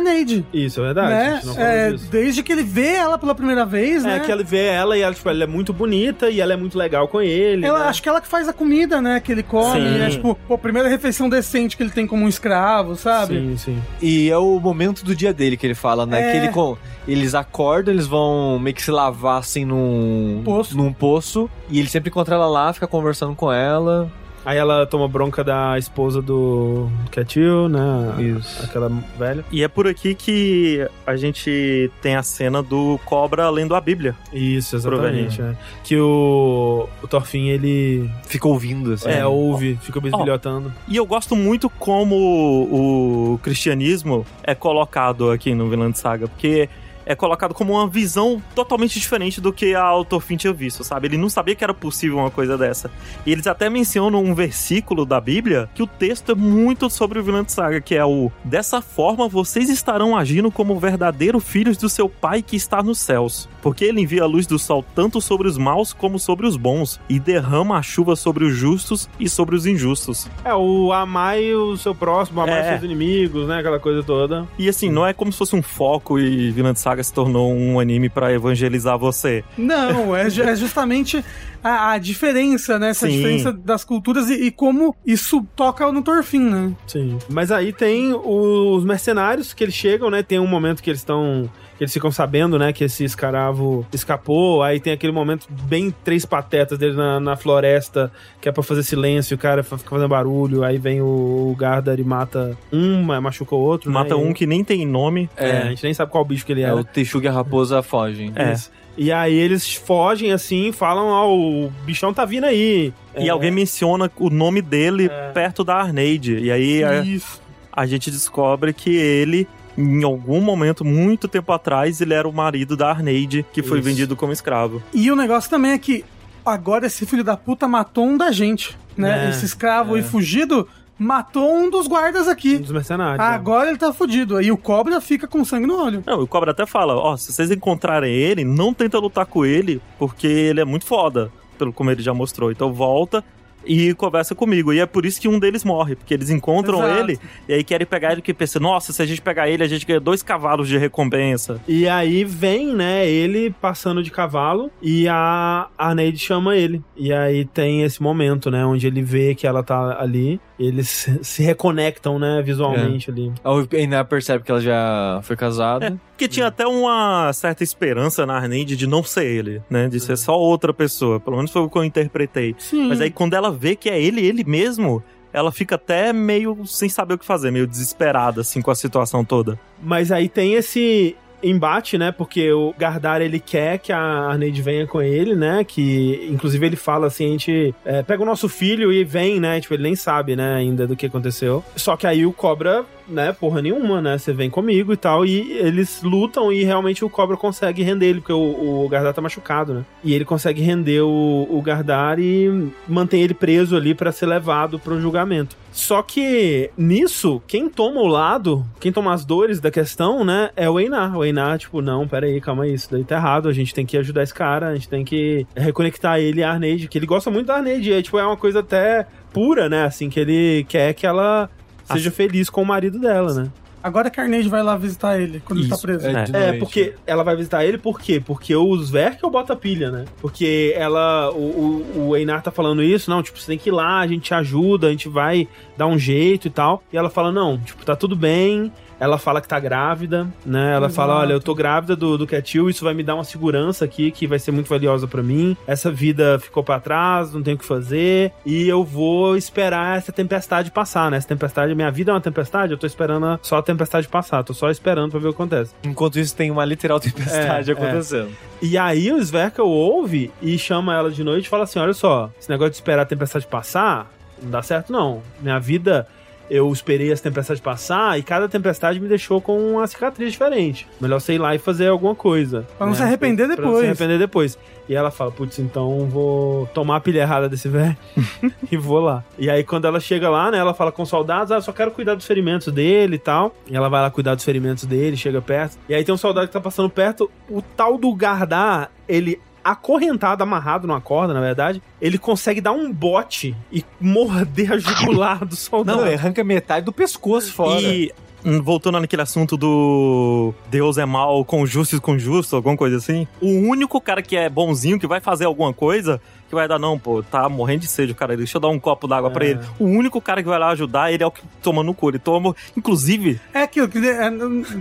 Isso, é verdade. a né? gente não falou É, disso. desde que ele vê ela pela primeira vez, É né? que ele vê ela e ela, tipo, ela é muito bonita e ela é muito legal com ele. Ela, né? Acho que ela que faz a comida, né? Que ele come. Sim. É tipo, pô, a primeira refeição decente que ele tem como um escravo, sabe? Sim, sim. E é o momento do dia dele que ele fala, né? É. Que ele com, eles acordam, eles vão meio que se lavar assim num Poço. num poço. E ele sempre encontra ela lá, fica conversando com ela. Aí ela toma bronca da esposa do Ketil, né? Isso. Aquela velha. E é por aqui que a gente tem a cena do cobra lendo a Bíblia. Isso, exatamente. é. Que o, o Thorfinn, ele Fica ouvindo, assim. é, ouve, fica bisbilhotando. E eu gosto muito como o cristianismo é colocado aqui no Vinland Saga, porque é colocado como uma visão totalmente diferente do que a Thorfinn tinha visto, sabe? Ele não sabia que era possível uma coisa dessa. E eles até mencionam um versículo da Bíblia que o texto é muito sobre o Vinland Saga, que é o Dessa forma vocês estarão agindo como verdadeiros filhos do seu pai que está nos céus, porque ele envia a luz do sol tanto sobre os maus como sobre os bons e derrama a chuva sobre os justos e sobre os injustos. É, o amai o seu próximo, amai É. seus inimigos, né? Aquela coisa toda. E assim, não é como se fosse um foco e Vinland Saga se tornou um anime pra evangelizar você. Não, é, é justamente a, a diferença, né? Essa Sim. diferença das culturas e, e como isso toca no Thorfinn, né? Sim. Mas aí tem os mercenários que eles chegam, né? Tem um momento que eles estão. Que eles ficam sabendo, né, que esse escravo escapou. Aí tem aquele momento bem três patetas dele na, na floresta, que é pra fazer silêncio, o cara fica fazendo barulho. Aí vem o, o Gardar e mata um, mas machuca o outro. né, Mata e- um que nem tem nome. É, a gente nem sabe qual bicho que ele É, é. o Teixuga e a raposa fogem. É. Isso. E aí eles fogem assim, falam, ó, o bichão tá vindo aí. E É, alguém menciona o nome dele perto da Arneide. E aí a, Isso. a gente descobre que ele, em algum momento, muito tempo atrás, ele era o marido da Arneide, que foi Isso. vendido como escravo. E o negócio também é que agora esse filho da puta matou um da gente, né? É, esse escravo é. e fugido matou um dos guardas um aqui. dos mercenários. né? Agora ele tá fudido. E o cobra fica com sangue no olho. Não, o Cobra até fala, ó, se vocês encontrarem ele, não tenta lutar com ele, porque ele é muito foda, pelo como ele já mostrou. Então volta e conversa comigo. E é por isso que um deles morre, porque eles encontram Exato. ele e aí querem pegar ele, que pensa, nossa, se a gente pegar ele, a gente ganha dois cavalos de recompensa. E aí vem, né, ele passando de cavalo e a Arneide chama ele. E aí tem esse momento, né, onde ele vê que ela tá ali. Eles se reconectam, né, visualmente ali. Aí o Einar percebe que ela já foi casada. Porque tinha até uma certa esperança na Arneide de não ser ele, né? De ser só outra pessoa. Pelo menos foi o que eu interpretei. Sim. Mas aí quando ela vê que é ele, ele mesmo, ela fica até meio sem saber o que fazer, meio desesperada, assim, com a situação toda. Mas aí tem esse embate, né? Porque o Gardar ele quer que a Arneide venha com ele, né? Que inclusive ele fala assim: a gente é, pega o nosso filho e vem, né? Tipo, ele nem sabe, né, ainda do que aconteceu. Só que aí o Cobra, né, porra nenhuma, né? Você vem comigo e tal. E eles lutam e realmente o Cobra consegue render ele, porque o, o Gardar tá machucado, né? E ele consegue render o, o Gardar e mantém ele preso ali pra ser levado pro julgamento. Só que nisso, quem toma o lado, quem toma as dores da questão, né, é o Einar. O Einar, tipo, não, peraí, calma aí, isso daí tá errado, a gente tem que ajudar esse cara, a gente tem que reconectar ele a Arneide, que ele gosta muito da Arneide, e, tipo, é uma coisa até pura, né, assim, que ele quer que ela seja feliz com o marido dela, né. Agora a Arneide vai lá visitar ele quando ele tá Isso, preso. é. É, porque ela vai visitar ele, por quê? Porque o Sverkel bota pilha, né? Porque ela, o, o, o Einar tá falando isso, não, tipo, você tem que ir lá, a gente te ajuda, a gente vai dar um jeito e tal. E ela fala, não, tipo, tá tudo bem. Ela fala que tá grávida, né? Ela Exato. fala, olha, eu tô grávida do, do Ketil, isso vai me dar uma segurança aqui que vai ser muito valiosa pra mim. Essa vida ficou pra trás, não tenho o que fazer. E eu vou esperar essa tempestade passar, né? Essa tempestade, minha vida é uma tempestade, eu tô esperando só a tempestade passar. Tô só esperando pra ver o que acontece. Enquanto isso, tem uma literal tempestade É, acontecendo. E aí o Sverkel ouve e chama ela de noite e fala assim: olha só, esse negócio de esperar a tempestade passar, não dá certo não. Minha vida. Eu esperei as tempestades passar e cada tempestade me deixou com uma cicatriz diferente. Melhor ir lá e fazer alguma coisa. Pra não se arrepender Pra não depois. se arrepender depois. E ela fala, putz, então vou tomar a pilha errada desse velho e vou lá. E aí quando ela chega lá, né, ela fala com os soldados, ah, eu só quero cuidar dos ferimentos dele e tal. E ela vai lá cuidar dos ferimentos dele, chega perto. E aí tem um soldado que tá passando perto, o tal do Gardar, ele acorrentado, amarrado numa corda, na verdade, ele consegue dar um bote e morder a jugular do soldado. Não, arranca metade do pescoço fora. E hum, voltando naquele assunto do Deus é mal com justo e com justo, alguma coisa assim, o único cara que é bonzinho, que vai fazer alguma coisa, que vai dar, não, pô, tá morrendo de sede, o cara, deixa eu dar um copo d'água pra É. ele. O único cara que vai lá ajudar, ele é o que toma no cu, ele toma, inclusive, É aquilo que é,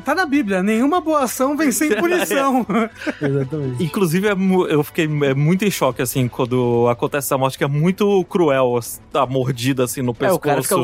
tá na Bíblia, nenhuma boa ação vem sem punição. Exatamente. Inclusive, é eu fiquei é, muito em choque, assim, quando acontece essa morte, que é muito cruel, a mordida, assim, no É, pescoço. o cara fica...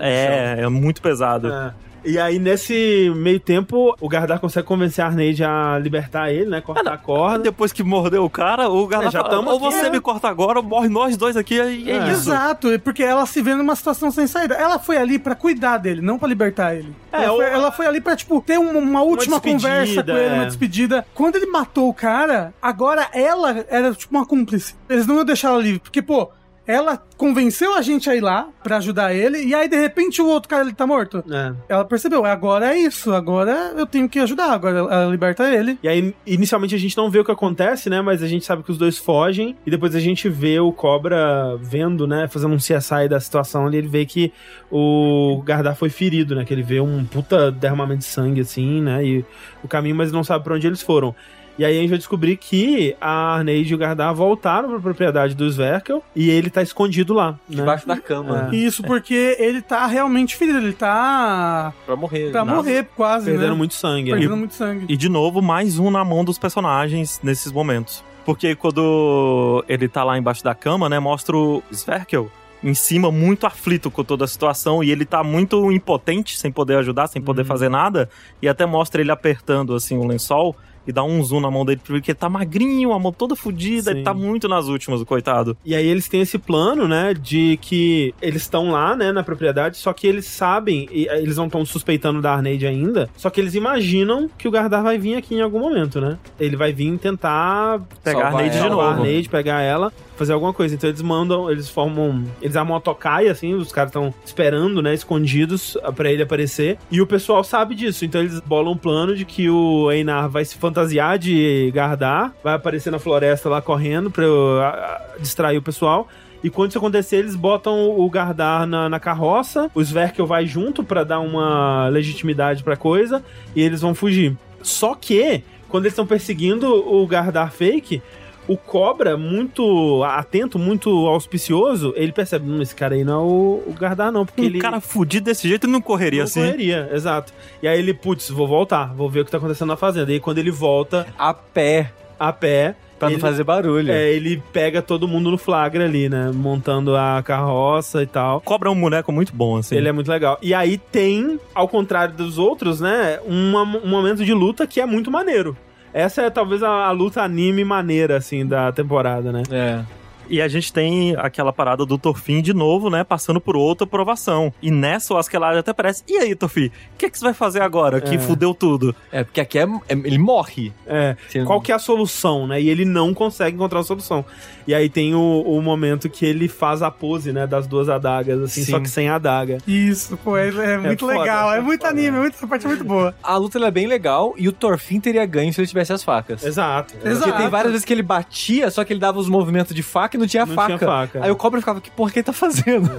É, é muito pesado. É. E aí, nesse meio tempo, o Gardar consegue convencer a Arneide a libertar ele, né? Cortar a corda. Depois que mordeu o cara, o cara É, já fala, ou você é. me corta agora, ou morre nós dois aqui, e é, É. isso. Exato, porque ela se vê numa situação sem saída. Ela foi ali pra cuidar dele, não pra libertar ele. É, ela, foi, ela foi ali pra, tipo, ter um- uma última despedida, conversa com ele, é. uma despedida. Quando ele matou o cara, agora ela era, tipo, uma cúmplice. Eles não iam deixar ela livre, porque, pô, ela convenceu a gente a ir lá pra ajudar ele, e aí, de repente, o outro cara, ele tá morto. É. Ela percebeu, agora é isso, agora eu tenho que ajudar, agora ela liberta ele. E aí, inicialmente a gente não vê o que acontece, né? Mas a gente sabe que os dois fogem. E depois a gente vê o Cobra vendo, né? Fazendo um CSI da situação ali. Ele vê que o Gardar foi ferido, né? Que ele vê um puta derramamento de sangue, assim, né? E o caminho, mas não sabe pra onde eles foram. E aí a gente vai descobrir que a Arneide e o Gardar voltaram pra propriedade do Sverkel e ele tá escondido lá, né? Debaixo da cama. E isso porque ele tá realmente ferido, ele tá Pra morrer. pra Nossa. morrer quase, Perdendo né? muito sangue. né? Perdendo muito sangue. E de novo, mais um na mão dos personagens nesses momentos. Porque quando ele tá lá embaixo da cama, né, mostra o Sverkel em cima muito aflito com toda a situação e ele tá muito impotente, sem poder ajudar, sem poder fazer nada, e até mostra ele apertando assim o lençol e dá um zoom na mão dele porque ele tá magrinho, a mão toda fodida, ele tá muito nas últimas, o coitado. E aí eles têm esse plano, né, de que eles estão lá, né, na propriedade, só que eles sabem, e eh, eles não estão suspeitando da Arneide ainda, só que eles imaginam que o Gardar vai vir aqui em algum momento, né? Ele vai vir tentar Pegar a Salvar Arneide de a novo. Arneide, pegar ela, fazer alguma coisa. Então eles mandam, eles formam, eles armam uma tocaia, assim, os caras estão esperando, né, escondidos pra ele aparecer. E o pessoal sabe disso, então eles bolam um plano de que o Einar vai se fantasiar de Gardar, vai aparecer na floresta lá correndo pra distrair o pessoal. E quando isso acontecer, eles botam o Gardar na, na carroça, o Sverkel vai junto pra dar uma legitimidade pra coisa, e eles vão fugir. Só que, quando eles estão perseguindo o Gardar fake, o Cobra, muito atento, muito auspicioso, ele percebe, hum, esse cara aí não é o, o Gardar não, porque Um ele... cara fudido desse jeito ele não correria não assim. correria, exato. E aí ele, putz, vou voltar, vou ver o que tá acontecendo na fazenda. E aí quando ele volta A pé, a pé, pra ele- não fazer barulho. é, ele pega todo mundo no flagra ali, né? Montando a carroça e tal. Cobra é um boneco muito bom, assim. Ele é muito legal. E aí tem, ao contrário dos outros, né? uma- um momento de luta que é muito maneiro. Essa é talvez a, a luta anime maneira, assim, da temporada, né? É. E a gente tem aquela parada do Torfin de novo, né? Passando por outra provação. E nessa o Askeladd até parece: e aí, Torfin? O que, é que você vai fazer agora? Que É. fudeu tudo. É, porque aqui é, é- ele morre. É. Qual que é a solução, né? E ele não consegue encontrar a solução. E aí tem o, o momento que ele faz a pose, né? Das duas adagas, assim, Sim. só que sem a adaga. Isso, pô, é, é muito foda, legal, é, é muito foda. anime, é muito, essa parte é muito boa. A luta ela é bem legal e o Torfin teria ganho se ele tivesse as facas. Exato. Porque Exato. tem várias vezes que ele batia, só que ele dava os movimentos de faca e não tinha Não faca. tinha faca. Aí o cobra ficava, que porra que ele tá fazendo?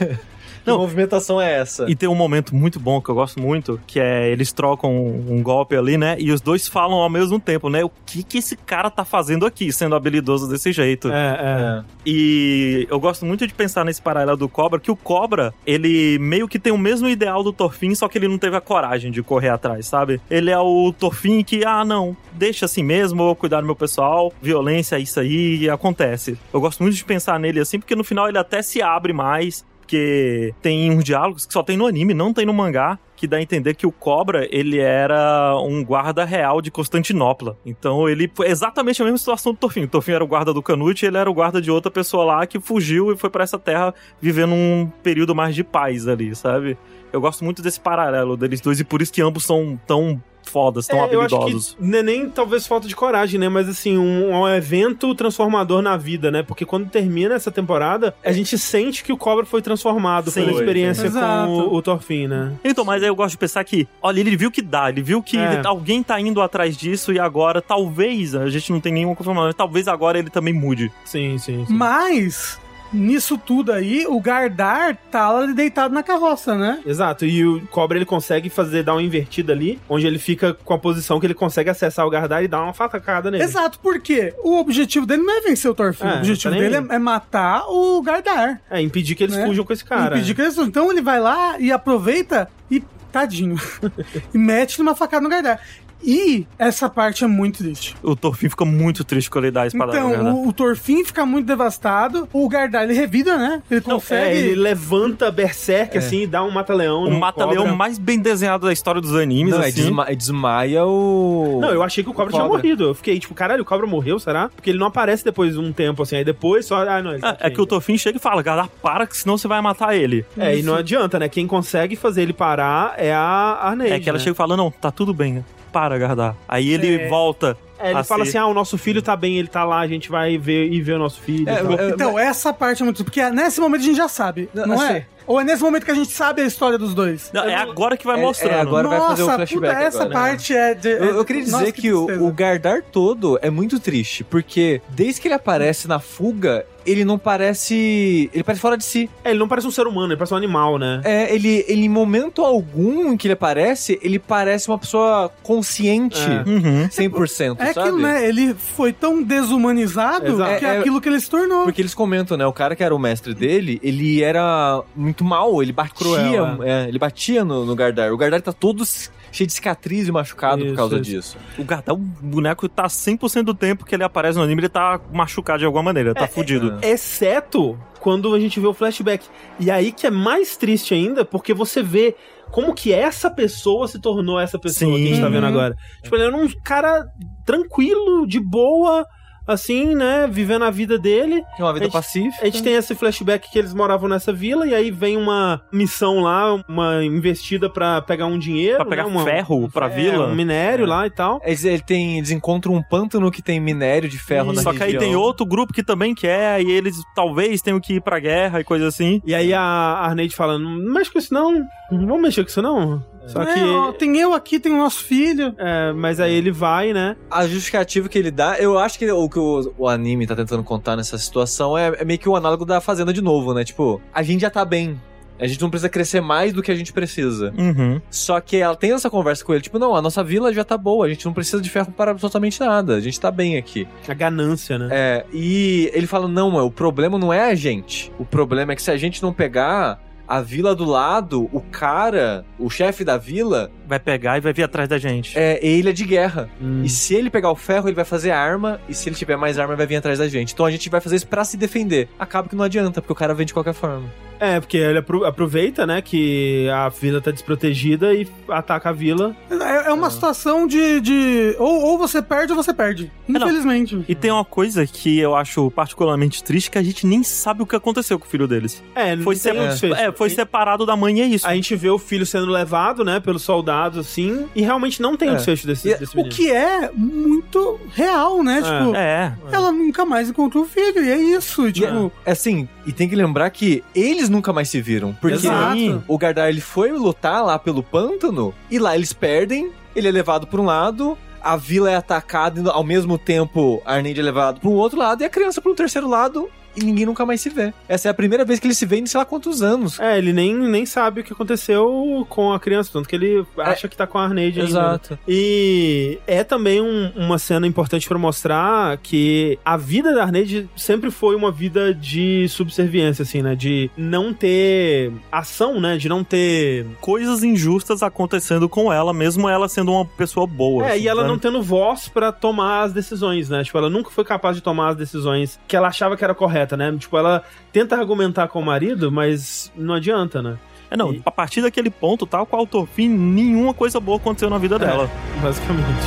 que movimentação é essa? E tem um momento muito bom que eu gosto muito, que é eles trocam um, um golpe ali, né? E os dois falam ao mesmo tempo, né? O que que esse cara tá fazendo aqui, sendo habilidoso desse jeito? É, é. É. E eu gosto muito de pensar nesse paralelo do Cobra, que o Cobra, ele meio que tem o mesmo ideal do Torfin, só que ele não teve a coragem de correr atrás, sabe? Ele é o Torfin que, ah, não, deixa assim mesmo, eu vou cuidar do meu pessoal, violência, isso aí, e acontece. Eu gosto muito de pensar nele assim, porque no final ele até se abre mais, Porque tem uns diálogos que só tem no anime, não tem no mangá, que dá a entender que o Cobra, ele era um guarda real de Constantinopla. Então ele foi exatamente a mesma situação do Torfinho. O Torfinho era o guarda do Canute, ele era o guarda de outra pessoa lá que fugiu e foi para essa terra vivendo um período mais de paz ali, sabe? Eu gosto muito desse paralelo deles dois e por isso que ambos são tão fodas, tão É, eu acho habilidosos. que é nem talvez falta de coragem, né? Mas assim, um, um evento transformador na vida, né? Porque quando termina essa temporada, a gente sente que o Cobra foi transformado Sim. pela experiência com o, o Thorfinn, né? Então, mas aí eu gosto de pensar que, olha, ele viu que dá, ele viu que É. alguém tá indo atrás disso e agora, talvez, a gente não tem nenhuma confirmação, mas talvez agora ele também mude. Sim, sim, sim. Mas, nisso tudo aí, o Gardar tá lá deitado na carroça, né? Exato, e o Cobra ele consegue fazer, dar uma invertida ali, onde ele fica com a posição que ele consegue acessar o Gardar e dar uma fatacada nele. Exato, porque o objetivo dele não é vencer o Thorfinn. É, o objetivo tá dele é, é matar o Gardar. É, impedir que eles Né? fujam com esse cara. Impedir que eles- Então ele vai lá e aproveita e. Tadinho. e mete numa facada no Gardar. E essa parte é muito triste. O Torfin fica muito triste quando ele dá a espada Então, né? o, o Thorfinn fica muito devastado. O Gardar, ele revida, né? Ele Não, consegue. é, ele levanta Berserk assim e dá um mata-leão. O mata-leão mais bem desenhado da história dos animes, Não, é assim. desma- desmaia o. Não, eu achei que o Cobra, tinha Cobra. morrido. Eu fiquei tipo, caralho, o Cobra morreu, será? Porque ele não aparece depois de um tempo assim. Aí depois só. Ah, não, ele tá É, é que o. Torfin chega e fala, galera, para, que senão você vai matar ele. É, e não adianta, né? Quem consegue fazer ele parar é a Arneide. É que ela né? chega e fala, não, tá tudo bem, para, Gardar. Aí ele É. volta. É, ele a fala ser- assim: ah, o nosso filho tá bem, ele tá lá, a gente vai ver e ver o nosso filho. É, é, Então, essa parte é muito. Porque nesse momento a gente já sabe, Não, não, assim- é? Ou é nesse momento que a gente sabe a história dos dois? Não, é agora que vai É- é mostrando. agora vai fazer o Nossa, flashback puta, essa agora, né? parte é. de- Eu, eu queria dizer Nossa, que, o, tristeza. o Gardar todo é muito triste, porque desde que ele aparece na fuga, ele não parece. Ele parece fora de si. É, ele não parece um ser humano, ele parece um animal, né? É, ele, ele em momento algum em que ele aparece, ele parece uma pessoa consciente. É. Uhum. 100%, É sabe? aquilo, né? Ele foi tão desumanizado Exato. que é, É- aquilo que ele se tornou. Porque eles comentam, né? O cara que era o mestre dele, ele era muito mal, ele batia. Cruel, é, ele batia no, no Gardar. O Gardar tá todo cheio de cicatriz e machucado Isso, por causa isso. disso. O Gardar, o boneco tá 100% do tempo que ele aparece no anime, ele tá machucado de alguma maneira, tá fudido. Exceto quando a gente vê o flashback. E aí que é mais triste ainda, porque você vê como que essa pessoa se tornou essa pessoa que a gente tá Sim. vendo agora. Tipo, ele era um cara tranquilo, de boa, assim, né? Vivendo a vida dele. É uma vida A gente- pacífica. A gente tem esse flashback que eles moravam nessa vila e aí vem uma missão lá, uma investida pra pegar um dinheiro. Pra pegar né, uma- ferro pra é, vila. Um minério É. lá e tal. Eles, ele tem, eles encontram um pântano que tem minério de ferro na Só que aí região. tem outro grupo que também quer, e eles talvez tenham que ir pra guerra e coisa assim. E aí a Arneide fala: não mexe com isso não, não vamos mexer com isso não. Só É, que. ó, tem eu aqui, tem o nosso filho. É, mas aí ele vai, né? A justificativa que ele dá, eu acho que o que o, o anime tá tentando contar nessa situação é, é meio que o análogo da Fazenda de novo, né? Tipo, a gente já tá bem. A gente não precisa crescer mais do que a gente precisa. Uhum. Só que ela tem essa conversa com ele, tipo, não, a nossa vila já tá boa, a gente não precisa de ferro para absolutamente nada, a gente tá bem aqui. A ganância, né? É, e ele fala, não, o problema não é a gente. O problema é que se a gente não pegar a vila do lado, o cara, o chefe da vila, Vai pegar e vai vir atrás da gente. é ilha de guerra. Hum. E se ele pegar o ferro, ele vai fazer arma. E se ele tiver mais arma, ele vai vir atrás da gente. Então a gente vai fazer isso pra se defender. Acaba que não adianta, porque o cara vem de qualquer forma. É, porque ele apro- aproveita, né, que a vila tá desprotegida e ataca a vila. É, é uma situação de. de ou, ou você perde ou você perde. não. Infelizmente. E tem uma coisa que eu acho particularmente triste, que a gente nem sabe o que aconteceu com o filho deles. É, Foi, se- desfecho. é, foi separado da mãe e é isso. A gente vê o filho sendo levado, né, pelos soldados, assim, e realmente não tem um É. desfecho desse, E desse O menino. que é muito real, né? Tipo, É. ela nunca mais encontrou o filho. E é isso. E, tipo, É assim, e tem que lembrar que eles nunca mais se viram. Porque Exato. o Gardar ele foi lutar lá pelo pântano, e lá eles perdem, ele é levado pra um lado. A vila é atacada e ao mesmo tempo a é levado para um outro lado e a criança para um terceiro lado e ninguém nunca mais se vê. Essa é a primeira vez que eles se veem em sei lá quantos anos. É, ele nem, nem sabe o que aconteceu com a criança, tanto que ele acha que tá com a Arneide ainda. Exato. E é também um- uma cena importante pra mostrar que a vida da Arneide sempre foi uma vida de subserviência, assim, né? De não ter ação, né? De não ter. Coisas injustas acontecendo com ela, mesmo ela sendo uma pessoa boa. É, assim, e ela sabe? não tendo voz pra tomar as decisões, né? Tipo, ela nunca foi capaz de tomar as decisões que ela achava que era correta. Correta, né? Tipo, ela tenta argumentar com o marido, mas não adianta, né? É, não, E- a partir daquele ponto, tal qual o Torfin, nenhuma coisa boa aconteceu na vida dela. Basicamente.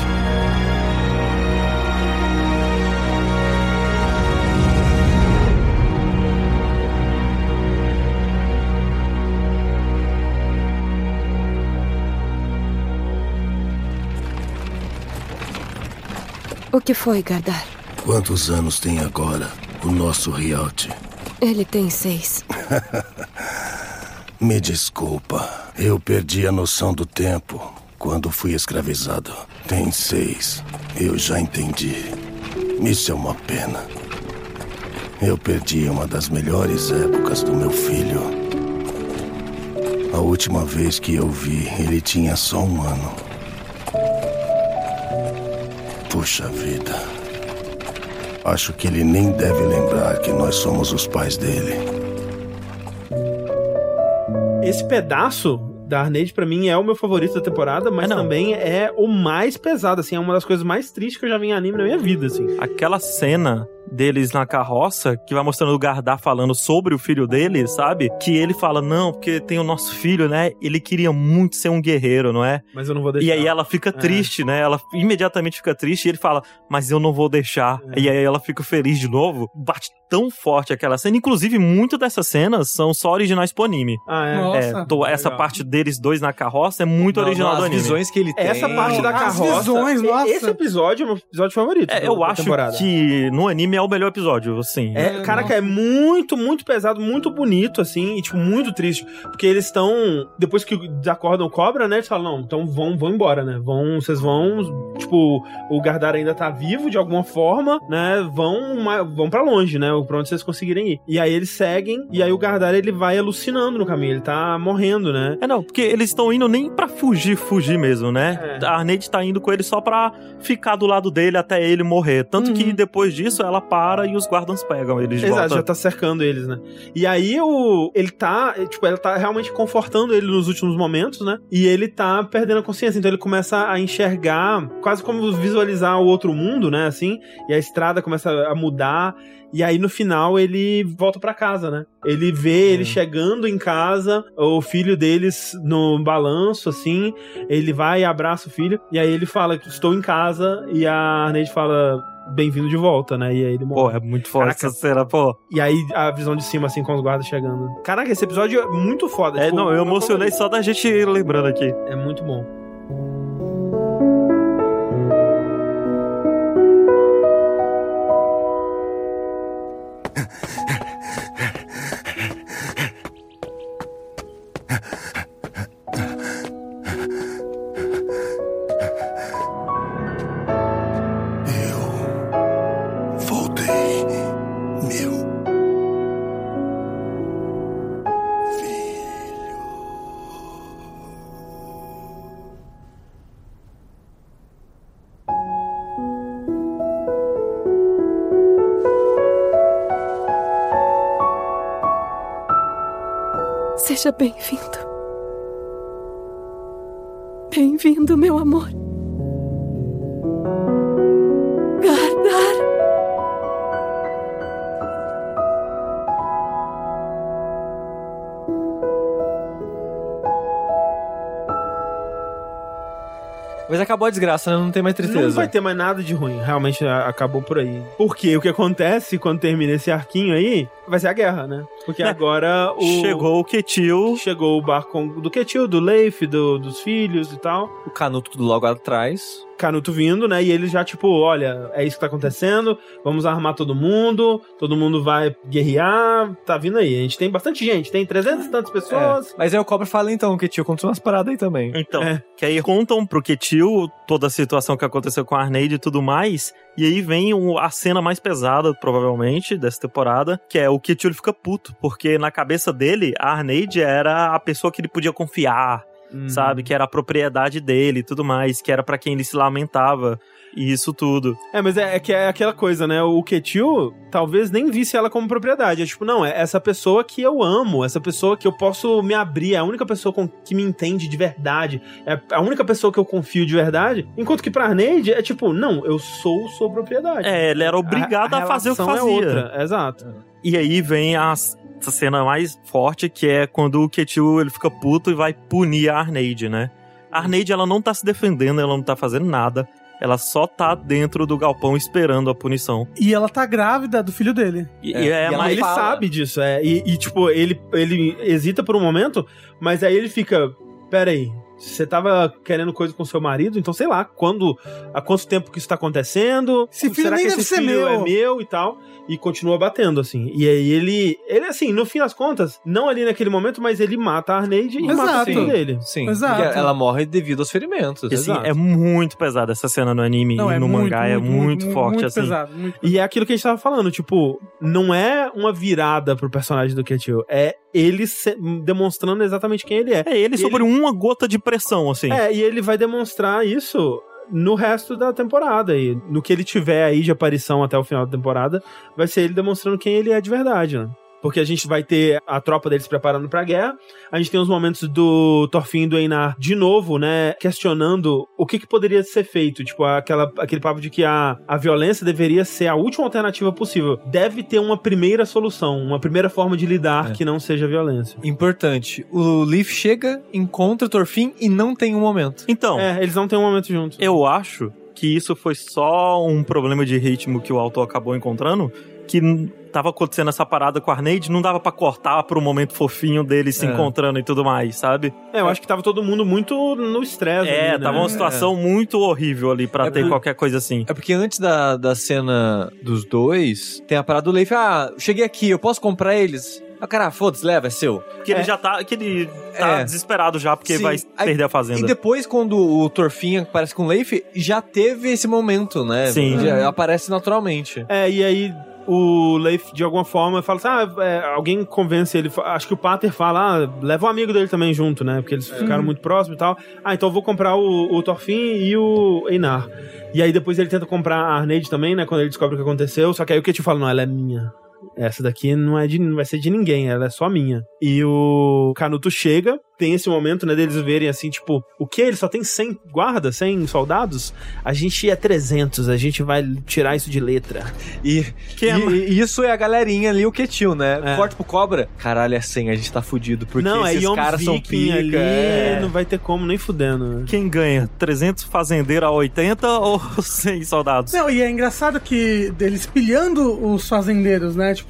O que foi, Gardar? Quantos anos tem agora o nosso Rialt? Ele tem seis. Me desculpa, eu perdi a noção do tempo quando fui escravizado. Tem seis, eu já entendi. Isso é uma pena. Eu perdi uma das melhores épocas do meu filho. A última vez que eu vi, ele tinha só um ano. Puxa vida. Acho que ele nem deve lembrar que nós somos os pais dele. Esse pedaço da Arneide, pra mim, é o meu favorito da temporada, mas É, não. também é o mais pesado, assim, é uma das coisas mais tristes que eu já vi em anime na minha vida, assim. Aquela cena deles na carroça, que vai mostrando o Gardar falando sobre o filho dele, sabe? Que ele fala, não, porque tem o nosso filho, né? Ele queria muito ser um guerreiro, não é? Mas eu não vou deixar. E aí ela fica É. triste, né? Ela imediatamente fica triste e ele fala, mas eu não vou deixar. É. E aí ela fica feliz de novo. Bate tão forte aquela cena. Inclusive, muito dessas cenas são só originais pro anime. Ah, é. Nossa. É, tô- essa legal. parte deles dois na carroça é muito Não, original não, do as anime. visões que ele tem. Essa parte da As carroça. visões, e- nossa. Esse episódio é o meu episódio favorito. É, eu acho temporada. que no anime é o melhor episódio, assim. É, caraca, é muito, muito pesado, muito bonito, assim, e, tipo, muito triste. Porque eles estão. Depois que desacordam o cobra, né? Eles falam, não, então vão, vão embora, né? Vão, vocês vão. Tipo, o Gardar ainda tá vivo de alguma forma, né? Vão, vão para longe, né? Pra onde vocês conseguirem ir. E aí eles seguem, e aí o Gardar ele vai alucinando no caminho, ele tá morrendo, né? É, não, porque eles estão indo nem pra fugir, fugir mesmo, né? É. A Arnett tá indo com ele só pra ficar do lado dele até ele morrer. Tanto que depois disso ela para e os guardas pegam eles de Exato, volta. já tá cercando eles, né? E aí o, ele tá, tipo, ela tá realmente confortando ele nos últimos momentos, né? E ele tá perdendo a consciência, então ele começa a enxergar, quase como visualizar o outro mundo, né? Assim, e a estrada começa a mudar. E aí no final ele volta pra casa, né? Ele vê ele chegando em casa, o filho deles no balanço, assim. Ele vai e abraça o filho. E aí ele fala: Estou em casa. E a Arneide fala: Bem-vindo de volta, né? E aí ele morre. Pô, é muito foda Caraca. essa cena, pô. E aí a visão de cima, assim, com os guardas chegando. Caraca, esse episódio é muito foda. É, tipo, não, eu emocionei só da gente lembrando aqui. É muito bom. Seja bem-vindo. Bem-vindo, meu amor. Gardar. Mas acabou a desgraça, né? Não tem mais tristeza. Não vai ter mais nada de ruim. Realmente a- acabou por aí. Porque o que acontece quando termina esse arquinho aí vai ser a guerra, né? Porque É. agora o. Chegou o Ketil. Chegou o barco do Ketil, do Leif, do- dos filhos e tal. O Canuto tudo logo atrás. Canuto vindo, né? E ele já, tipo, olha, é isso que tá acontecendo, vamos armar todo mundo, todo mundo vai guerrear, tá vindo aí. A gente tem bastante gente, tem 300 e tantas pessoas. É. Mas aí o Cobra fala então que tio contou umas paradas aí também. Então, É. que aí contam pro Ketil toda a situação que aconteceu com a Arneide e tudo mais. E aí vem o- a cena mais pesada, provavelmente, dessa temporada, que é o Ketil ele fica puto, porque na cabeça dele, a Arneide era a pessoa que ele podia confiar, Hum. sabe? Que era a propriedade dele e tudo mais, que era pra quem ele se lamentava. Isso tudo. É, mas é, é que é aquela coisa, né? O Ketil talvez nem visse ela como propriedade. É tipo, não, é essa pessoa que eu amo, essa pessoa que eu posso me abrir, é a única pessoa com, que me entende de verdade, é a única pessoa que eu confio de verdade. Enquanto que pra Arneide é tipo, não, eu sou sua propriedade. É, ele era obrigado a, fazer o que relação fazia. É outra, exato. E aí vem as- essa cena mais forte, que é quando o Ketil ele fica puto e vai punir a Arneide, né? A Arneide, ela não tá se defendendo, ela não tá fazendo nada. Ela só tá dentro do galpão esperando a punição. E ela tá grávida do filho dele. E É, e é, e mais ele fala- sabe disso, é. E, e, tipo, ele, ele hesita por um momento, mas aí ele fica. Pera aí. Você tava querendo coisa com seu marido, então sei lá, quando. Há quanto tempo que isso tá acontecendo? Esse filho será nem que deve esse ser filho meu. é meu e tal? E continua batendo, assim. E aí ele. Ele, assim, no fim das contas, não ali naquele momento, mas ele mata a Arneide e mata o Exato. filho dele. Sim. Exato. Porque ela morre devido aos ferimentos. E, assim, Exato. é muito pesada essa cena no anime Não, e é no muito, mangá é muito, forte, muito assim. pesado, muito E é aquilo que a gente tava falando, tipo, não é uma virada pro personagem do Ketil, é ele se- demonstrando exatamente quem ele é. É ele sobre uma gota de pressão, assim. É, e ele vai demonstrar isso no resto da temporada. E no que ele tiver aí de aparição até o final da temporada, vai ser ele demonstrando quem ele é de verdade, né? Porque a gente vai ter a tropa deles preparando pra guerra. A gente tem os momentos do Thorfinn e do Einar de novo, né? Questionando o que, que poderia ser feito. Tipo, aquela, aquele papo de que a, a violência deveria ser a última alternativa possível. Deve ter uma primeira solução, uma primeira forma de lidar É. que não seja violência. Importante. O Leaf chega, encontra o Thorfinn e não tem um momento. Então, É, eles não têm um momento juntos. eu acho que isso foi só um problema de ritmo que o autor acabou encontrando, que tava acontecendo essa parada com a Arneide, não dava pra cortar pro momento fofinho deles se É. encontrando e tudo mais, sabe? É, eu acho que tava todo mundo muito no estresse. É, ali, né? tava uma situação muito horrível ali pra É ter por- qualquer coisa assim. É porque antes da, da cena dos dois, tem a parada do Leif. Ah, cheguei aqui, eu posso comprar eles? Ah, cara, foda-se, leva, é seu. Que ele É. já tá, que ele tá É. desesperado já porque Sim. vai Aí- perder a E fazenda. depois, quando o Thorfinn aparece com o Leif, já teve esse momento, né? Sim. Já aparece naturalmente. É, e aí o Leif, de alguma forma, fala assim: ah, é, alguém convence ele. Acho que o Pater fala: ah, leva um amigo dele também junto, né? Porque eles ficaram muito próximos e tal. Ah, então eu vou comprar o, o Thorfinn e o Einar. E aí depois ele tenta comprar a Arneide também, né? Quando ele descobre o que aconteceu. Só que aí o que te fala: não, ela é minha. Essa daqui não, é de, não vai ser de ninguém, ela é só minha. E o Canuto chega, tem esse momento, né, deles verem assim, tipo, o que? Ele só tem 100 guardas, 100 soldados? A gente é 300, a gente vai tirar isso de letra. E, Que é- e- e isso é a galerinha ali, o Ketil, né? É. Corte pro cobra. Caralho, é 100, a gente tá fudido. Porque não, é esses Yom caras são pica. ali, é. não vai ter como nem fudendo. Quem ganha? 300 fazendeiros a 80 ou 100 soldados? Não, e é engraçado que eles pilhando os fazendeiros, né? Tipo,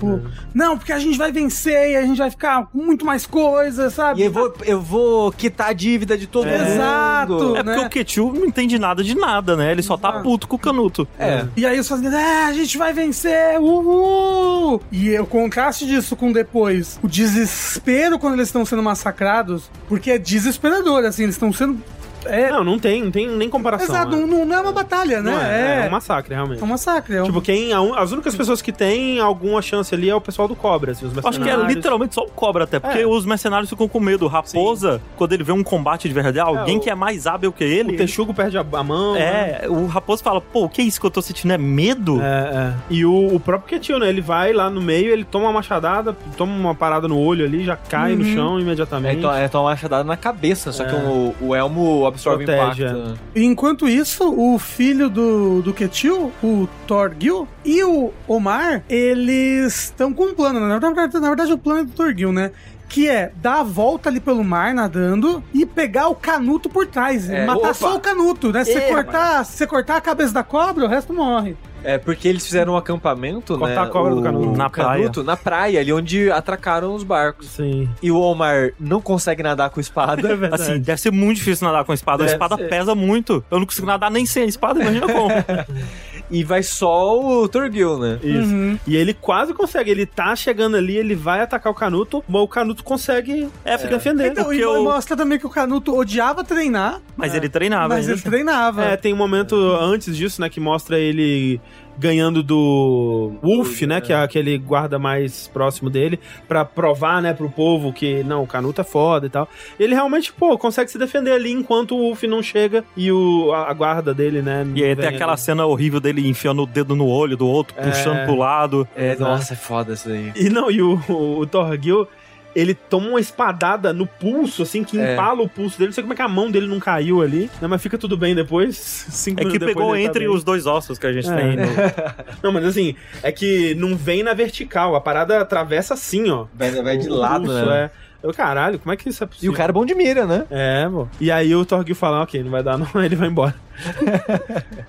não, porque a gente vai vencer e a gente vai ficar com muito mais coisa, sabe? E eu vou, eu vou quitar a dívida de todo mundo. Exato. É porque né? o Ketil não entende nada de nada, né? Ele só tá puto com o Canuto. É. E aí os fazendeiros, é, a gente vai vencer, uhul! E o contraste disso com depois, o desespero quando eles estão sendo massacrados, porque é desesperador, assim, eles estão sendo... É, Não, não tem, não tem nem comparação. exato, né? não, não é uma batalha, né? Não é, é é, um massacre, realmente. é um massacre. É um... Tipo, quem, as únicas pessoas que têm alguma chance ali é o pessoal do Cobra, assim, os Acho que é mercenários. literalmente só o cobra, até, porque É. os mercenários ficam com medo. O Raposa, quando ele vê um combate de verdade, alguém o- que é mais hábil que ele. O Texugo perde a, a mão. né? É, o Raposo fala, pô, o que é isso que eu tô sentindo? É medo? É, é. E o, o próprio Ketil, né? Ele vai lá no meio, ele toma uma machadada, toma uma parada no olho ali, já cai no chão É, imediatamente. então, é tomar uma machadada na cabeça, só É. que o, o elmo absorve Protege, impacto. Enquanto isso, o filho do, do Ketil, o Torgil, e o Omar, eles estão com um plano. né? Na verdade, na verdade, o plano é do Torgil, né? Que é dar a volta ali pelo mar nadando e pegar o canuto por trás. É, matar opa! só o canuto, né? Se você É, cortar, se você cortar a cabeça da cobra, o resto morre. É, porque eles fizeram um acampamento, Cortar né? a cobra do o- canuto. Na canuto, na praia, ali onde atracaram os barcos. Sim. E o Omar não consegue nadar com espada. É verdade. Assim, deve ser muito difícil nadar com a espada. a Deve espada ser. pesa muito. Eu não consigo nadar nem sem a espada, imagina como. e vai só o Torgil, né? Isso. Uhum. E ele quase consegue. Ele tá chegando ali, ele vai atacar o Canuto, mas o Canuto consegue É, se defender. Então, e eu- mostra também que o Canuto odiava treinar, Mas ele treinava mas ele treinava. É, tem um momento antes disso, né, que mostra ele ganhando do Wolf, né, que é aquele guarda mais próximo dele, pra provar, né, pro povo que, não, o Canuto é foda e tal. Ele realmente, pô, consegue se defender ali enquanto o Wolf não chega e o, a, a guarda dele, né, E aí tem aquela ali. cena horrível dele enfiando o dedo no olho do outro, É. puxando pro lado. É, nossa, é foda isso daí. E não, e o, o, o Torgil, ele toma uma espadada no pulso, assim, que É. empala o pulso dele. Não sei como é que a mão dele não caiu ali, né, mas fica tudo bem depois. Cinco É que pegou tá entre bem. os dois ossos que a gente É. tem. no- Não, mas assim, é que não vem na vertical, a parada atravessa assim, ó. Vai, vai de lado, pulso, né? É. Eu, caralho, como é que isso é E possível? o cara é bom de mira, né? É, pô. E aí o Torgil fala, ok, não vai dar não, aí ele vai embora.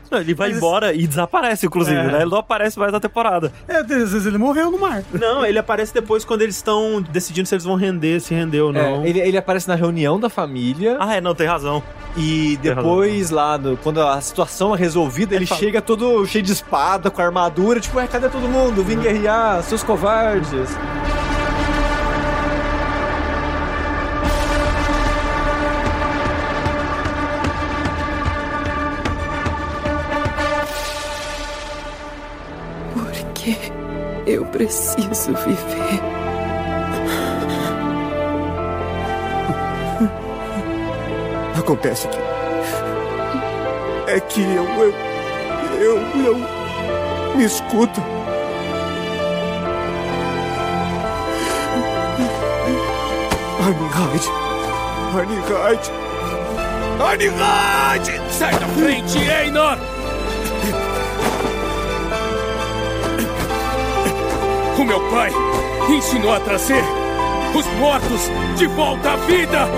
Não, ele vai Mas- embora e desaparece, inclusive, É. né? Ele não aparece mais na temporada. É, às vezes ele morreu no mar. Não, ele aparece depois quando eles estão decidindo se eles vão render, se rendeu ou não. É, ele, ele aparece na reunião da família Ah, é, não, tem razão. e depois lá, no- quando a situação é resolvida, ele, fala- chega todo cheio de espada, com armadura, tipo, ué, cadê todo mundo? Vim guerrear, seus covardes. Eu preciso viver. Acontece que. É que eu. Eu. Eu. eu me escuta. Arnie Hyde. Arnie Hyde. Arnie Hyde! Sai da frente, Einar! Meu pai ensinou a trazer os mortos de volta à vida!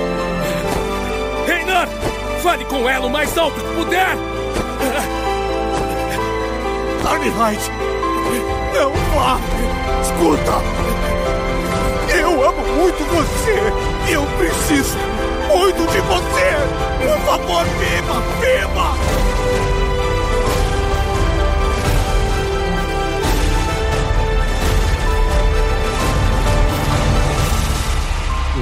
Einar, fale com ela o mais alto que puder! Hyde! Não vá! Escuta! Eu amo muito você! Eu preciso muito de você! Por favor, viva! Viva!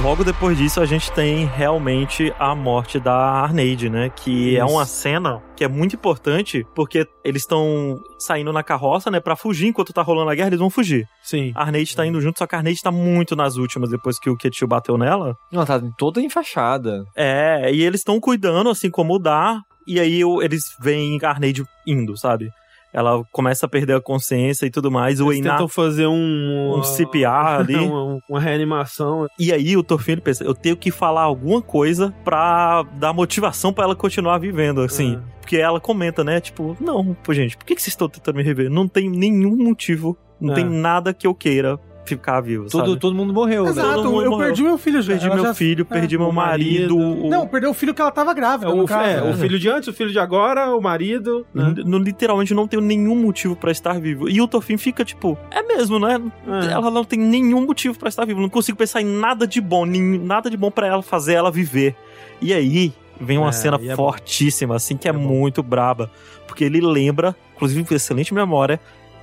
Logo depois disso, a gente tem realmente a morte da Arneide, né? Que é Isso. uma cena que é muito importante, porque eles estão saindo na carroça, né? Pra fugir, enquanto tá rolando a guerra, eles vão fugir. Sim. A Arneide tá indo junto, só que a Arneide tá muito nas últimas, depois que o Ketil bateu nela. Ela tá toda enfaixada. É, e eles estão cuidando, assim como dá, e aí eles veem a Arneide indo, sabe? Ela começa a perder a consciência e tudo mais. O Eles Einar tentam fazer um... um CPR ali. uma, uma reanimação. E aí o Thorfinn ele pensa, eu tenho que falar alguma coisa pra dar motivação pra ela continuar vivendo, assim. É. Porque ela comenta, né? Tipo, não, pô, gente, por que, que vocês estão tentando me rever? Não tem nenhum motivo, não É. tem nada que eu queira ficar vivo, Todo, sabe? todo mundo morreu, né? Exato, Todo mundo eu morreu. perdi meu filho já. Perdi Ela meu já- filho, é. perdi meu marido. marido. o- Não, perdeu o filho que ela tava grávida, É, no o, caso. é, o filho de antes, o filho de agora, o marido. Né? N- n- literalmente não tenho nenhum motivo pra estar vivo. E o Thorfinn fica tipo, é mesmo, né? É. Ela não tem nenhum motivo pra estar viva. Não consigo pensar em nada de bom, nem, nada de bom pra ela fazer ela viver. E aí vem uma É, cena é fortíssima, assim, que é, É muito braba. Porque ele lembra, inclusive com excelente memória,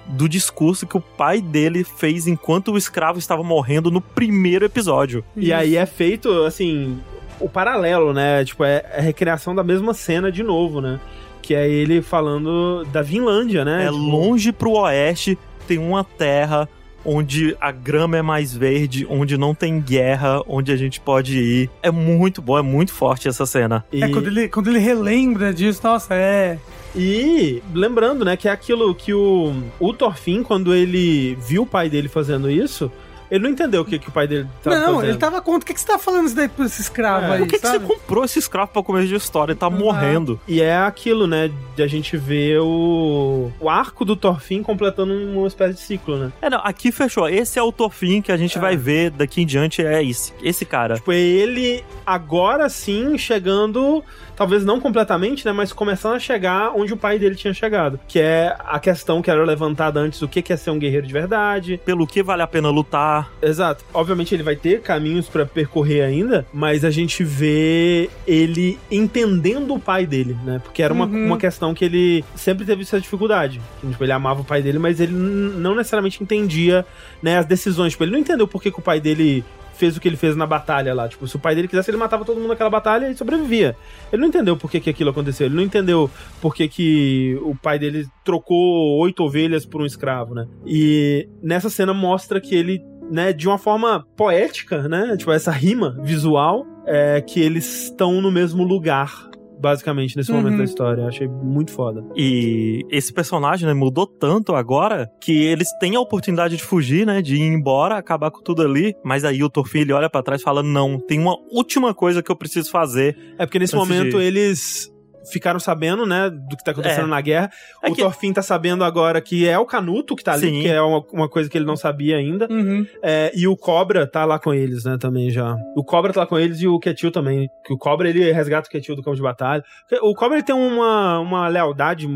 do discurso que o pai dele fez enquanto o escravo estava morrendo no primeiro episódio. E aí é feito, assim, o paralelo, né? Tipo, é a recriação da mesma cena de novo, né? Que é ele falando da Vinlândia, né? É Tipo, longe pro oeste, tem uma terra onde a grama é mais verde, onde não tem guerra, onde a gente pode ir. É muito bom, é muito forte essa cena. E, É, quando ele, quando ele relembra disso, nossa, é. e lembrando, né, que é aquilo que o, o Thorfinn, quando ele viu o pai dele fazendo isso, ele não entendeu o que, que o pai dele tava não, fazendo. ele tava contra. O que, que você tá falando isso daí pra esse escravo É. aí? Por que, que você comprou esse escravo pra começo de história? Ele tá morrendo. E é aquilo, né, de a gente ver o, o arco do Thorfinn completando uma espécie de ciclo, né? É, não, aqui fechou. Esse é o Thorfinn que a gente É. vai ver daqui em diante, é esse, esse cara. Tipo, é ele agora sim chegando, talvez não completamente, né? Mas começando a chegar onde o pai dele tinha chegado. Que é a questão que era levantada antes: o que é ser um guerreiro de verdade. Pelo que vale a pena lutar. Exato. Obviamente ele vai ter caminhos pra percorrer ainda, mas a gente vê ele entendendo o pai dele, né? Porque era uma, Uhum. uma questão que ele sempre teve essa dificuldade. Tipo, ele amava o pai dele, mas ele não necessariamente entendia, né, as decisões. Tipo, ele não entendeu por que, que o pai dele fez o que ele fez na batalha lá. Tipo, se o pai dele quisesse, ele matava todo mundo naquela batalha e sobrevivia. Ele não entendeu por que, que aquilo aconteceu. Ele não entendeu por que, que o pai dele trocou oito ovelhas por um escravo, né? E nessa cena mostra que ele, né, de uma forma poética, né? Tipo, essa rima visual, é que eles estão no mesmo lugar. Basicamente, nesse momento Uhum. da história. Eu achei muito foda. E esse personagem, né, mudou tanto agora que eles têm a oportunidade de fugir, né, de ir embora, acabar com tudo ali, mas aí o Thorfinn ele olha pra trás e fala: "Não, tem uma última coisa que eu preciso fazer". É porque nesse momento de- eles ficaram sabendo, né, do que tá acontecendo É. na guerra. É o que- Thorfinn tá sabendo agora que é o Canuto que tá ali, Sim. que é uma, uma coisa que ele não sabia ainda. Uhum. É, e o Cobra tá lá com eles, né, também já. O Cobra tá lá com eles e o Ketil também. Que o Cobra, ele resgata o Ketil do campo de batalha. O Cobra, ele tem uma, uma lealdade,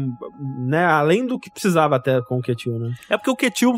né, além do que precisava até com o Ketil, né? É porque o Ketil,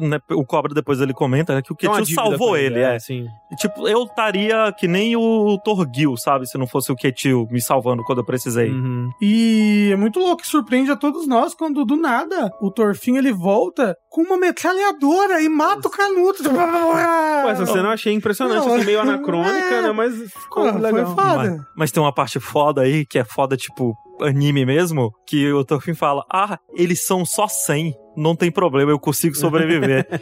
né, o Cobra depois ele comenta, né, que o Ketil salvou com ele, é. Sim. E, Tipo, eu estaria que nem o Torgil, sabe, se não fosse o Ketil me salvando quando eu precisei. Uhum. E é muito louco, que surpreende a todos nós quando do nada o Torfin ele volta com uma metralhadora e mata o Canuto. Pô, essa cena eu achei impressionante, Não, assim, meio anacrônica, é. né, mas ficou Pô, legal. Foi foda. Mas, mas tem uma parte foda aí, que é foda, tipo, anime mesmo, que o Thorfinn fala, ah, eles são só 100, não tem problema, eu consigo sobreviver.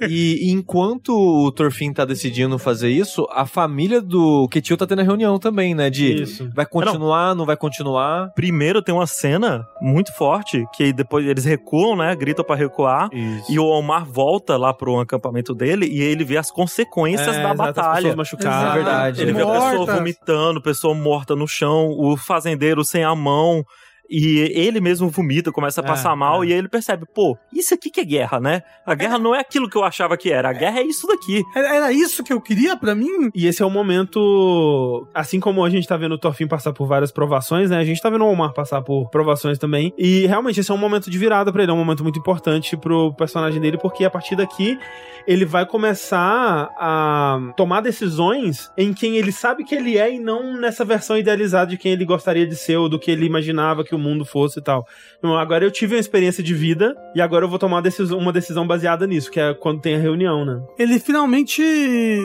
É. E enquanto o Thorfinn tá decidindo fazer isso, a família do Ketil tá tendo a reunião também, né? De Isso. vai continuar, não vai continuar. Primeiro tem uma cena muito forte, que depois eles recuam, né, gritam pra recuar, Isso. e o Omar volta lá pro acampamento dele, e ele vê as consequências É, da exato, as batalha. pessoas machucadas. É verdade. Ele vê a pessoa Mortas. vomitando, pessoa morta no chão, o fazendeiro sem a mão. E ele mesmo vomita, começa a É, passar mal, é. e aí ele percebe, pô, isso aqui que é guerra, né? A guerra não é aquilo que eu achava que era, a guerra é isso daqui. Era isso que eu queria pra mim? E esse é o momento, assim como a gente tá vendo o Thorfinn passar por várias provações, né? A gente tá vendo o Omar passar por provações também. E realmente esse é um momento de virada pra ele, é um momento muito importante pro personagem dele, porque a partir daqui ele vai começar a tomar decisões em quem ele sabe que ele é e não nessa versão idealizada de quem ele gostaria de ser ou do que ele imaginava que o mundo fosse e tal. Então, agora eu tive uma experiência de vida e agora eu vou tomar uma decisão, uma decisão baseada nisso, que é quando tem a reunião, né? Ele finalmente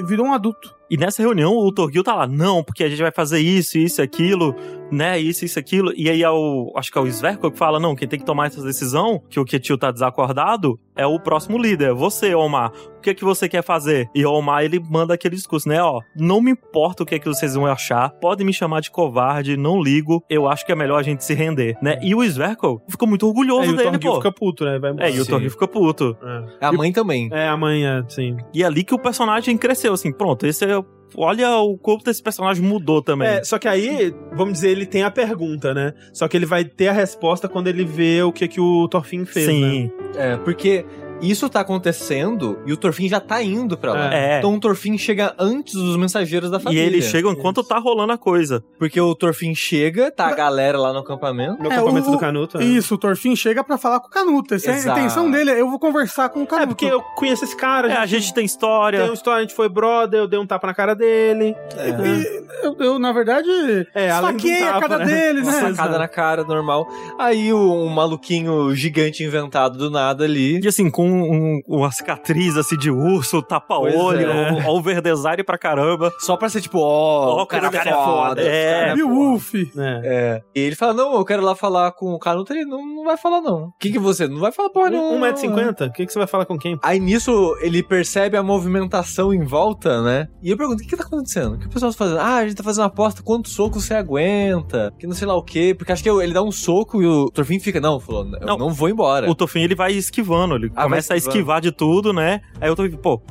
virou um adulto. E nessa reunião o Torgil tá lá, não, porque a gente vai fazer isso, isso, aquilo, né, isso, isso, aquilo. E aí é o, acho que é o Sverko que fala, não, quem tem que tomar essa decisão, que o Ketil tá desacordado, é o próximo líder, você, Omar. O que é que você quer fazer? E o Omar, ele manda aquele discurso, né, ó, não me importa o que é que vocês vão achar, podem me chamar de covarde, não ligo, eu acho que é melhor a gente se render, né? E o Sverko ficou muito orgulhoso É, o dele, Thorgil pô. fica puto, né? Vai É, e o. Torgil fica puto. É. A mãe também. É, amanhã, sim. E é ali que o personagem cresceu, assim, pronto, esse é. Olha o corpo desse personagem mudou também. É, só que aí, vamos dizer, ele tem a pergunta, né? Só que ele vai ter a resposta quando ele vê o que, que o Thorfinn fez, né? Sim. É, porque isso tá acontecendo e o Thorfinn já tá indo pra lá. É. Então o Thorfinn chega antes dos mensageiros da E família. eles chegam enquanto tá rolando a coisa. Porque o Thorfinn chega, tá a galera lá no acampamento. No É, acampamento o- do Canuto. né? Isso, o Torfin chega pra falar com o Canuto. Essa é a Exato. intenção dele. Eu vou conversar com o Canuto. É, porque eu conheço esse cara, É, a gente tem história. tem uma história, a gente foi brother, eu dei um tapa na cara dele. E eu, eu, na verdade, É, além do esfaqueei a tapa, cara né? dele, Uma né? facada na cara, normal. Aí o, um maluquinho gigante inventado do nada ali. E assim, com um- uma cicatriz assim de urso, tapa-olho, é. o overdesign pra caramba. Só pra ser tipo, ó, Ó, o cara, cara é é foda. É. cara E o Wolf? É. É. E ele fala, não, eu quero lá falar com o Canuto. Ele não, não vai falar, não. O que que você? Não vai falar porra nenhuma. Um 1,50m? O que, que você vai falar com quem? Aí nisso ele percebe a movimentação em volta, né? E eu pergunto: o que, que tá acontecendo? O que o pessoal tá fazendo? Ah, a gente tá fazendo uma aposta, quantos socos você aguenta? Que não sei lá o quê. Porque acho que ele dá um soco e o Torfin fica, não, falou, eu não, Não. vou embora. O Tofin ele vai esquivando, ele Ah, começa a esquivar de tudo, né? Aí o Tofin, pô,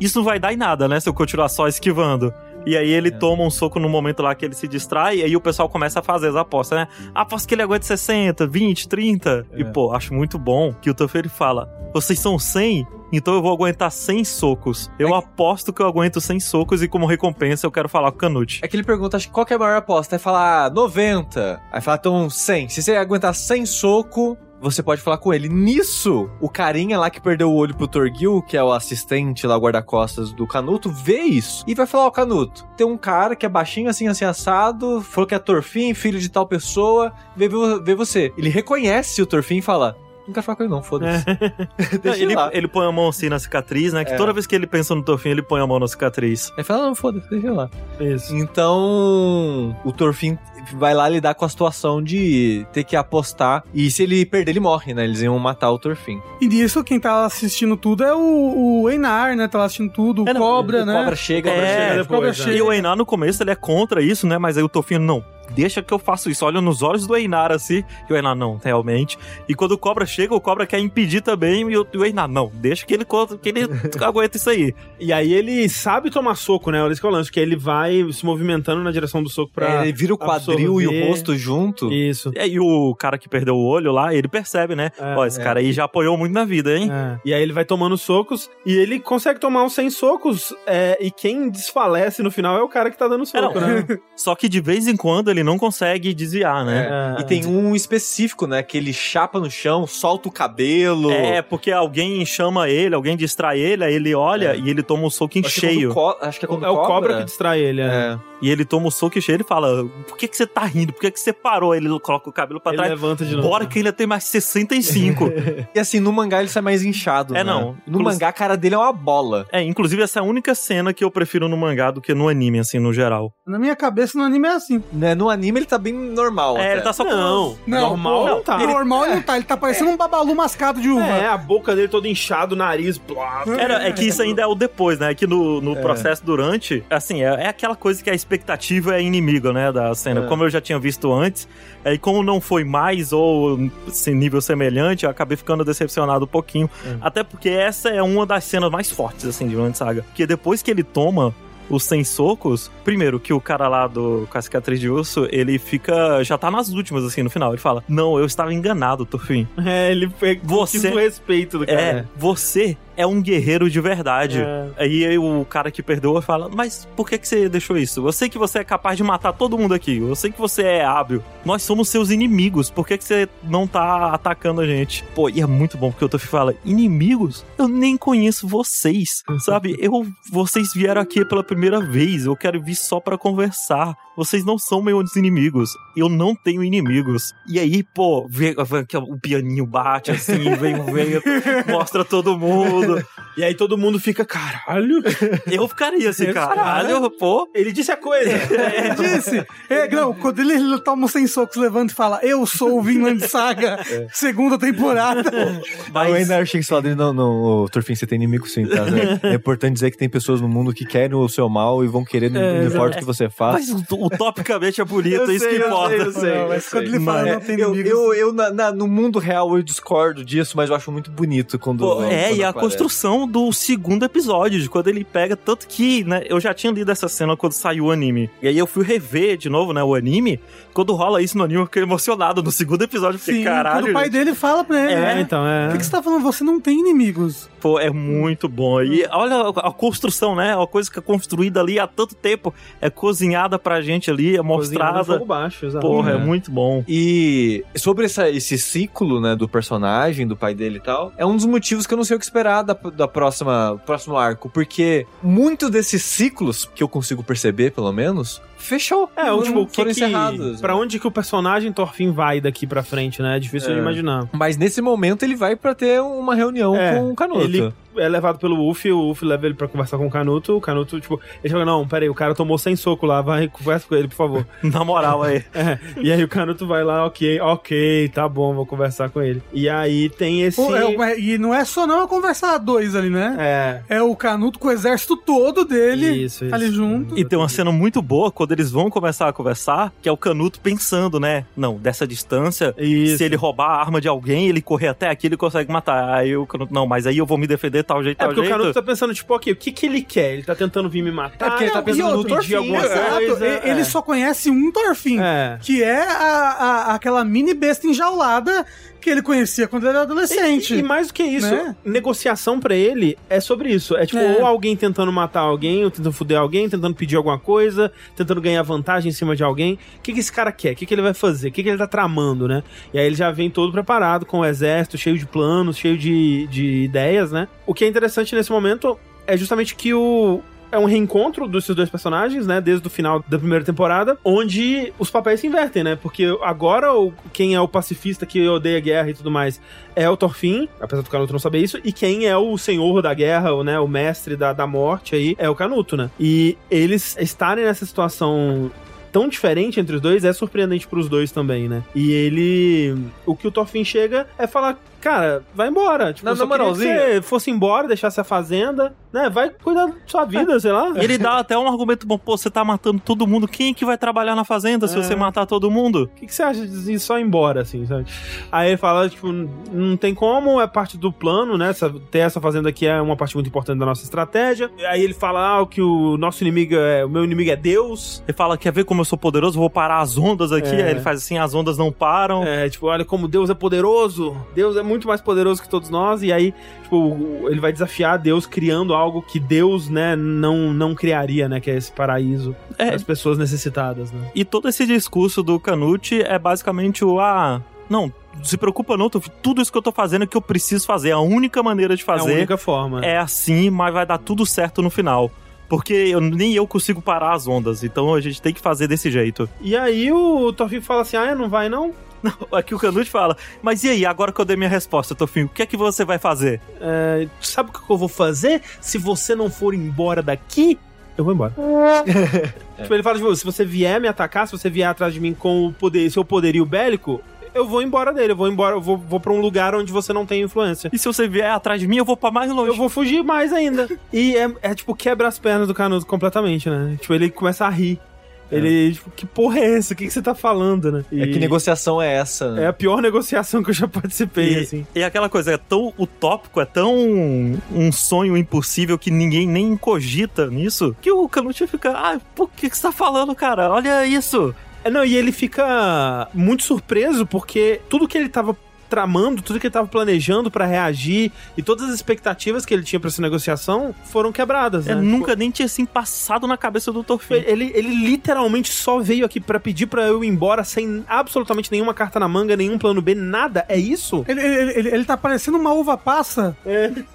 isso não vai dar em nada, né? Se eu continuar só esquivando. E aí ele É. toma um soco no momento lá que ele se distrai, e aí o pessoal começa a fazer as apostas, né? Aposto que ele aguenta 60, 20, 30. E É. pô, acho muito bom que o Tofin ele fala: vocês são 100, então eu vou aguentar 100 socos. Eu É aposto que eu aguento 100 socos e como recompensa eu quero falar com o Canute. É que ele pergunta, acho que qual que é a maior aposta? Aí fala, ah, 90. Aí fala, então 100. Se você aguentar 100 soco, você pode falar com ele. Nisso, o carinha lá que perdeu o olho pro Torgil, que é o assistente lá, guarda-costas do Canuto, vê isso e vai falar, ó, Canuto, tem um cara que é baixinho assim, assim, assado, falou que é Torfin, filho de tal pessoa, vê, vê você. Ele reconhece o Torfin e fala, Não quero falar com ele não, foda-se. Não, Deixa ele, ele põe a mão assim na cicatriz, né? Que É. toda vez que ele pensa no Torfin, ele põe a mão na cicatriz. Aí fala, não, foda-se, deixa lá. Isso. Então, o Torfin vai lá lidar com a situação de ter que apostar. E se ele perder, ele morre, né? Eles iam matar o Torfin. E nisso, quem tá assistindo tudo é o, o Einar, né? Tá lá assistindo tudo, o É, não, Cobra, o né? Cobra chega, É, chega o Cobra depois, né? chega. E o Einar, no começo, ele é contra isso, né? Mas aí o Torfin, não, deixa que eu faço isso. Olha nos olhos do Einar, assim. E o Einar, não, realmente. E quando o Cobra chega, o Cobra quer impedir também. E o, e o Einar, não, deixa que ele, que ele aguenta isso aí. E aí ele sabe tomar soco, né? Olha esse que é o lance, que ele vai se movimentando na direção do soco pra. É, ele vira o quadril e o absorver. rosto junto. Isso. E aí o cara que perdeu o olho lá, ele percebe, né? É, Ó, esse é. cara aí já apoiou muito na vida, hein? É. E aí ele vai tomando socos e ele consegue tomar uns 100 socos. é, e quem desfalece no final é o cara que tá dando soco, né? Só que de vez em quando ele não consegue desviar, né? É. E tem um específico, né? Que ele chapa no chão, solta o cabelo. É, porque alguém chama ele, alguém distrai ele, aí ele olha e ele toma um soco em Acho que é cheio. co- Acho que é quando É o cobra cobra que distrai ele. É. É. E ele toma um soco em cheio e fala: Por que, que você tá rindo? Por que, que você parou? Ele coloca o cabelo pra Ele trás. levanta de novo. Bora que ele tem mais 65. E assim, no mangá ele sai mais inchado. É, né? não. No Inclu- mangá a cara dele é uma bola. é, inclusive essa é a única cena que eu prefiro no mangá do que no anime, assim, no geral. Na minha cabeça, no anime é assim. Né? No anime ele tá bem normal. É, até. ele tá só com. Não, Não, normal não tá. Normal ele não tá. Ele tá parecendo um babalu mascado de uva. É, a boca dele todo inchado, o nariz. Blá, Era, é que isso ainda é o depois, né? É que no, no processo durante, assim, é, é aquela coisa que a expectativa é inimiga, né, da cena. É. Como eu já tinha visto antes, aí como não foi mais ou assim, nível semelhante, eu acabei ficando decepcionado um pouquinho. Até porque essa é uma das cenas mais fortes, assim, de Vinland Saga. Porque depois que ele toma os 100 socos, primeiro que o cara lá do com a cicatriz de urso, ele fica, já tá nas últimas, assim, no final. Ele fala, não, eu estava enganado, Torfin. É, ele foi Você- o respeito do cara. É, você é um guerreiro de verdade. É. Aí o cara que perdoa fala: Mas por que, que você deixou isso? Eu sei que você é capaz de matar todo mundo aqui. Eu sei que você é hábil. Nós somos seus inimigos. Por que, que você não tá atacando a gente? Pô, e é muito bom porque o Tofi fala: Inimigos? Eu nem conheço vocês. Sabe? Eu, vocês vieram aqui pela primeira vez. Eu quero vir só pra conversar. Vocês não são meus inimigos. Eu não tenho inimigos. E aí, pô, vê que o pianinho bate assim, vem o vento, mostra todo mundo. E aí todo mundo fica, caralho. Eu ficaria assim, caralho, pô. Ele disse a coisa. Ele disse. É, não, quando ele, ele toma 100 socos, levanta e fala: Eu sou o Vinland Saga, segunda temporada. Mas... O Einar chega e fala dele, não, não, ô, Torfin, você tem inimigo sim, tá? É, é importante dizer que tem pessoas no mundo que querem o seu mal e vão querer, não É, não importa o que você faça. Mas o- utopicamente é bonito, é isso que importa. Não, mas quando ele fala, É, não tem eu, eu, eu na- na- no mundo real eu discordo disso, mas eu acho muito bonito quando. Pô, é, e a aparece. Construção do segundo episódio, de quando ele pega, tanto que, né, eu já tinha lido essa cena quando saiu o anime. E aí eu fui rever de novo, né, o anime. Quando rola isso no anime, eu fiquei emocionado. No segundo episódio, eu fiquei, Sim, caralho. quando o pai gente." dele fala pra ele: É, né? então, é. O que, que você tá falando? Você não tem inimigos. Pô, é muito bom. E olha a a construção, né? Uma coisa que é construída ali há tanto tempo. É cozinhada pra gente ali, é mostrada. fogo baixo, exato. Porra, é É. muito bom. E sobre essa- esse ciclo, né, do personagem, do pai dele e tal, é um dos motivos que eu não sei o que esperar da, da próxima próximo arco, porque muito desses ciclos que eu consigo perceber, pelo menos, fechou. É, o Não tipo, o que foram que, encerrados. pra onde que o personagem Thorfinn vai daqui pra frente, né? É difícil É. de imaginar. Mas nesse momento ele vai pra ter uma reunião É, com o Canuto. Ele é levado pelo Uff, o Uff leva ele pra conversar com o Canuto, o Canuto, tipo, ele fala, não, peraí, o cara tomou sem soco lá, vai, conversa com ele, por favor. Na moral, aí. É, e aí o Canuto vai lá, ok, ok, tá bom, vou conversar com ele. E aí tem esse... Pô, é, e não é só não é conversar a dois ali, né? É, É o Canuto com o exército todo dele isso, isso. ali junto. E tem uma cena muito boa quando eles vão começar a conversar, que é o Canuto pensando, né? Não, dessa distância, Isso. se ele roubar a arma de alguém, ele correr até aqui, ele consegue matar. Aí o Canuto, não, mas aí eu vou me defender tal jeito, É tal porque o jeito. Canuto tá pensando, tipo, ok, o que que ele quer? Ele tá tentando vir me matar? É porque ele tá Não, pensando e no outro, pedir alguma exato, coisa. E- Ele é. só conhece um Thorfinn, É. que é a, a- aquela mini besta enjaulada que ele conhecia quando ele era adolescente. E, e mais do que isso, né? negociação pra ele é sobre isso. É tipo, É. ou alguém tentando matar alguém, ou tentando foder alguém, tentando pedir alguma coisa, tentando ganhar vantagem em cima de alguém. O que, que esse cara quer? O que, que ele vai fazer? O que, que ele tá tramando, né? E aí ele já vem todo preparado, com o exército, cheio de planos, cheio de, de ideias, né? O que é interessante nesse momento é justamente que o. é um reencontro desses dois personagens, né? Desde o final da primeira temporada, onde os papéis se invertem, né? Porque agora o, quem é o pacifista que odeia a guerra e tudo mais é o Thorfinn, apesar do Canuto não saber isso, e quem é o senhor da guerra, o, né, o mestre da, da morte aí, é o Canuto, né? E eles estarem nessa situação tão diferente entre os dois é surpreendente pros dois também, né? E ele. O que o Thorfinn chega é falar. Cara, vai embora. Tipo, Na- na queria que você fosse embora, deixasse a fazenda, né? Vai cuidar da sua vida, sei lá. E ele dá até um argumento bom, pô, você tá matando todo mundo, quem é que vai trabalhar na fazenda se É. você matar todo mundo? O que, que você acha de ir só embora, assim, sabe? Aí ele fala, tipo, não tem como, é parte do plano, né? Essa- ter essa fazenda aqui é uma parte muito importante da nossa estratégia. Aí ele fala ah, que o nosso inimigo é. O meu inimigo é Deus. Ele fala, quer ver como eu sou poderoso? Vou parar as ondas aqui. É. Aí ele faz assim, as ondas não param. É, tipo, olha como Deus é poderoso. Deus é muito mais poderoso que todos nós. E aí, tipo, ele vai desafiar Deus criando algo que Deus, né, não, não criaria, né? Que é esse paraíso É. das pessoas necessitadas, né? E todo esse discurso do Canute é basicamente o, ah, não, se preocupa não, tudo isso que eu tô fazendo é que eu preciso fazer. A única maneira de É a fazer única forma. é assim, mas vai dar tudo certo no final. Porque eu, nem eu consigo parar as ondas, então a gente tem que fazer desse jeito. E aí o Thorfinn fala assim: ah, não vai não? Aqui o Canute fala, mas e aí, agora que eu dei minha resposta, Tofinho, o que é que você vai fazer? É, sabe o que eu vou fazer se você não for embora daqui? Eu vou embora. Tipo, ele fala, tipo, se você vier me atacar, se você vier atrás de mim com o poder, seu poderio bélico, eu vou embora dele, eu vou embora, eu vou, vou pra um lugar onde você não tem influência. E se você vier atrás de mim, eu vou pra mais longe. Eu vou fugir mais ainda. e é, é, tipo, quebra as pernas do Canuto completamente, né? Tipo, ele começa a rir. Ele, tipo, que porra é essa? O que, que você tá falando, né? É que negociação é essa? né? É a pior negociação que eu já participei, E, assim. e aquela coisa é tão utópico, é tão um sonho impossível que ninguém nem cogita nisso, que o Canute fica, ah, por que, que você tá falando, cara? Olha isso. É, Não, e ele fica muito surpreso porque tudo que ele tava tramando, tudo que ele tava planejando pra reagir e todas as expectativas que ele tinha pra essa negociação foram quebradas, É, né? nunca nem tinha assim passado na cabeça do. Tipo, ele, ele literalmente só veio aqui pra pedir pra eu ir embora sem absolutamente nenhuma carta na manga, nenhum plano B, nada. É isso? Ele, ele, ele, ele tá parecendo uma uva passa,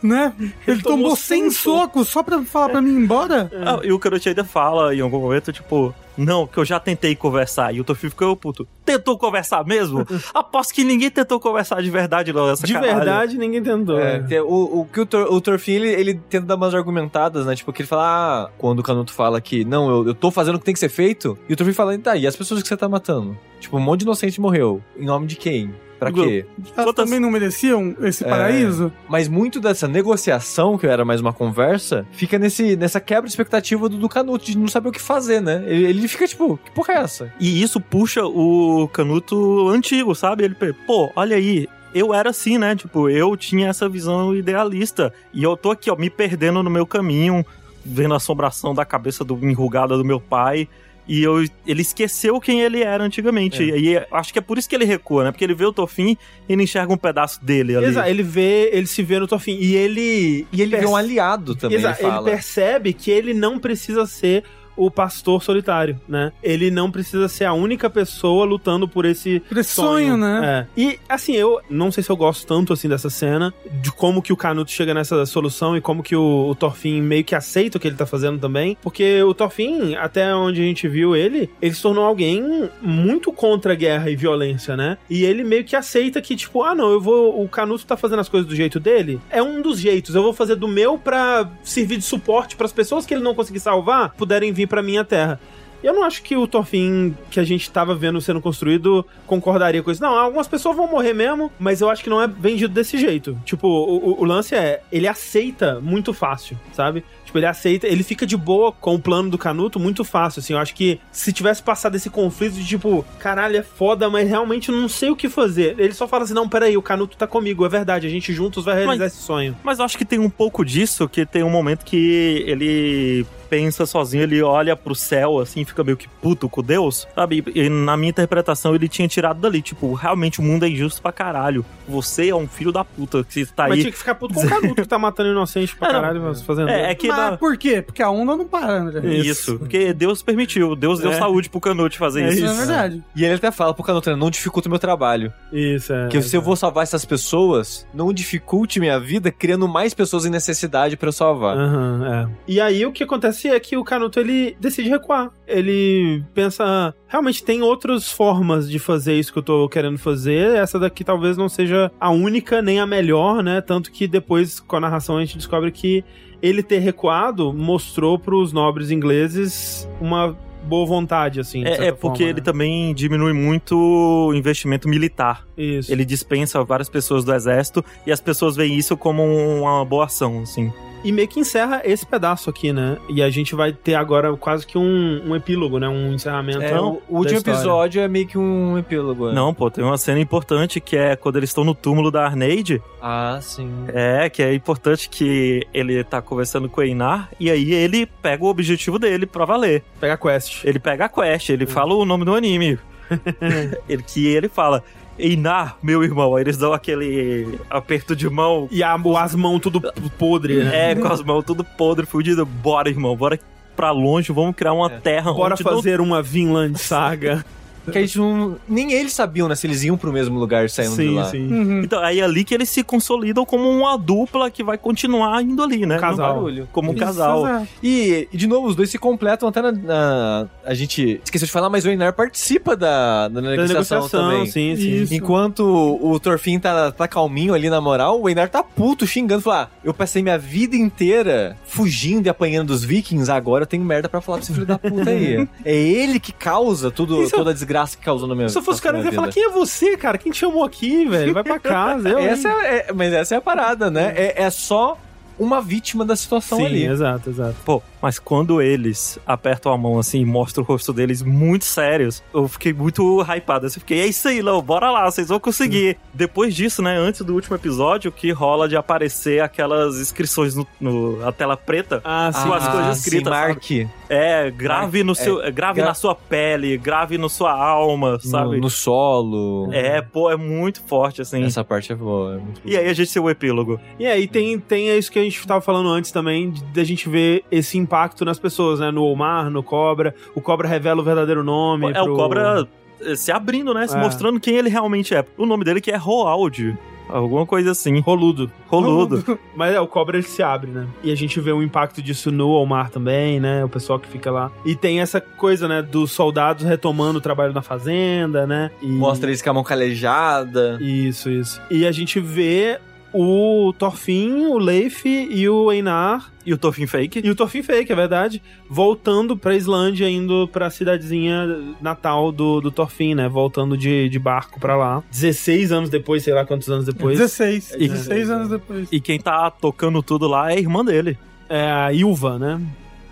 né? Ele, tomou tomou 100 cinco. socos só pra falar pra mim ir embora? Ah, e o Canute ainda fala em algum momento, tipo, não, que eu já tentei conversar. E o Thorfinn ficou puto. Tentou conversar mesmo? Aposto que ninguém tentou conversar de verdade, não. Essa De caralho. verdade, ninguém tentou. É, né? tem- o, o que o, Tor, o Thorfinn, ele, ele tenta dar umas argumentadas, né? Tipo, que ele fala, ah, quando o Canuto fala que, não, eu, eu tô fazendo o que tem que ser feito, e o Thorfinn fala, tá, e as pessoas que você tá matando? Tipo, um monte de inocente morreu. Em nome de quem? Pra quê? Elas Quantas- também não mereciam esse É. paraíso? Mas muito dessa negociação, que era mais uma conversa, fica nesse, nessa quebra de expectativa do, do Canuto, de não saber o que fazer, né? Ele, ele fica tipo, que porra é essa? E isso puxa o Canuto antigo, sabe? Ele, pô, olha aí. Eu era assim, né? Tipo, eu tinha essa visão idealista. E eu tô aqui, ó, me perdendo no meu caminho, vendo a assombração da cabeça do enrugada do meu pai. E eu, ele esqueceu quem ele era antigamente. E acho que é por isso que ele recua, né? Porque ele vê o Tofim e ele enxerga um pedaço dele ali. Exato, ele vê, ele se vê no Thorfinn. E ele. E ele vê um aliado também, Exato, ele ele percebe que ele não precisa ser o pastor solitário, né? Ele não precisa ser a única pessoa lutando por esse, Por esse sonho, né? É. E assim, eu não sei se eu gosto tanto assim dessa cena, de como que o Canuto chega nessa solução e como que o, o Thorfinn meio que aceita o que ele tá fazendo também, porque o Thorfinn, até onde a gente viu ele, ele se tornou alguém muito contra a guerra e violência, né? E ele meio que aceita que tipo, ah, não, eu vou, o Canuto tá fazendo as coisas do jeito dele, é um dos jeitos, eu vou fazer do meu pra servir de suporte para as pessoas que ele não conseguir salvar puderem vir pra minha terra. Eu não acho que o Thorfinn que a gente tava vendo sendo construído concordaria com isso. Não, algumas pessoas vão morrer mesmo, mas eu acho que não é vendido desse jeito. Tipo, o, o- o lance é, ele aceita muito fácil, sabe? Tipo, ele aceita, ele fica de boa com o plano do Canuto muito fácil, assim. Eu acho que se tivesse passado esse conflito de tipo, caralho, é foda, mas realmente não sei o que fazer. Ele só fala assim: não, peraí, o Canuto tá comigo, é verdade, a gente juntos vai realizar Mas- esse sonho. Mas eu acho que tem um pouco disso, que tem um momento que ele pensa sozinho, ele olha pro céu, assim, fica meio que puto com Deus, sabe? E na minha interpretação ele tinha tirado dali, tipo, realmente o mundo é injusto pra caralho. Você é um filho da puta que tá Mas aí. tinha que ficar puto com o Canuto que tá matando inocente pra É, caralho, mas fazendo. É, é que Mas na- por quê? Porque a onda não para, né? Isso. porque Deus permitiu, Deus deu É. saúde pro Canute fazer É isso. Isso é verdade. E ele até fala pro Canuto, não dificulta o meu trabalho. Isso, é. Que se eu vou salvar essas pessoas, não dificulte minha vida criando mais pessoas em necessidade pra eu salvar. Aham, é. E aí o que acontece é que o Canuto ele decide recuar. Ele pensa, realmente tem outras formas de fazer isso que eu tô querendo fazer. Essa daqui talvez não seja a única nem a melhor, né? Tanto que depois com a narração a gente descobre que ele ter recuado mostrou pros nobres ingleses uma boa vontade assim. É, é porque forma, ele né? também diminui muito o investimento militar. Isso. Ele dispensa várias pessoas do exército e as pessoas veem isso como uma boa ação, assim. E meio que encerra esse pedaço aqui, né? E a gente vai ter agora quase que um, um epílogo, né? Um encerramento. É, o, da último episódio é meio que um epílogo. é. Não, pô, tem uma cena importante que é quando eles estão no túmulo da Arneide. Ah, sim. É, que é importante que ele tá conversando com o Einar e aí ele pega o objetivo dele pra valer. Pega a quest. Ele pega a quest, ele fala o nome do anime. ele, que ele fala. Einar, meu irmão, aí eles dão aquele aperto de mão. E a, as mãos tudo podre, né? É, com as mãos tudo podre, fudido. Bora, irmão, bora pra longe, vamos criar uma terra Bora não fazer uma Vinland Saga. Que a gente não. Nem eles sabiam, né? Se eles iam pro mesmo lugar saindo de lá. Uhum. Então, aí é ali que eles se consolidam como uma dupla que vai continuar indo ali, né? casal. No barulho. Como um Isso, casal. exato. E, e, de novo, os dois se completam até na. na- a gente esqueceu de falar, mas o Einar participa da, da Da negociação, negociação, também. sim, sim. Isso. Enquanto o, o Torfin tá, tá calminho ali na moral, o Einar tá puto, xingando. Falar, ah, eu passei minha vida inteira fugindo e apanhando dos vikings, agora eu tenho merda pra falar pra esse filho da puta aí. é ele que causa tudo, Isso- toda a desgraça que causou na minha Se eu fosse o cara, eu ia falar: quem é você, cara? Quem te chamou aqui, velho? Vai pra casa. Eu, hein? Essa é, é- mas essa é a parada, né? É, é só uma vítima da situação Sim, ali. exato, exato. Pô, mas quando eles apertam a mão assim e mostram o rosto deles muito sérios, eu fiquei muito hypado. Eu fiquei, é isso aí, Lão, bora lá, vocês vão conseguir. Depois disso, né, antes do último episódio, que rola de aparecer aquelas inscrições no, no- a tela preta. Ah, sim. Com as coisas sim, escritas, sabe? Mark É, grave no É, seu. é, grave gra- na sua pele, grave na sua alma, no, sabe? no solo. É, pô, é muito forte, assim. Essa parte é boa. é muito E aí a gente tem o epílogo. E aí tem, tem isso que a gente tava falando antes também, de- da gente ver esse impacto nas pessoas, né? No Omar, no Cobra. O Cobra revela o verdadeiro nome. É pro- o Cobra eh, se abrindo, né? Se É. mostrando quem ele realmente é. O nome dele que é Roald. Alguma coisa assim. Roludo. Roludo. Mas é, o Cobra ele se abre, né? E a gente vê o impacto disso no Omar também, né? O pessoal que fica lá. E tem essa coisa, né? Dos soldados retomando o trabalho na fazenda, né? E... Mostra eles com a mão calejada. Isso, isso. E a gente vê o Thorfinn, o Leif e o Einar E o Torfin Fake. e o Thorfinn Fake, é verdade, voltando pra Islândia, indo pra cidadezinha natal do, do Thorfinn, né? Voltando de, de barco pra lá. 16 anos depois, sei lá quantos anos depois. 16. E- 16 anos depois. E quem tá tocando tudo lá é a irmã dele. É a Ilva, né?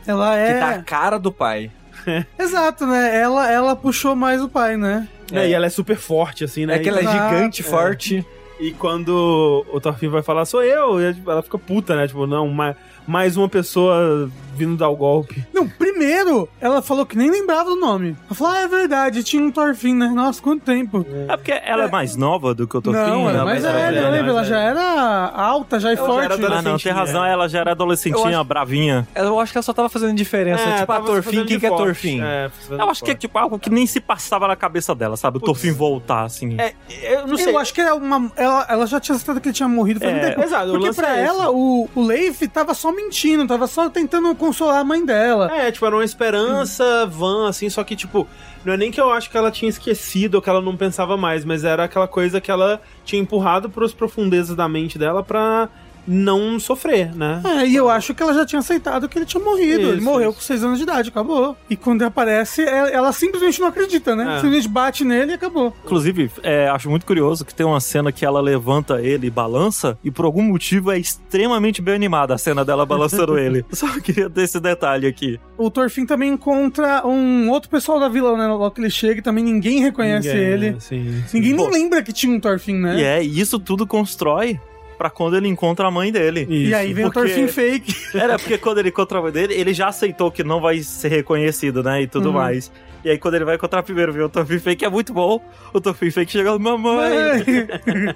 Ela Que é. tá a cara do pai. Exato, né? Ela, ela puxou mais o pai, né? É, E ela é super forte, assim, né? É que ela é gigante, forte. E quando o Thorfinn vai falar, sou eu, e ela fica puta, né? Tipo, não, mais, mais uma pessoa vindo dar o golpe. Não, primeiro, ela falou que nem lembrava do nome. Ela falou, ah, é verdade, tinha um Thorfinn, né? Nossa, quanto tempo. É porque ela é, mais nova do que o Torfin. não, ela é né? mais mas ela é velha, velha, lembra? Ela já era alta, já e Ela já forte. era Ah, não, tem razão, ela já era adolescentinha, acho- bravinha. Eu acho que ela só tava fazendo diferença. tipo, a tava Torfin, fazendo quem de que é forte. Torfin? É, Eu acho que é forte. tipo algo que nem se passava na cabeça dela, sabe? O Torfin voltar, assim. É, eu não sei. Eu acho que era uma, ela, ela já tinha citado que ele tinha morrido faz É, um tempo. exato, Porque pra é ela, o, o Leif tava só mentindo, tava só tentando consolar a mãe dela. É, tipo, era uma esperança vã, assim, só que, tipo, não é nem que eu acho que ela tinha esquecido ou que ela não pensava mais, mas era aquela coisa que ela tinha empurrado pras profundezas da mente dela pra não sofrer, né? É, e eu acho que ela já tinha aceitado que ele tinha morrido. ele Isso, morreu isso. com 6 anos de idade, acabou. E quando ele aparece, ela, ela simplesmente não acredita, né? É. Simplesmente bate nele e acabou. Inclusive, é, acho muito curioso que tem uma cena que ela levanta ele e balança, e por algum motivo é extremamente bem animada a cena dela balançando ele. Só queria ter esse detalhe aqui. O Thorfinn também encontra um outro pessoal da vila, né? Logo que ele chega, e também ninguém reconhece Ninguém, ele. Sim, sim. Ninguém Pô. nem lembra que tinha um Thorfinn, né? E é, e isso tudo constrói pra quando ele encontra a mãe dele. E aí vem Porque- o Thorfinn fake. Era porque quando ele encontra a mãe dele, ele já aceitou que não vai ser reconhecido, né? E tudo Uhum. mais. E aí, quando ele vai encontrar primeiro, vê o Thorfinn Fake, é muito bom. O Thorfinn Fake chega, mamãe.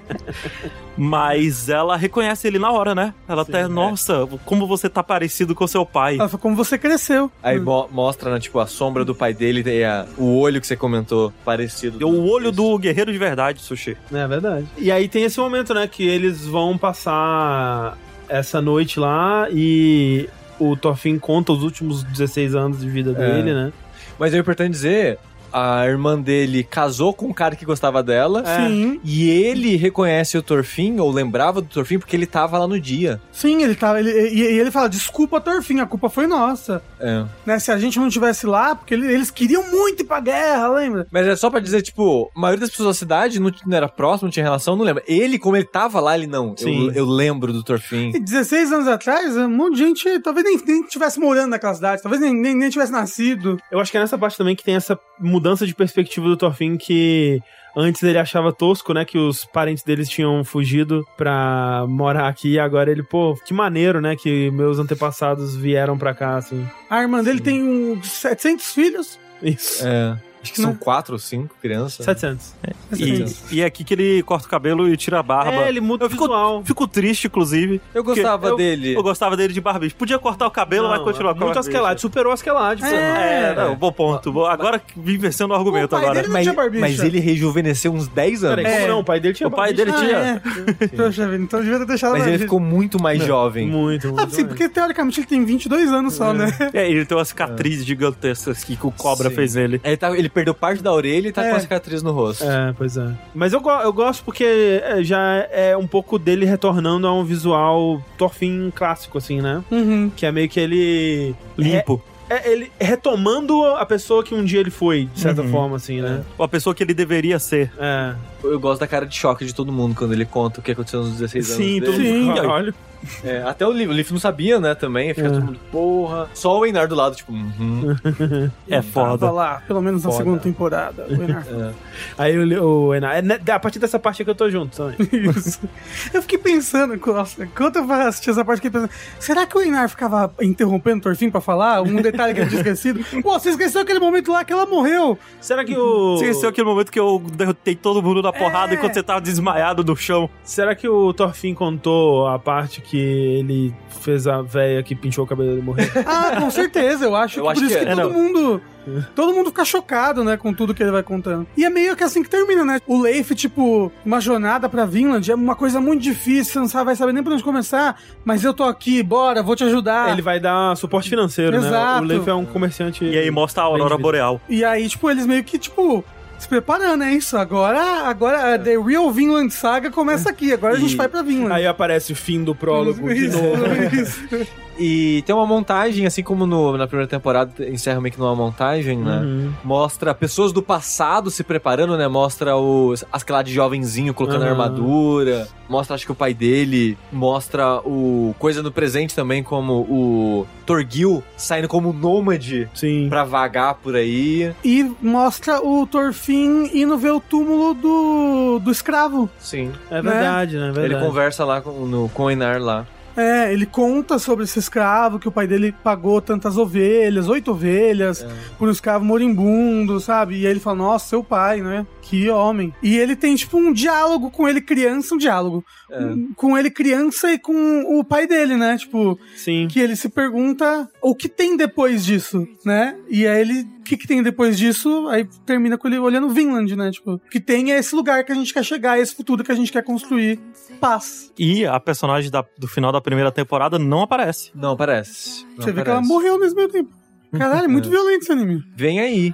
Mas ela reconhece ele na hora, né? Ela até, nossa, como você tá parecido com seu pai. Ela falou, como você cresceu. Aí mo- mostra, né, tipo, a sombra do pai dele e a- o olho que você comentou, parecido. O olho do guerreiro de verdade, Sushi. É verdade. E aí tem esse momento, né, que eles vão passar essa noite lá e o Thorfinn conta os últimos 16 anos de vida É. dele, né? Mas é importante dizer, a irmã dele casou com um cara que gostava dela. Sim. E ele reconhece o Torfin, ou lembrava do Torfin, porque ele tava lá no dia. Sim, ele tava. Ele, e, e ele fala: desculpa, Thorfinn, a culpa foi nossa. É. Né? Se a gente não tivesse lá, porque ele- eles queriam muito ir pra guerra, lembra? Mas é só pra dizer, tipo, a maioria das pessoas da cidade não, não era próximo, não tinha relação, não lembra. Ele, como ele tava lá, ele não. Sim. Eu, eu lembro do Torfin. E 16 anos atrás, um monte de gente talvez nem, nem tivesse morando naquela cidade, talvez nem, nem, nem tivesse nascido. Eu acho que é nessa parte também que tem essa mudança de perspectiva do Thorfinn que antes ele achava tosco, né, que os parentes deles tinham fugido pra morar aqui e agora ele, pô, que maneiro, né, que meus antepassados vieram pra cá, assim. A irmã dele tem uns 700 filhos. Isso. É. Acho que são quatro ou cinco crianças. 700. E, e é aqui que ele corta o cabelo e tira a barba. É, ele muda eu o fico, visual. fico triste, inclusive. Eu gostava eu- dele. Eu gostava dele de barbicha. Podia cortar o cabelo, mas continuar com a Muito. Askelad, superou Askelad. pô. É, não, bom ponto. Bom, Agora vim vencendo o argumento O pai agora. dele não Mas, tinha barbicha. mas ele rejuvenesceu uns 10 anos. Peraí, como É. não? O pai dele tinha O pai barbicha. dele tinha. Ah, é. Poxa vida, então devia ter deixado Mas ele ficou muito mais jovem. Muito, muito. Ah, sim, porque teoricamente ele tem 22 anos só, né? É, ele tem uma cicatriz gigantesca que o cobra fez nele. Ele, tá- ele perdeu parte da orelha e tá É. com a cicatriz no rosto. É, pois é. Mas eu, eu gosto porque é, já é um pouco dele retornando a um visual Thorfinn clássico, assim, né? Uhum. Que é meio que ele... Limpo. É, ele retomando a pessoa que um dia ele foi, de certa Uhum. forma, assim, né? A pessoa que ele deveria ser. É. Eu gosto da cara de choque de todo mundo quando ele conta o que aconteceu nos 16 anos. Sim, dele. todo mundo Sim. olha. É, até o Leaf, o Leaf não sabia, né, também. Fica É. todo mundo, porra. Só o Einar do lado, tipo, uhum. É Tava foda. lá, pelo menos na Foda. segunda temporada. o Enar. Aí o, o Enar... é, né, a partir dessa parte é que eu tô junto também. Isso. Eu fiquei pensando, nossa, enquanto eu assisti essa parte, eu fiquei pensando, será que o Einar ficava interrompendo o Torfim pra falar? Um detalhe que ele tinha esquecido? Pô, você esqueceu aquele momento lá que ela morreu. Será que o... Você esqueceu aquele momento que eu derrotei todo mundo na porrada É. enquanto você tava desmaiado no chão? Será que o Thorfinn contou a parte que ele fez a véia que pintou o cabelo dele morrer? Ah, com certeza, eu acho Eu que acho por isso que que, é, todo não. mundo... Todo mundo fica chocado, né, com tudo que ele vai contando. E é meio que assim que termina, né? O Leif, tipo, uma jornada pra Vinland é uma coisa muito difícil, você não sabe, vai saber nem por onde começar, mas eu tô aqui, bora, vou te ajudar. Ele vai dar suporte financeiro, né? Exato. O Leif é um comerciante... E aí mostra a aurora boreal. E aí, tipo, eles meio que, tipo, se preparando, é isso. Agora, agora, a The Real Vinland Saga começa aqui. Agora a gente E- vai pra Vinland. Aí aparece o fim do prólogo de Isso, novo. isso. E tem uma montagem, assim como no- na primeira temporada encerra meio que numa montagem, né? Uhum. Mostra pessoas do passado se preparando, né? Mostra os Askelad jovenzinho colocando Uhum. armadura. Mostra, acho que o pai dele. Mostra o coisa no presente também, como o Torgil saindo como nômade Sim. pra vagar por aí. E mostra o Thorfinn indo ver o túmulo do, do escravo. Sim. É verdade, né? É verdade. Ele conversa lá com, no, com o Einar lá. É, ele conta sobre esse escravo, que o pai dele pagou tantas ovelhas, oito ovelhas, por um escravo moribundo, sabe? E aí ele fala, nossa, seu pai, né? Que homem. E ele tem, tipo, um diálogo com ele criança, um diálogo. um- Com ele criança e com o pai dele, né? Tipo, Sim. que ele se pergunta o que tem depois disso, né? E aí ele, o que, que tem depois disso? Aí termina com ele olhando Vinland, né? Tipo, o que tem é esse lugar que a gente quer chegar, esse futuro que a gente quer construir. Paz. E a personagem da- do final da primeira temporada não aparece. Não, parece. Não Você vê que ela aparece. morreu nesse meio tempo. Caralho, é muito violento esse anime. Vem aí.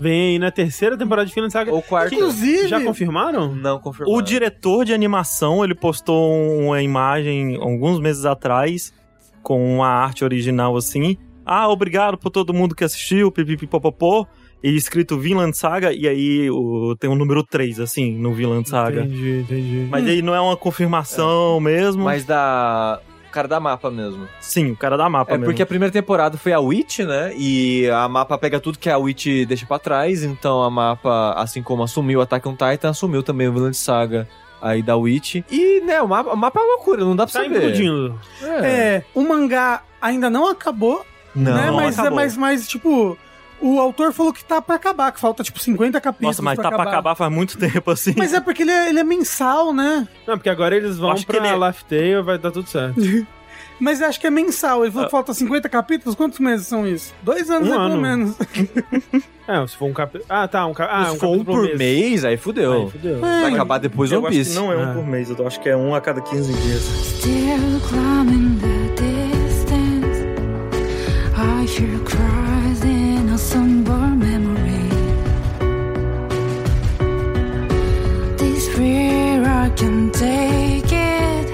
Vem aí na terceira temporada de Finland Saga. Ou quarta. Que- Inclusive- Já confirmaram? Não confirmado. O diretor de animação, ele postou uma imagem alguns meses atrás com uma arte original assim. Ah, obrigado por todo mundo que assistiu, pipipipopopô. E escrito Vinland Saga, e aí o, tem o número 3, assim, no Vinland Saga. Entendi, entendi. Mas aí não é uma confirmação mesmo. Mas da. O cara da mapa mesmo. Sim, o cara da mapa É mesmo. porque a primeira temporada foi a Witch, né? E a mapa pega tudo que a Witch deixa pra trás. Então a mapa, assim como assumiu Attack on Titan, assumiu também o Vinland Saga aí da Witch. E, né, o mapa, o mapa é uma loucura, não dá pra Tá saber. implodindo. É, o mangá ainda não acabou, Não, né? Mas, acabou. mas, mas, tipo, o autor falou que tá pra acabar, que falta, tipo, 50 capítulos Nossa, mas tá pra acabar faz muito tempo assim. Mas é porque ele é, ele é mensal, né? Não, porque agora eles vão Acho que pra ele é- Tale vai dar tudo certo. Mas acho que é mensal. Ele Ah. falou que falta 50 capítulos. Quantos meses são isso? Dois anos, Um né, pelo ano. menos. É, se for um capítulo. Ah, tá, um, ca... ah, um Se for um por mês, aí fudeu. Aí, fudeu. Vai acabar depois eu One acho que Piece. não é um Ah. por mês, eu acho que é um a cada 15 dias. Still climbing the distance. I hear can take it.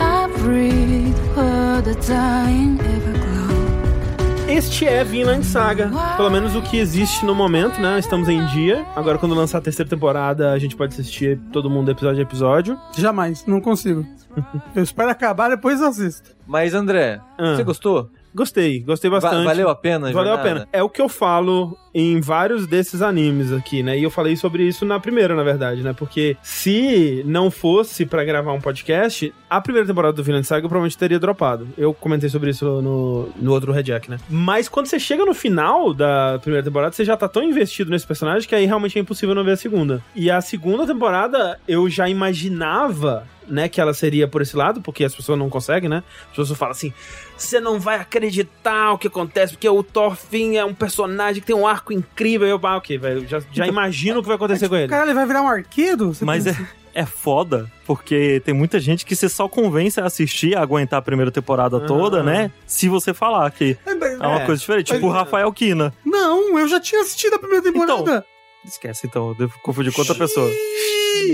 I breathe for the dying everglow. Este é Vinland Saga. Pelo menos o que existe no momento, né? Estamos em dia. Agora, quando lançar a terceira temporada, a gente pode assistir todo mundo episódio a episódio. Jamais, não consigo. Eu espero acabar, depois eu assisto. Mas, André, Ah. você gostou? Gostei, gostei Va- bastante. valeu a pena a Valeu a jornada? pena. É o que eu falo em vários desses animes aqui, né? E eu falei sobre isso na primeira, na verdade, né? Porque se não fosse pra gravar um podcast, a primeira temporada do Vinland Saga eu provavelmente teria dropado. Eu comentei sobre isso no, no outro Red Jack, né? Mas quando você chega no final da primeira temporada, você já tá tão investido nesse personagem que aí realmente é impossível não ver a segunda. E a segunda temporada eu já imaginava né, que ela seria por esse lado, porque as pessoas não conseguem, né? As pessoas falam assim: você não vai acreditar o que acontece, porque o Thorfinn é um personagem que tem um arco incrível. Eu, ah, ok, velho, já, já imagino o que vai acontecer com ele. Cara, ele vai virar um arqueiro? Mas pensa? é, é foda, porque tem muita gente que você só convence a assistir, a aguentar a primeira temporada toda, né? Se você falar que É, é uma É. coisa diferente. Mas- Tipo o Rafael Kina. Não, eu já tinha assistido a primeira temporada. Esquece então, eu devo confundir com outra pessoa.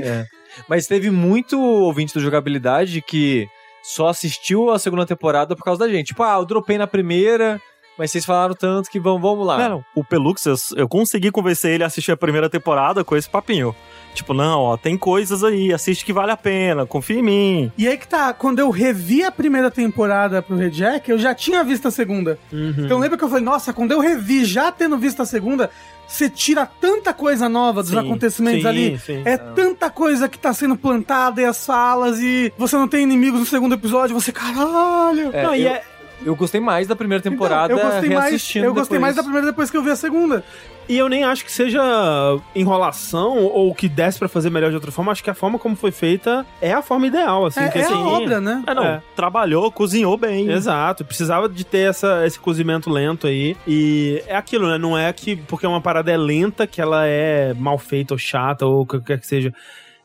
É. Mas teve muito ouvinte do Jogabilidade que só assistiu a segunda temporada por causa da gente. Tipo, ah, eu dropei na primeira, mas vocês falaram tanto que vamos, vamos lá. Não. O Pelux, eu, eu consegui convencer ele a assistir a primeira temporada com esse papinho. Tipo, não, ó, tem coisas aí, assiste que vale a pena, confia em mim. E aí que tá, quando eu revi a primeira temporada pro Red Jack, eu já tinha visto a segunda. Uhum. Então lembra que eu falei, nossa, quando eu revi, já tendo visto a segunda, você tira tanta coisa nova dos Sim, acontecimentos sim, ali. sim. É tanta coisa que tá sendo plantada e as falas, e você não tem inimigos no segundo episódio, você, caralho. É, Não, e eu, é- eu gostei mais da primeira Então, temporada eu gostei mais, eu gostei depois. mais da primeira depois que eu vi a segunda. E eu nem acho que seja enrolação ou que desse pra fazer melhor de outra forma. Acho que a forma como foi feita é a forma ideal, assim. é que, é assim, a obra, né? É, não, É. trabalhou, cozinhou bem. Exato, precisava de ter essa, esse cozimento lento aí. E é aquilo, né? Não é que porque uma parada é lenta que ela é mal feita ou chata ou o que quer que seja.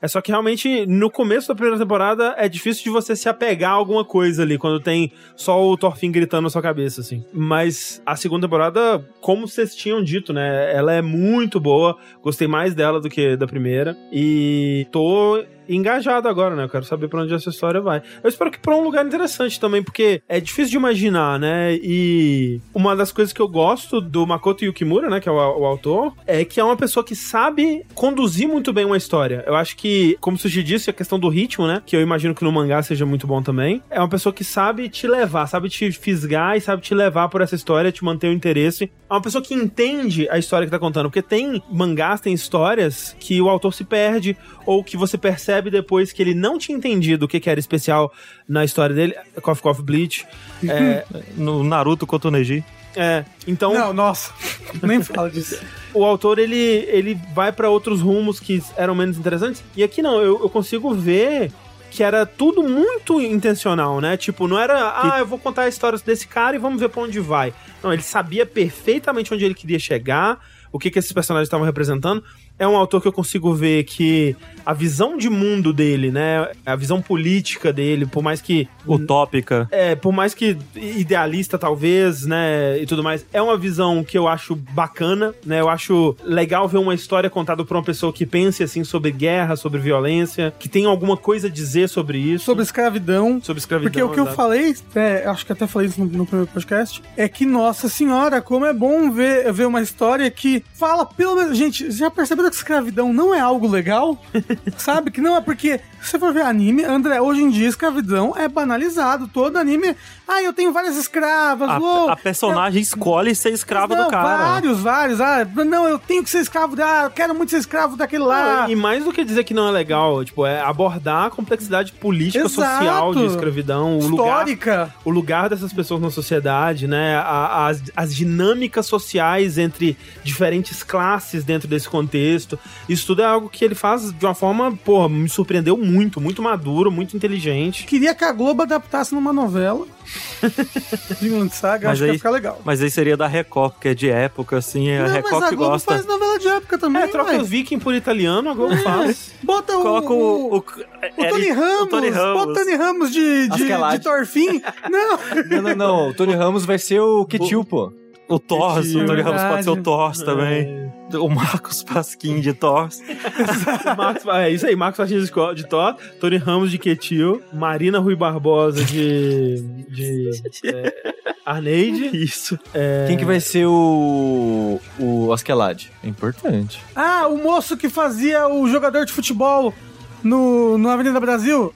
É só que realmente no começo da primeira temporada é difícil de você se apegar a alguma coisa ali, quando tem só o Thorfinn gritando na sua cabeça, assim. Mas a segunda temporada, como vocês tinham dito, né? Ela é muito boa. Gostei mais dela do que da primeira. E tô engajado agora, né? Eu quero saber pra onde essa história vai. Eu espero que pra um lugar interessante também, porque é difícil de imaginar, né? E uma das coisas que eu gosto do Makoto Yukimura, né? Que é o, o autor, é que é uma pessoa que sabe conduzir muito bem uma história. Eu acho que, como Sushi disse, a questão do ritmo, né? Que eu imagino que no mangá seja muito bom também. É uma pessoa que sabe te levar, sabe te fisgar e sabe te levar por essa história, te manter o interesse. É uma pessoa que entende a história que tá contando. Porque tem mangás, tem histórias que o autor se perde, ou que você percebe depois que ele não tinha entendido o que, que era especial na história dele. Coffee Coffee Bleach. É, No Naruto contra o Neji. é, então Não, nossa, nem fala disso. o autor ele, ele vai pra outros rumos que eram menos interessantes. E aqui não, eu, eu consigo ver que era tudo muito intencional, né? Tipo, não era, ah, eu vou contar a história desse cara e vamos ver pra onde vai. Não, ele sabia perfeitamente onde ele queria chegar, o que, que esses personagens estavam representando. É um autor que eu consigo ver que a visão de mundo dele, né? A visão política dele, por mais que Utópica. é, por mais que idealista, talvez, né, e tudo mais, é uma visão que eu acho bacana, né, eu acho legal ver uma história contada por uma pessoa que pense, assim, sobre guerra, sobre violência, que tem alguma coisa a dizer sobre isso. Sobre escravidão. Sobre escravidão, Porque o que eu falei, é, acho que até falei isso no, no primeiro podcast, é que, nossa senhora, como é bom ver, ver uma história que fala, pelo menos. Gente, já perceberam que escravidão não é algo legal? Sabe? Que não é porque você for ver anime, André, hoje em dia escravidão é banalizado. Todo anime. Ah, eu tenho várias escravas. A, uou, a personagem escolhe ser escrava não, do cara. Vários, vários. Ah, não, eu tenho que ser escravo. Ah, eu quero muito ser escravo daquele lá. E mais do que dizer que não é legal, tipo, é abordar a complexidade política, Exato. social de escravidão, o lugar, Histórica. o lugar dessas pessoas na sociedade, né? A- as, as dinâmicas sociais entre diferentes classes dentro desse contexto. Isso tudo é algo que ele faz de uma forma, porra, me surpreendeu muito, muito maduro, muito inteligente. Queria que a Globo adaptasse numa novela. Vinland Saga, Mas acho que ia aí- ficar legal. Mas aí seria da Record, porque é de época, assim, a Não, Record mas a que Globo gosta. faz novela de época também, É, troca os viking por italiano, a Globo faz. Bota o... Coloca o. O, O Tony Ramos, o Tony Ramos. bota o Tony Ramos de, de, de Torfin. Não, Não, não, não. O Tony Ramos vai ser o Ketil, pô. O Thors, o Tony Ramos pode ser o Verdade. Thors também. O Marcos Pasquim de. Marcos, é isso aí, Marcos Martins de Thor, Tony Ramos de Ketil, Marina Rui Barbosa de. de. é, Arneide. Isso. É, Quem que vai ser o. o Askelad? É importante. Ah, o moço que fazia o jogador de futebol no, no Avenida Brasil.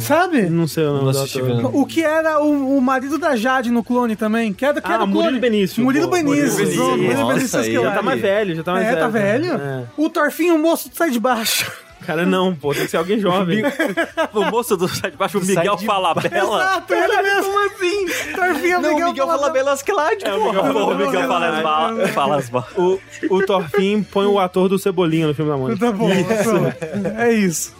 Sabe? Não sei o nome Não do assisti, ator. O que era o, o marido da Jade no clone também. Que era, que Ah, era o Murilo clone. Benício. Murilo Pô, Benício. Murilo Benício. Murilo Nossa, Benício aí. Já tá mais velho, já tá mais É, velho. tá velho? É. O Torfinho, o moço do sai de baixo. Cara, não, pô, tem que ser alguém jovem. O moço do sai de baixo, o Miguel de- Falabella. Exato, ele mesmo. Como assim? Torfinho, Não, o Miguel fala bela Askelad, É, o pô. Miguel Pô, o Miguel Não, fala não, as ba- fala as ba- O, o Thorfinn põe o ator do Cebolinha no filme da Mônica. Tá bom, pronto. É isso.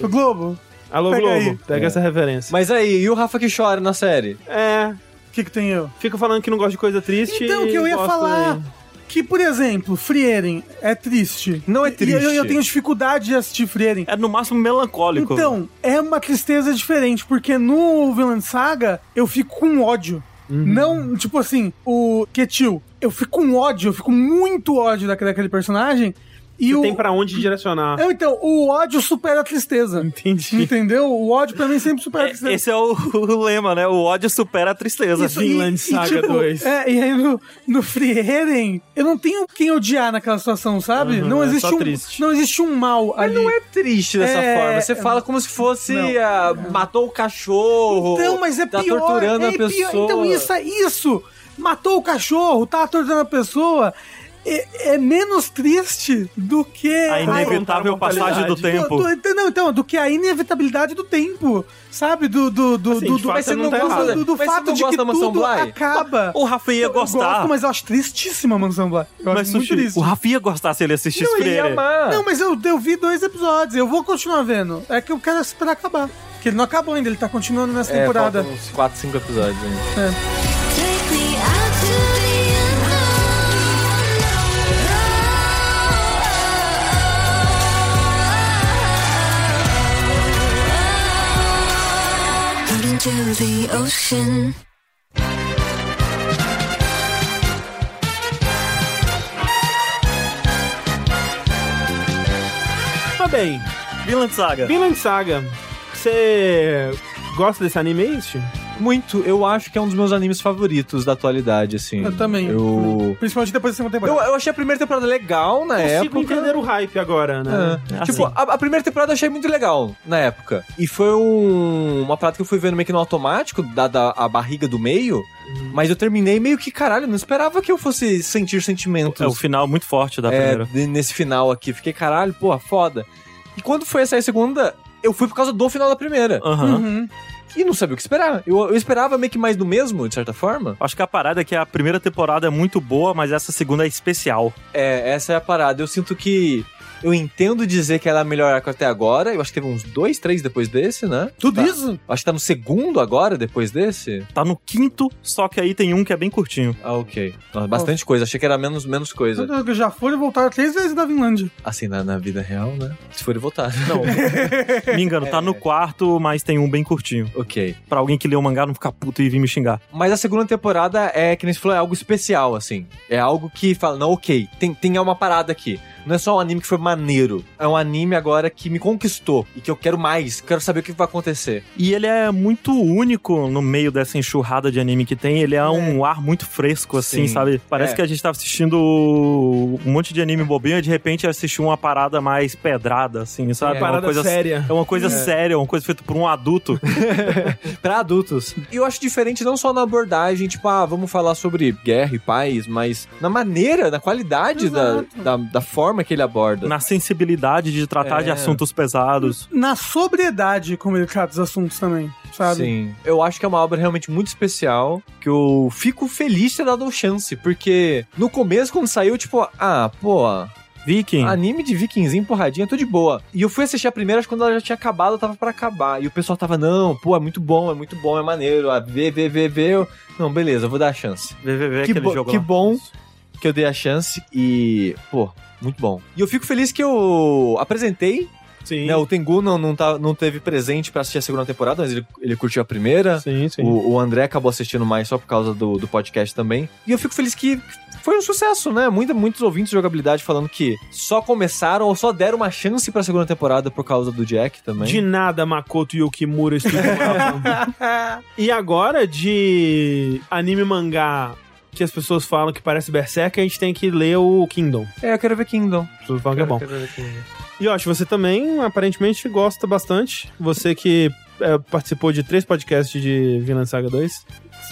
O Globo, Alô, Pega Globo, aí. pega essa referência. Mas aí, e o Rafa que chora na série? É, o que que tem eu? fica falando que não gosta de coisa triste. Então, o que eu ia falar... aí. Que, por exemplo, Frieren é triste. Não é E triste. eu, eu tenho dificuldade de assistir Frieren. É no máximo melancólico. Então, é uma tristeza diferente, porque no Villain Saga eu fico com ódio. Uhum. Não, tipo assim, o Ketil, eu fico com ódio, eu fico muito ódio daquele, daquele personagem. E o... tem pra onde direcionar. É, Então, o ódio supera a tristeza. Entendi. Entendeu? O ódio pra mim sempre supera a É, tristeza. Esse é o, o lema, né? O ódio supera a tristeza. Isso, Vinland Saga 2. É, e aí no, no Frieren, eu não tenho quem odiar naquela situação, sabe? Uhum, não, é existe só um, triste. não existe um mal ali. Não é triste dessa É, forma. Você fala como se fosse. Não. ah, matou o cachorro. Então, mas é tá pior. torturando é a pessoa. pior. Então, isso é isso. Matou o cachorro, tá torturando a pessoa. É, é menos triste do que A inevitável passagem do tempo. Do, do- não, então, do que a inevitabilidade do tempo, sabe? Do, do, do, Assim, do, de do- mas você não não tá gosta do, do Mas você fato de que tudo Bly? acaba. O Rafa ia Eu gostar. gosto, mas eu acho tristíssima a Mansão Bly. Eu Mas, acho muito Sushi, triste. o Rafa ia gostar se ele assistisse Não ia Freire. amar. Não, mas eu, eu vi dois episódios. Eu vou continuar vendo. É que eu quero esperar acabar. Porque ele não acabou ainda, ele tá continuando nessa É, temporada. uns 4, 5 episódios ainda. Take into the ocean. Tá bem. Vinland Saga. Vinland Saga. Você gosta desse anime, é isso? Muito. Eu acho que é um dos meus animes favoritos da atualidade, assim. Eu também. Eu. Principalmente depois da segunda Eu, temporada. eu achei a primeira temporada legal na Consigo época. entender o hype agora, né? É. Assim. Tipo, a, a primeira temporada eu achei muito legal na época. E foi um- uma parada que eu fui vendo meio que no automático, dada a barriga do meio. Mas eu terminei meio que, caralho, não esperava que eu fosse sentir sentimentos. É o final muito forte da é, primeira. de- nesse final aqui. Fiquei, caralho, porra, foda. E quando foi essa segunda, eu fui por causa do final da primeira. Aham. Uhum. E não sabia o que esperar. Eu, eu esperava meio que mais do mesmo, de certa forma. Acho que a parada é que a primeira temporada é muito boa, mas essa segunda é especial. É, essa é a parada. Eu sinto que. Eu entendo dizer que ela é a melhor arco até agora. Eu acho que teve uns dois, três depois desse, né? Tudo Tá. isso? Acho que tá no segundo agora, depois desse. Tá no quinto, só que aí tem um que é bem curtinho. Ah, ok. Nossa, bastante coisa. Achei que era menos, menos coisa. Tudo- Já foram e voltaram três vezes da Vinlândia. Assim, na, na vida real, né? Se for votar. Não, me engano, tá no quarto, mas tem um bem curtinho. ok. Pra alguém que lê o mangá não ficar puto e vir me xingar. Mas a segunda temporada é, que nem você falou, é algo especial, assim. É algo que fala, não, ok, tem, tem uma parada aqui. Não é só um anime que foi maneiro. É um anime agora que me conquistou e que eu quero mais. Quero saber o que vai acontecer. E ele é muito único no meio dessa enxurrada de anime que tem. Ele é, um ar muito fresco, assim, Sim. sabe? Parece É. que a gente tava assistindo um monte de anime bobinho e de repente assistiu uma parada mais pedrada, assim, sabe? É, parada coisa séria. É uma coisa séria, uma coisa feita por um adulto. Pra adultos. E eu acho diferente não só na abordagem, tipo, ah, vamos falar sobre guerra e paz, mas na maneira, na qualidade da, da, da forma que ele aborda. na sensibilidade de tratar É. de assuntos pesados. Na sobriedade como ele trata os assuntos também, sabe? Sim. Eu acho que é uma obra realmente muito especial, que eu fico feliz de ter dado chance, porque no começo, quando saiu, tipo, ah, pô, Viking. anime de vikingzinho, porradinha, tô de boa. E eu fui assistir a primeira, acho que quando ela já tinha acabado, tava pra acabar. E o pessoal tava, não, pô, é muito bom, é muito bom, é maneiro, ah, vê, vê, vê, vê. Eu, não, beleza, eu vou dar a chance. VVV, que, aquele bo- jogo que lá. bom que eu dei a chance e, pô, muito bom. E eu fico feliz que eu apresentei, Sim. né? O Tengu não, não, tá, não teve presente pra assistir a segunda temporada, mas ele, ele curtiu a primeira. Sim, sim. O, o André acabou assistindo mais só por causa do, do podcast também. E eu fico feliz que foi um sucesso, né? Muita, muitos ouvintes de jogabilidade falando que só começaram ou só deram uma chance pra segunda temporada por causa do Jack também. De nada, Makoto Yukimura. E agora, de anime mangá que as pessoas falam que parece Berserk, a gente tem que ler o Kingdom. É, eu quero ver Kingdom. As pessoas falam que é bom. E eu acho que você também, aparentemente, gosta bastante. Você que é, participou de três podcasts de Vinland Saga 2.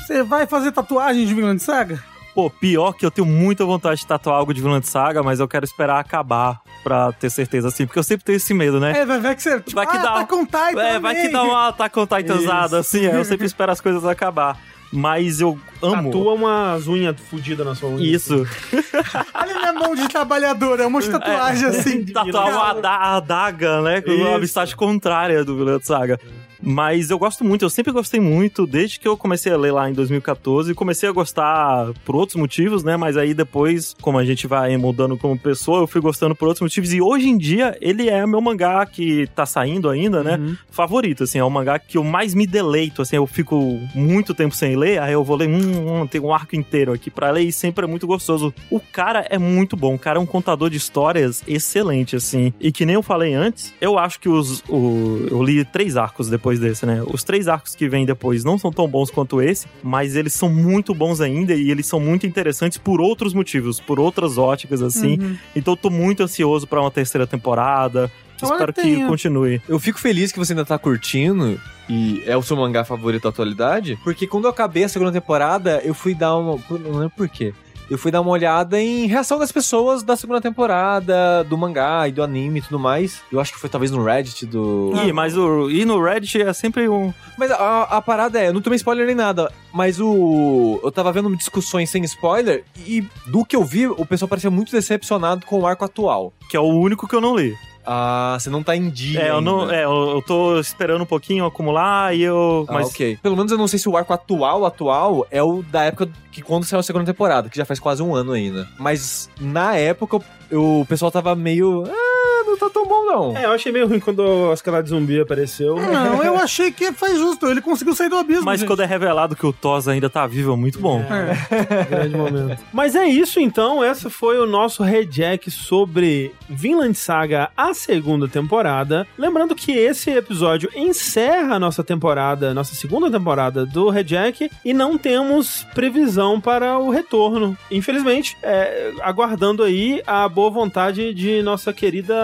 Você vai fazer tatuagem de Vinland Saga? Pô, pior que eu tenho muita vontade de tatuar algo de Vinland Saga, mas eu quero esperar acabar pra ter certeza, assim, porque eu sempre tenho esse medo, né? É, vai ver que você. Tipo, Vai que ah, dá- tá com Titan. É, vai que dá uma Attack on Titanzada, assim, aí eu sempre espero as coisas acabar. Mas eu amo. Tatua umas unhas fodidas na sua unha. Isso. Olha minha mão de trabalhador, é um monte de tatuagem assim. Tatuar uma ada- adaga, né? Com a amistade contrária do Vinland Saga. Mas eu gosto muito, eu sempre gostei muito, desde que eu comecei a ler lá em 2014. Comecei a gostar por outros motivos, né? Mas aí depois, como a gente vai mudando como pessoa, eu fui gostando por outros motivos. E hoje em dia, ele é meu mangá que tá saindo ainda, né? Uhum. Favorito, assim. É o mangá que eu mais me deleito, assim. Eu fico muito tempo sem ler, aí eu vou ler, hum, hum, tem um arco inteiro aqui pra ler e sempre é muito gostoso. O cara é muito bom, o cara é um contador de histórias excelente, assim. E que nem eu falei antes, eu acho que os. O, eu li três arcos depois desse, né? Os três arcos que vêm depois não são tão bons quanto esse, mas eles são muito bons ainda e eles são muito interessantes por outros motivos, por outras óticas, assim. Uhum. Então eu tô muito ansioso pra uma terceira temporada. Tomara Espero que que continue. Eu fico feliz que você ainda tá curtindo e é o seu mangá favorito da atualidade, porque quando eu acabei a segunda temporada, eu fui dar uma. Não lembro por quê. Eu fui dar uma olhada em reação das pessoas da segunda temporada, do mangá e do anime e tudo mais. Eu acho que foi talvez no Reddit do. Ih, mas o, e no Reddit é sempre um. Mas a, a parada é, eu não tomei spoiler nem nada, mas o. Eu tava vendo discussões sem spoiler e do que eu vi, o pessoal parecia muito decepcionado com o arco atual. Que é o único que eu não li. Ah, você não tá em dia. É, eu, não, é, eu eu tô esperando um pouquinho acumular e eu. Ah, mas ok. Pelo menos eu não sei se o arco atual, atual, é o da época que quando saiu a segunda temporada, que já faz quase um ano ainda. Mas na época eu- o pessoal tava meio. Ah, não tá tão bom não. É, eu achei meio ruim quando a escala de zumbi apareceu. Não, eu achei que foi justo. Ele conseguiu sair do abismo. Mas gente. quando é revelado que o Thos ainda tá vivo, é muito bom. Grande momento. Mas é isso então, esse foi o nosso rejack sobre Vinland Saga, a segunda temporada. Lembrando que esse episódio encerra a nossa temporada, nossa segunda temporada do rejack e não temos previsão para o retorno. Infelizmente, é, aguardando aí a boa vontade de nossa querida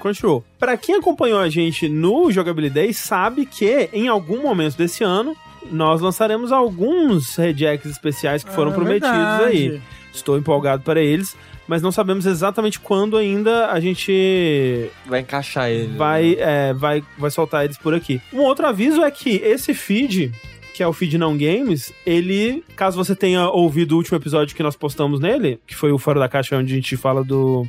Crunchyroll. Para quem acompanhou a gente no Jogabilidade sabe que em algum momento desse ano nós lançaremos alguns rejects especiais que foram Ah, prometidos verdade. aí. Estou empolgado para eles, mas não sabemos exatamente quando ainda a gente Vai encaixar ele. vai, é, vai, vai soltar eles por aqui. Um outro aviso é que esse feed, que é o feed não games, ele, caso você tenha ouvido o último episódio que nós postamos nele, que foi o Fora da Caixa, onde a gente fala do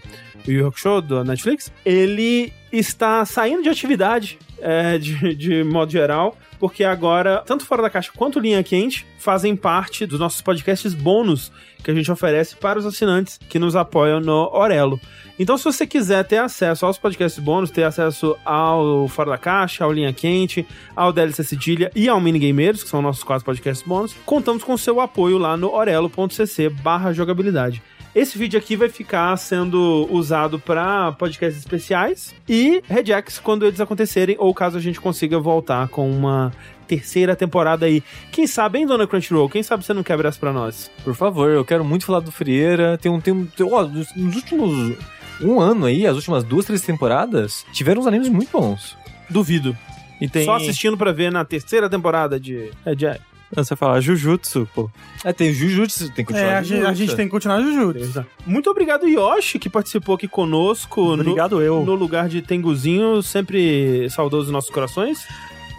Yu Hakusho, da Netflix, ele está saindo de atividade, é, de, de modo geral, porque agora, tanto Fora da Caixa quanto Linha Quente fazem parte dos nossos podcasts bônus que a gente oferece para os assinantes que nos apoiam no Orelo. Então, se você quiser ter acesso aos podcasts bônus, ter acesso ao Fora da Caixa, ao Linha Quente, ao DLC Cedilha e ao Minigameiros, que são nossos quatro podcasts bônus, contamos com seu apoio lá no orelo.cc jogabilidade. Esse vídeo aqui vai ficar sendo usado pra podcasts especiais e Regex quando eles acontecerem, ou caso a gente consiga voltar com uma terceira temporada aí. Quem sabe, hein, dona Crunchyroll? Quem sabe você não quebra essa pra nós? Por favor, eu quero muito falar do Frieira. Tem um. Tem um tem, ó, nos últimos. Um ano aí, as últimas duas, três temporadas, tiveram uns animes muito bons. Duvido. E tem. Só assistindo pra ver na terceira temporada de Você fala Jujutsu, pô. É, tem Jujutsu, tem que continuar É, a gente, a gente tem que continuar Jujutsu. Muito obrigado, Yoshi, que participou aqui conosco. no- Obrigado eu. No lugar de Tenguzinho, sempre saudoso dos nossos corações.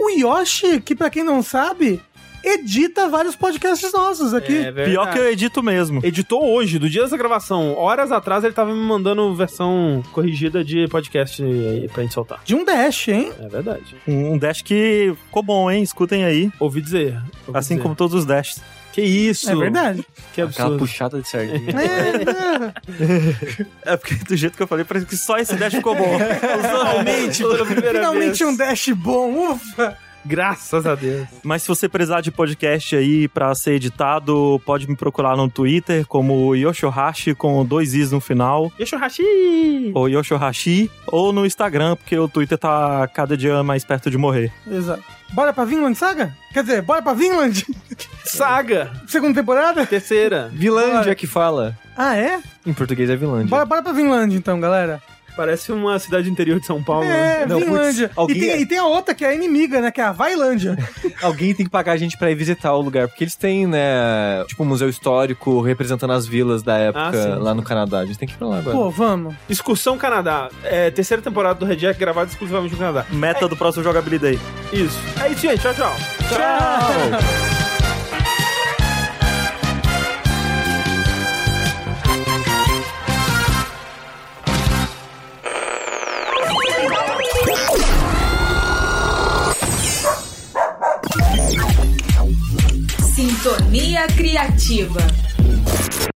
O Yoshi, que pra quem não sabe, edita vários podcasts nossos aqui. É. Pior que eu edito mesmo. Editou hoje, do dia dessa gravação. Horas atrás ele tava me mandando versão corrigida de podcast pra gente soltar. De um dash, hein? É verdade. Um um dash que ficou bom, hein? Escutem aí. Ouvi dizer. ouvi Assim dizer. como todos os dashes. Que isso? É verdade. Que Aquela absurdo. puxada de sardinha. É, É porque do jeito que eu falei, parece que só esse dash ficou bom. Finalmente, pela primeira finalmente vez. um dash bom, ufa! Graças a Deus. Mas se você precisar de podcast aí pra ser editado, pode me procurar no Twitter como Yoshohashi com dois Is no final. Yoshohashi! Ou Yoshohashi, ou no Instagram, porque o Twitter tá cada dia mais perto de morrer. Exato. Bora pra Vinland Saga? Quer dizer, bora pra Vinland? Saga! Segunda temporada? Terceira. Vilândia que fala. Ah, é? Em português é Vilândia. Bora, bora pra Vinland então, galera. Parece uma cidade interior de São Paulo. É, né? Não, Vinlândia. putz, alguém e, tem, é- e tem a outra que é a inimiga, né? Que é a Vailândia. Alguém tem que pagar a gente pra ir visitar o lugar, porque eles têm, né, tipo um museu histórico representando as vilas da época Ah, sim. lá no Canadá. A gente tem que ir pra lá agora. Pô, vamos. Excursão Canadá. É, terceira temporada do Red Jack gravada exclusivamente no Canadá. Meta do próximo Jogabilidade. Isso. É isso, gente. Tchau, tchau. Sintonia Criativa.